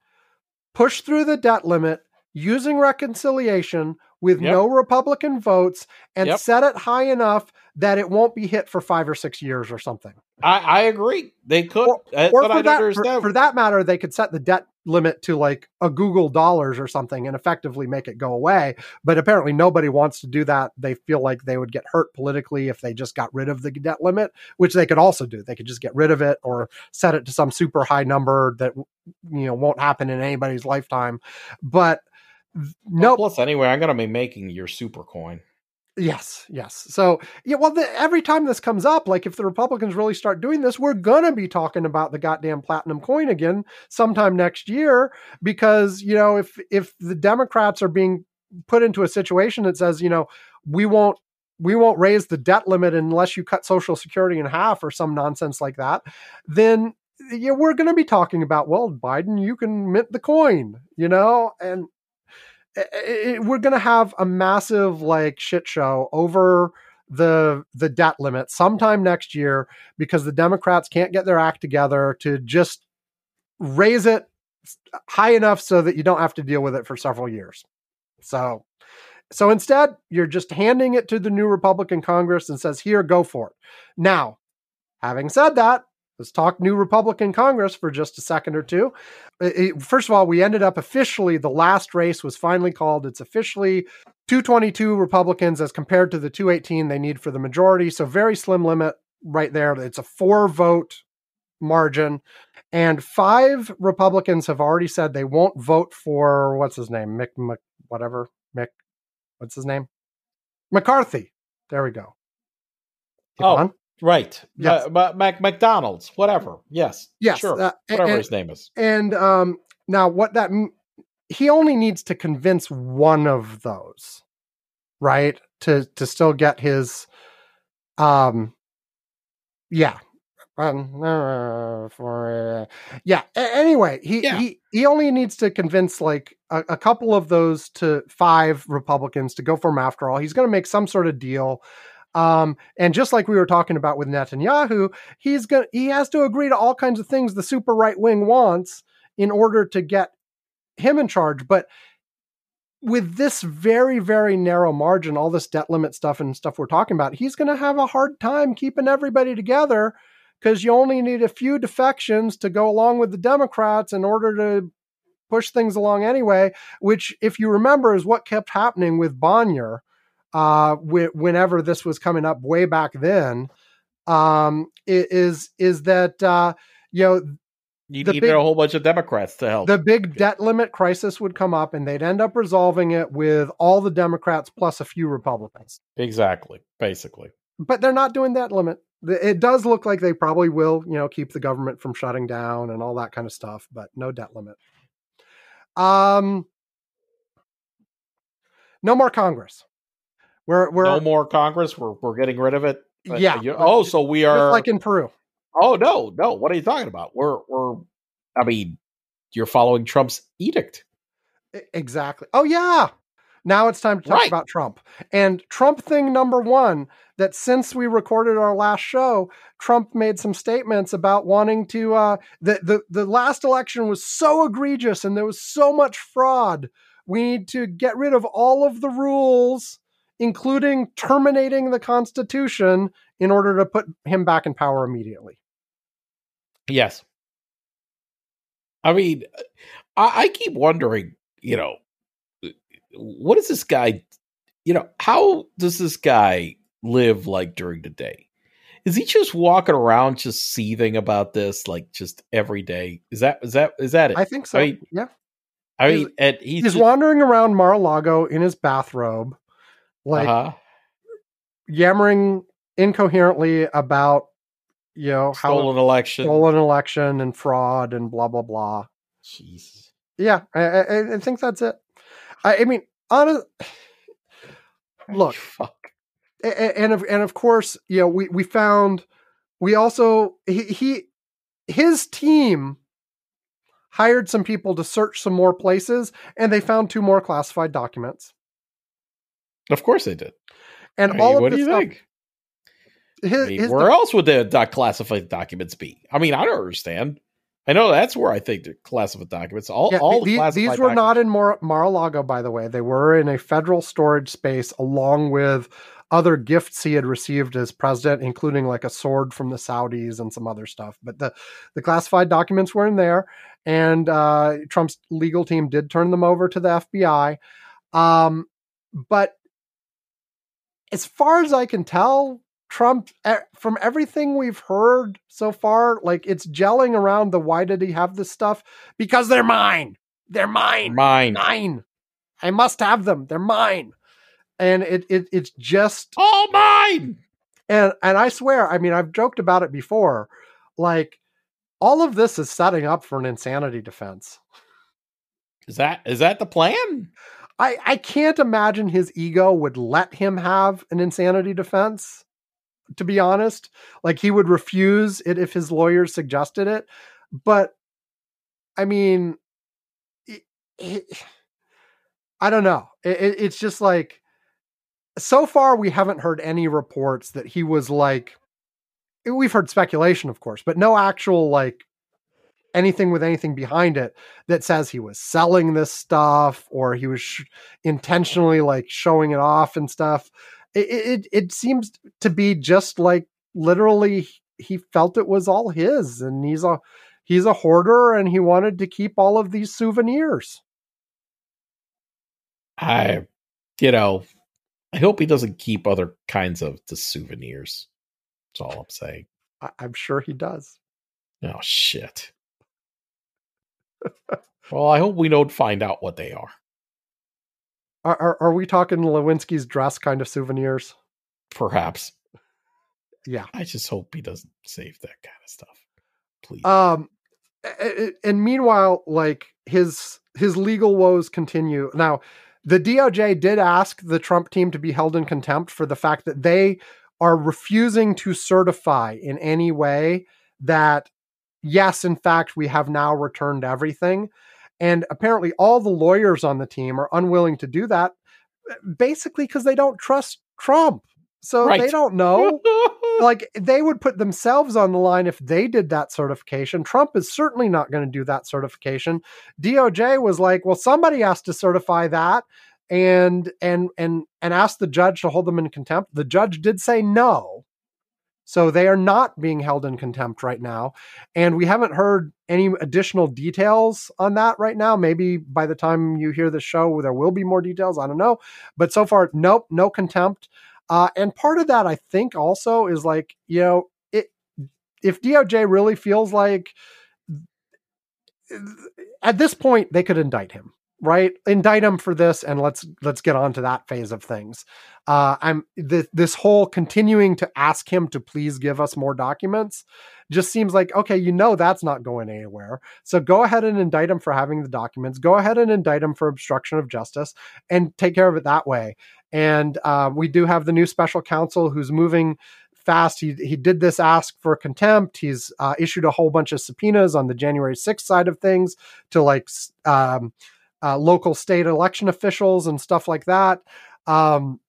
Speaker 2: push through the debt limit using reconciliation with
Speaker 1: Yep.
Speaker 2: no Republican votes and
Speaker 1: Yep.
Speaker 2: set it high enough that it won't be hit for five or six years or something.
Speaker 1: I, I agree. They could,
Speaker 2: Or-
Speaker 1: uh,
Speaker 2: Or
Speaker 1: but
Speaker 2: for
Speaker 1: I
Speaker 2: that, for, for that matter, they could set the debt limit to like a googol dollars or something and effectively make it go away. But apparently nobody wants to do that. They feel like they would get hurt politically if they just got rid of the debt limit, which they could also do. They could just get rid of it or set it to some super high number that you know won't happen in anybody's lifetime. But no,
Speaker 1: Plus, anyway, I'm going to be making your super coin.
Speaker 2: Yes, yes. So, yeah, well, the, every time this comes up, like if the Republicans really start doing this, we're going to be talking about the goddamn platinum coin again sometime next year because, you know, if if the Democrats are being put into a situation that says, you know, we won't we won't raise the debt limit unless you cut social security in half or some nonsense like that, then yeah, we're going to be talking about, well, Biden, you can mint the coin, you know, and it- we're going to have a massive like shit show over the the debt limit sometime next year because the Democrats can't get their act together to just raise it high enough so that you don't have to deal with it for several years. So so instead, you're just handing it to the new Republican Congress and says, "Here, go for it." Now, having said that, let's talk new Republican Congress for just a second or two it- first of all, we ended up officially, the last race was finally called. It's officially 222 Republicans as compared to the 218 they need for the majority. So, very slim limit right there. It's a four vote margin. And five Republicans have already said they won't vote for what's his name? Mick, Mc, whatever. Mick, what's his name? McCarthy. There we go. Keep
Speaker 1: Oh,
Speaker 2: on.
Speaker 1: Right.
Speaker 2: Yes.
Speaker 1: Uh, but Mac McDonald's, whatever. Yes.
Speaker 2: Yes.
Speaker 1: Sure.
Speaker 2: uh,
Speaker 1: whatever
Speaker 2: and-
Speaker 1: his name is.
Speaker 2: And um, now, what that m- he only needs to convince one of those, right? To to still get his, um, yeah, um, uh, for uh, yeah. Anyway, he
Speaker 1: Yeah.
Speaker 2: he he only needs to convince like a, a couple of those to five Republicans to go for him. After all, he's going to make some sort of deal. Um, and just like we were talking about with Netanyahu, he's gonna he has to agree to all kinds of things the super right wing wants in order to get him in charge. But with this very, very narrow margin, all this debt limit stuff and stuff we're talking about, he's going to have a hard time keeping everybody together because you only need a few defections to go along with the Democrats in order to push things along anyway. Which, if you remember, is what kept happening with Boehner uh, wh- whenever this was coming up way back then. Um, is is that uh, you know
Speaker 1: You needed
Speaker 2: big-
Speaker 1: a whole bunch of Democrats to help.
Speaker 2: the big debt limit crisis would come up and they'd end up resolving it with all the Democrats plus a few Republicans.
Speaker 1: exactly. Basically.
Speaker 2: But they're not doing that limit. It does look like they probably will, you know, keep the government from shutting down and all that kind of stuff, but no debt limit. Um no more Congress. We're we're
Speaker 1: no more Congress. We're we're getting rid of it. Uh,
Speaker 2: yeah.
Speaker 1: you- oh, so we
Speaker 2: just
Speaker 1: are.
Speaker 2: like in Peru.
Speaker 1: oh no, no. What are you talking about? We're we're. I mean, you're following Trump's edict.
Speaker 2: Exactly. Oh yeah. Now it's time to talk
Speaker 1: Right.
Speaker 2: about Trump. And Trump thing number 1 that since we recorded our last show, Trump made some statements about wanting to uh the the the last election was so egregious and there was so much fraud. We need to get rid of all of the rules including terminating the constitution in order to put him back in power immediately.
Speaker 1: Yes. I mean, I, I keep wondering, you know, what is this guy, you know, how does this guy live like during the day? Is he just walking around just seething about this like just every day? Is that is that is that it?
Speaker 2: I think so.
Speaker 1: I mean,
Speaker 2: yeah.
Speaker 1: I
Speaker 2: he's-
Speaker 1: mean, and he's,
Speaker 2: He's
Speaker 1: just,
Speaker 2: wandering around Mar-a-Lago in his bathrobe like
Speaker 1: uh-huh.
Speaker 2: yammering incoherently about you know how
Speaker 1: stolen election.
Speaker 2: stolen election and fraud and blah blah blah.
Speaker 1: Jesus.
Speaker 2: Yeah, I, I, I think that's it. I, I mean, honest, [SIGHS] look,
Speaker 1: Fuck.
Speaker 2: a- a- and of and of course, you know, we we found we also he, he his team hired some people to search some more places, and they found two more classified documents.
Speaker 1: Of course they did.
Speaker 2: And
Speaker 1: I mean,
Speaker 2: all of
Speaker 1: what do you
Speaker 2: stuff,
Speaker 1: think?
Speaker 2: his,
Speaker 1: I mean,
Speaker 2: his
Speaker 1: where else would the doc- classified documents be? I mean, I don't understand. I know that's where I think the classified documents. All,
Speaker 2: Yeah,
Speaker 1: all
Speaker 2: the-
Speaker 1: the
Speaker 2: these were not in Mar- Mar-a-Lago, by the way. They were in a federal storage space along with other gifts he had received as president, including like a sword from the Saudis and some other stuff. But the, the classified documents were in there, and uh, Trump's legal team did turn them over to the FBI. Um, but as far as I can tell, Trump, from everything we've heard so far, like it's gelling around the why did he have this stuff? Because they're mine. They're mine.
Speaker 1: mine.
Speaker 2: Mine. I must have them. They're mine. And it, it it's just
Speaker 1: All mine.
Speaker 2: and and I swear, I mean, I've joked about it before. Like all of this is setting up for an insanity defense.
Speaker 1: Is that is that the plan?
Speaker 2: I, I can't imagine his ego would let him have an insanity defense, to be honest. Like he would refuse it if his lawyers suggested it. But I mean, it, it- I don't know. It, it- it's just like, so far we haven't heard any reports that he was like, we've heard speculation, of course, but no actual like anything with anything behind it that says he was selling this stuff or he was sh- intentionally like showing it off and stuff. It, it it seems to be just like literally he felt it was all his and he's a he's a hoarder and he wanted to keep all of these souvenirs.
Speaker 1: I, you know, I hope he doesn't keep other kinds of the souvenirs. That's all I'm saying.
Speaker 2: I, I'm sure he does.
Speaker 1: Oh shit. Well, I hope we don't find out what they are.
Speaker 2: Are, are, are we talking Lewinsky's dress kind of souvenirs?
Speaker 1: Perhaps.
Speaker 2: Yeah.
Speaker 1: I just hope he doesn't save that kind of stuff. Please.
Speaker 2: Um, and meanwhile, like his his legal woes continue. Now, the DOJ did ask the Trump team to be held in contempt for the fact that they are refusing to certify in any way that yes, in fact, we have now returned everything. And apparently, all the lawyers on the team are unwilling to do that, basically because they don't trust Trump. So they don't know [LAUGHS] like they would put themselves on the line if they did that certification. Trump is certainly not going to do that certification. DOJ was like, well, somebody has to certify that and and and and ask the judge to hold them in contempt. The judge did say no. So they are not being held in contempt right now. And we haven't heard any additional details on that right now. Maybe by the time you hear the show, there will be more details. I don't know. But so far, nope, no contempt. Uh, and part of that, I think, also is like, you know, if DOJ really feels like at this point they could indict him, right? Indict him for this, and let's let's get on to that phase of things. Uh, I'm th- this whole continuing to ask him to please give us more documents just seems like okay, you know that's not going anywhere. So go ahead and indict him for having the documents. Go ahead and indict him for obstruction of justice, and take care of it that way. And uh, we do have the new special counsel who's moving fast. He he did this ask for contempt. He's uh, issued a whole bunch of subpoenas on the January 6th side of things to like um, uh, local state election officials and stuff like that. Um,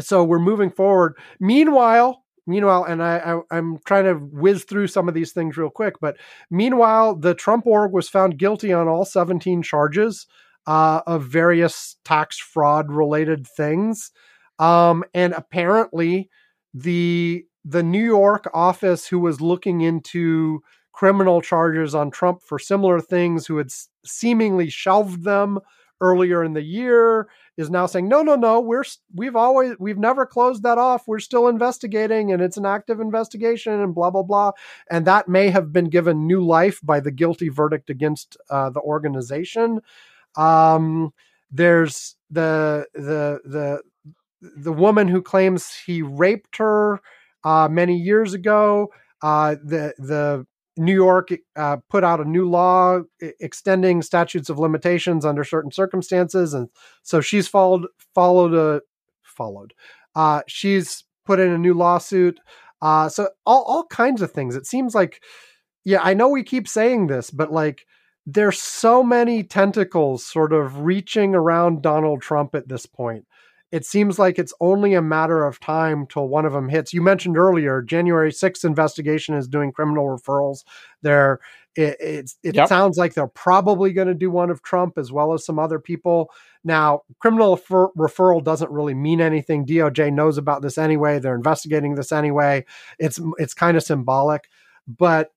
Speaker 2: so we're moving forward. Meanwhile, meanwhile, and I, I I'm trying to whiz through some of these things real quick, but meanwhile, the Trump org was found guilty on all 17 charges uh, of various tax fraud related things. Um, and apparently, the the New York office who was looking into criminal charges on Trump for similar things, who had seemingly shelved them earlier in the year, is now saying, "No, no, no, we're we've always we've never closed that off. We're still investigating, and it's an active investigation, and blah blah blah." And that may have been given new life by the guilty verdict against uh, the organization. Um, there's the the the the woman who claims he raped her uh, many years ago. Uh, the the New York uh, put out a new law extending statutes of limitations under certain circumstances, and so she's followed followed a followed. Uh, she's put in a new lawsuit. Uh, so all all kinds of things. It seems like, yeah, I know we keep saying this, but like there's so many tentacles sort of reaching around Donald Trump at this point. It seems like it's only a matter of time till one of them hits. You mentioned earlier, January 6th investigation is doing criminal referrals. There, it, it
Speaker 1: Yep.
Speaker 2: sounds like they're probably going to do one of Trump as well as some other people. Now, criminal refer- referral doesn't really mean anything. DOJ knows about this anyway. They're investigating this anyway. It's it's kind of symbolic, but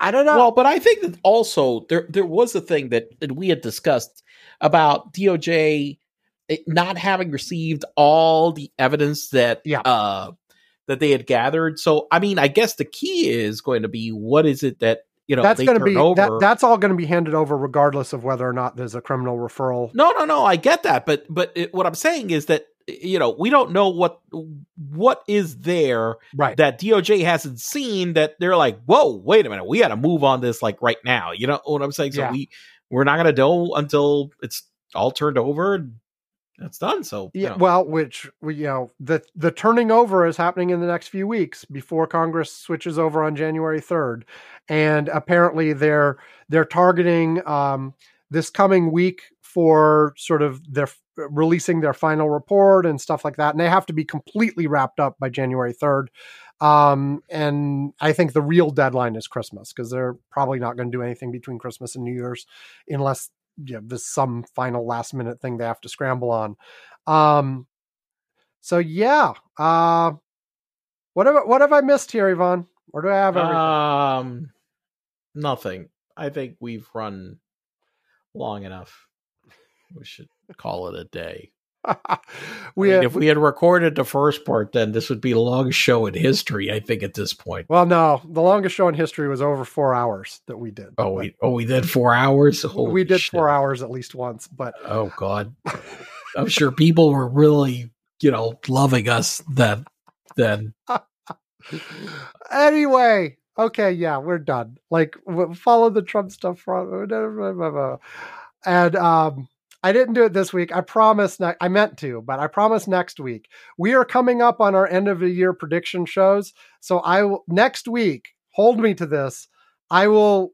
Speaker 2: I don't know.
Speaker 1: Well, but I think that also there there was a thing that, that we had discussed about DOJ it not having received all the evidence that
Speaker 2: Yeah.
Speaker 1: uh that they had gathered. So I mean, I guess the key is going to be what is it that you know
Speaker 2: that's going to be
Speaker 1: over.
Speaker 2: that, that's all going to be handed over regardless of whether or not there's a criminal referral.
Speaker 1: no, no, no. I get that, but but it, what I'm saying is that you know we don't know what what is there
Speaker 2: Right.
Speaker 1: that DOJ hasn't seen that they're like, whoa, wait a minute, we got to move on this like right now. You know what I'm saying? So
Speaker 2: Yeah.
Speaker 1: we we're not gonna know until it's all turned over it's done. So you
Speaker 2: Yeah,
Speaker 1: know.
Speaker 2: well, which we- you know, the the turning over is happening in the next few weeks before Congress switches over on January third, and apparently they're they're targeting um, this coming week for sort of their releasing their final report and stuff like that, and they have to be completely wrapped up by January third. Um, and I think the real deadline is Christmas because they're probably not going to do anything between Christmas and New Year's unless you know, there's some final last minute thing they have to scramble on. Um, so yeah, uh, what have what have I missed here, Ivan? Or do I have everything?
Speaker 1: um, nothing. I think we've run long enough. We should call it a day. [LAUGHS]
Speaker 2: we
Speaker 1: I mean,
Speaker 2: have,
Speaker 1: if we had recorded the first part, then this would be the longest show in history. I think at this point.
Speaker 2: well, no, the longest show in history was over four hours that we did.
Speaker 1: Oh, we oh we did four hours.
Speaker 2: we did
Speaker 1: shit.
Speaker 2: four hours at least once, but
Speaker 1: Oh God, [LAUGHS] I'm sure people were really you know loving us then. Then [LAUGHS]
Speaker 2: anyway, okay, yeah, we're done. Like, follow the Trump stuff from, and um, I didn't do it this week. I promise. Ne- I meant to, but I promise next week. We are coming up on our end of the year prediction shows, so I will next week. Hold me to this. I will.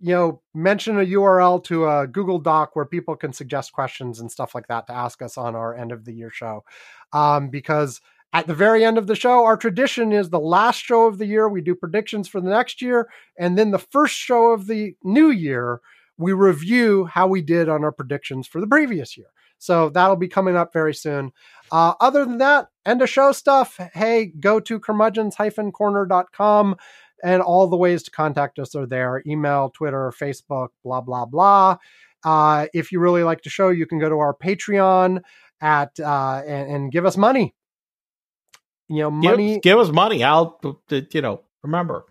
Speaker 2: You know, mention a URL to a Google Doc where people can suggest questions and stuff like that to ask us on our end of the year show. Um, because at the very end of the show, our tradition is the last show of the year. We do predictions for the next year. And then the first show of the new year, we review how we did on our predictions for the previous year. So that'll be coming up very soon. Uh, other than that, end of show stuff. Hey, go to curmudgeons-corner.com and all the ways to contact us are there email, Twitter, Facebook, blah, blah, blah. Uh, if you really like the show, you can go to our Patreon at uh, and, and give us money. You know,
Speaker 1: give,
Speaker 2: money.
Speaker 1: give us money. I'll you know remember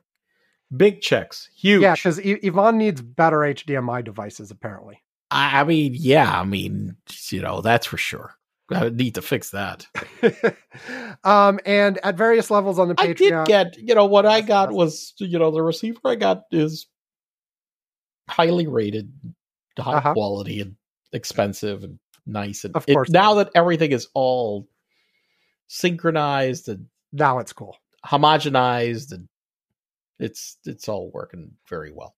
Speaker 1: big checks, huge.
Speaker 2: Yeah, because Ivan needs better HDMI devices, apparently.
Speaker 1: I, I mean, yeah, I mean, you know, that's for sure. I need to fix that. [LAUGHS]
Speaker 2: um, and at various levels on the
Speaker 1: I
Speaker 2: Patreon.
Speaker 1: did get, you know, what I got was, you know, the receiver I got is highly rated, high
Speaker 2: Uh-huh.
Speaker 1: quality, and expensive and nice. And
Speaker 2: Of
Speaker 1: it-
Speaker 2: course it
Speaker 1: now that everything is all synchronized and
Speaker 2: now it's cool.
Speaker 1: homogenized, and it's it's all working very well.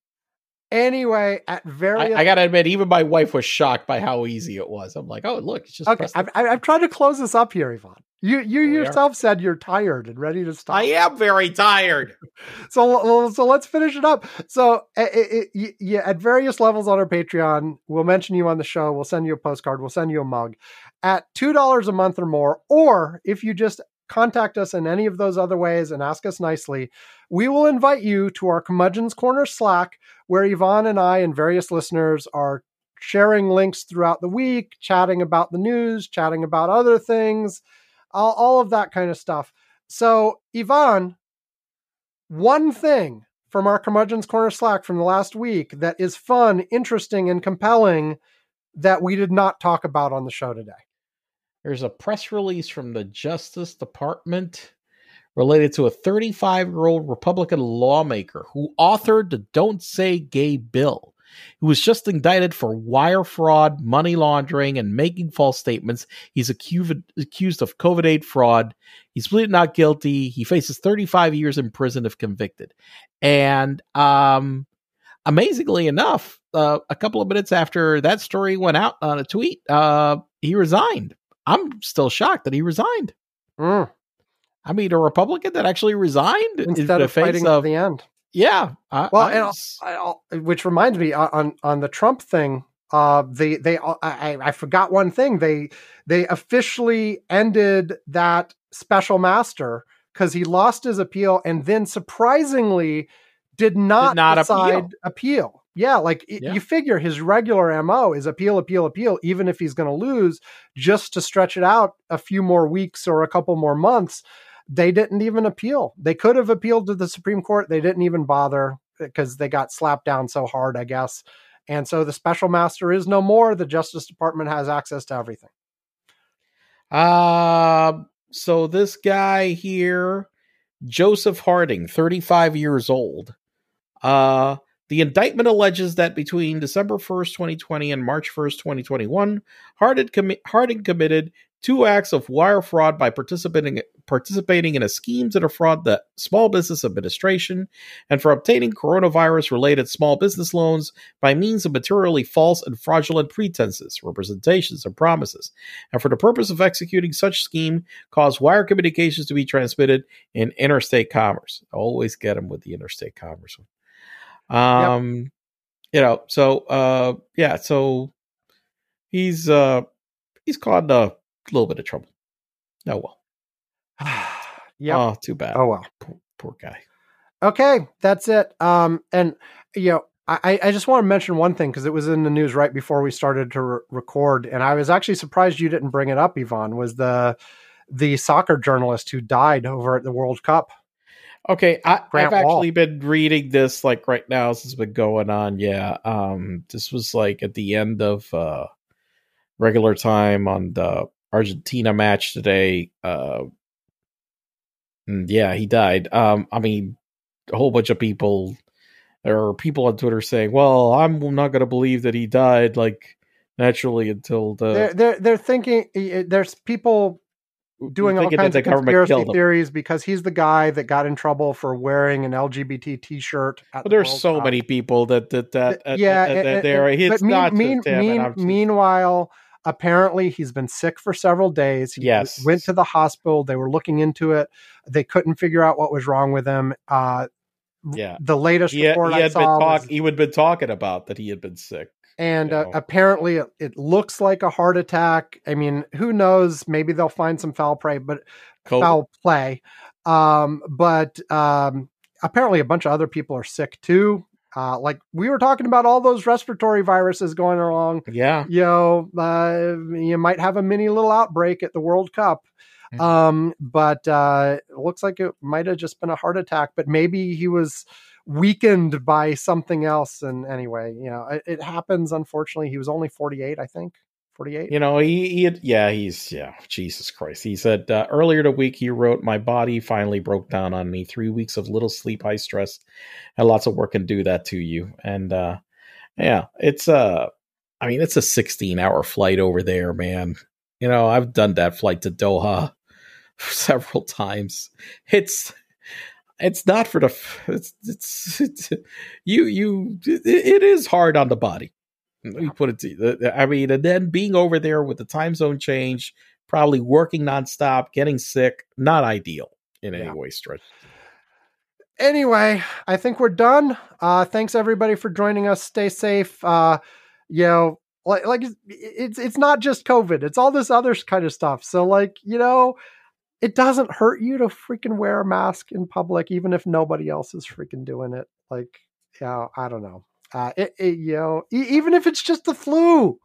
Speaker 2: Anyway, at various.
Speaker 1: I, I gotta admit, even my wife was shocked by how easy it was. I'm like, oh, look, it's just
Speaker 2: okay, I've, I've tried to close this up here, Ivan. You you
Speaker 1: are?
Speaker 2: yourself said you're tired and ready to stop.
Speaker 1: I am very tired. [LAUGHS]
Speaker 2: so so let's finish it up. So it, it- yeah, at various levels on our Patreon, we'll mention you on the show. We'll send you a postcard. We'll send you a mug at two dollars a month or more. Or if you just contact us in any of those other ways and ask us nicely, we will invite you to our Curmudgeon's Corner Slack, where Ivan and I and various listeners are sharing links throughout the week, chatting about the news, chatting about other things, all, all of that kind of stuff. So, Ivan, one thing from our Curmudgeon's Corner Slack from the last week that is fun, interesting, and compelling that we did not talk about on the show today.
Speaker 1: There's a press release from the Justice Department related to a 35 year old Republican lawmaker who authored the Don't Say Gay bill He was just indicted for wire fraud, money laundering, and making false statements. He's accused, accused of COVID 8 fraud. He's pleaded not guilty. He faces 35 years in prison if convicted. And um, amazingly enough, uh, a couple of minutes after that story went out on a tweet, uh, he resigned. I'm still shocked that he resigned.
Speaker 2: Mm.
Speaker 1: I mean, a Republican that actually resigned in
Speaker 2: Instead
Speaker 1: the
Speaker 2: of
Speaker 1: face
Speaker 2: fighting
Speaker 1: of
Speaker 2: to the end.
Speaker 1: yeah. I,
Speaker 2: Well,
Speaker 1: I
Speaker 2: and
Speaker 1: was-
Speaker 2: I, I'll- which reminds me uh, on on the Trump thing. Uh, they they I, I I forgot one thing. They they officially ended that special master because he lost his appeal and then surprisingly did not,
Speaker 1: not
Speaker 2: decide
Speaker 1: appeal.
Speaker 2: appeal. Yeah, like it-
Speaker 1: Yeah.
Speaker 2: you figure his regular mo is appeal, appeal, appeal, even if he's going to lose, just to stretch it out a few more weeks or a couple more months. They didn't even appeal. They could have appealed to the Supreme Court. They didn't even bother because they got slapped down so hard, I guess. And so the special master is no more. The Justice Department has access to everything.
Speaker 1: Um, so this guy here, Joseph Harding, 35 years old. Uh, the indictment alleges that between December 1st, 2020 and March 1st, 2021, Harding, commi- Harding committed two acts of wire fraud by participating participating in a scheme to defraud the Small Business Administration and for obtaining coronavirus related small business loans by means of materially false and fraudulent pretenses, representations, and promises and for the purpose of executing such scheme, cause wire communications to be transmitted in interstate commerce. Always get them with the interstate commerce. Um, you know, so uh, yeah, so he's uh, he's caught a little bit of trouble. Oh well. [SIGHS]
Speaker 2: yeah.
Speaker 1: Oh, too bad.
Speaker 2: oh well.
Speaker 1: poor, poor guy.
Speaker 2: Okay, that's it. Um, and you know, I, I just want to mention one thing because it was in the news right before we started to re- record, and I was actually surprised you didn't bring it up, Ivan. Was the the soccer journalist who died over at the World Cup?
Speaker 1: Okay, I, I've
Speaker 2: Wall.
Speaker 1: actually been reading this like right now. This has been going on. Yeah, um, this was like at the end of uh, regular time on the Argentina match today. Uh, and yeah, he died. Um, I mean, a whole bunch of people. There are people on Twitter saying, "Well, I'm not going to believe that he died like naturally until the
Speaker 2: they're they're they're thinking there's people doing all kinds of conspiracy theories because he's the guy that got in trouble for wearing an LGBT T-shirt. At the
Speaker 1: there's
Speaker 2: World
Speaker 1: so
Speaker 2: Cup.
Speaker 1: many people that that that,
Speaker 2: Th-
Speaker 1: that
Speaker 2: yeah,
Speaker 1: that,
Speaker 2: and-
Speaker 1: that there. It's
Speaker 2: mean-
Speaker 1: not
Speaker 2: mean- mean- meanwhile, apparently he's been sick for several days. He
Speaker 1: Yes.
Speaker 2: went to the hospital. They were looking into it. They couldn't figure out what was wrong with him. Uh,
Speaker 1: yeah.
Speaker 2: the latest
Speaker 1: He had,
Speaker 2: report
Speaker 1: he
Speaker 2: I
Speaker 1: had been
Speaker 2: saw,
Speaker 1: talk,
Speaker 2: was-
Speaker 1: he would been talking about that he had been sick.
Speaker 2: And uh, apparently it, it looks like a heart attack. I mean, who knows? Maybe they'll find some foul play, but foul play. Um, but um, apparently, a bunch of other people are sick too. Uh, like we were talking about all those respiratory viruses going along.
Speaker 1: Yeah.
Speaker 2: You know, uh, you might have a mini little outbreak at the World Cup.
Speaker 1: Mhm.
Speaker 2: Um, but uh, it looks like it might have just been a heart attack, but maybe he was weakened by something else. And anyway, you know, it, it happens. Unfortunately, he was only 48, I think. 48.
Speaker 1: You know, he, he had, yeah, he's, yeah, Jesus Christ. He said uh, earlier the week, he wrote, My body finally broke down on me. Three weeks of little sleep, high stress, and lots of work can do that to you. And, uh, yeah, it's, uh, I mean, it's a 16 hour flight over there, man. You know, I've done that flight to Doha [LAUGHS] several times. It's, it's not for the, it's, it's, it's you, you, it, it is hard on the body. Let me put it to you. I mean, and then being over there with the time zone change, probably working nonstop, getting sick, not ideal in any
Speaker 2: Yeah.
Speaker 1: way stretch.
Speaker 2: anyway, I think we're done. Uh, thanks everybody for joining us. Stay safe. Uh, you know, like, like it's, it's it's not just COVID. It's all this other kind of stuff. So like, you know, it doesn't hurt you to freaking wear a mask in public, even if nobody else is freaking doing it. Like, yeah, I don't know. Uh, it, it you know, e- even if it's just the flu,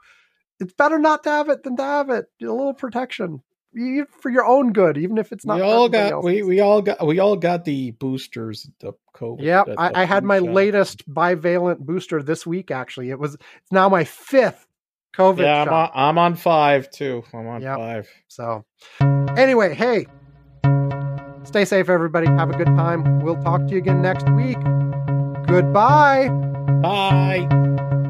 Speaker 2: it's better not to have it than to have it. A little protection. You- For your own good, even if it's not.
Speaker 1: we all got we,
Speaker 2: else's.
Speaker 1: we all got we all got the boosters, the COVID.
Speaker 2: Yep,
Speaker 1: the-
Speaker 2: I, I had my
Speaker 1: shot.
Speaker 2: latest bivalent booster this week. Actually, it was it's now my fifth COVID
Speaker 1: Yeah, I'm on. I'm on five too. I'm on
Speaker 2: Yep.
Speaker 1: five.
Speaker 2: So, anyway, hey, stay safe, everybody. Have a good time. We'll talk to you again next week. Goodbye.
Speaker 1: Bye.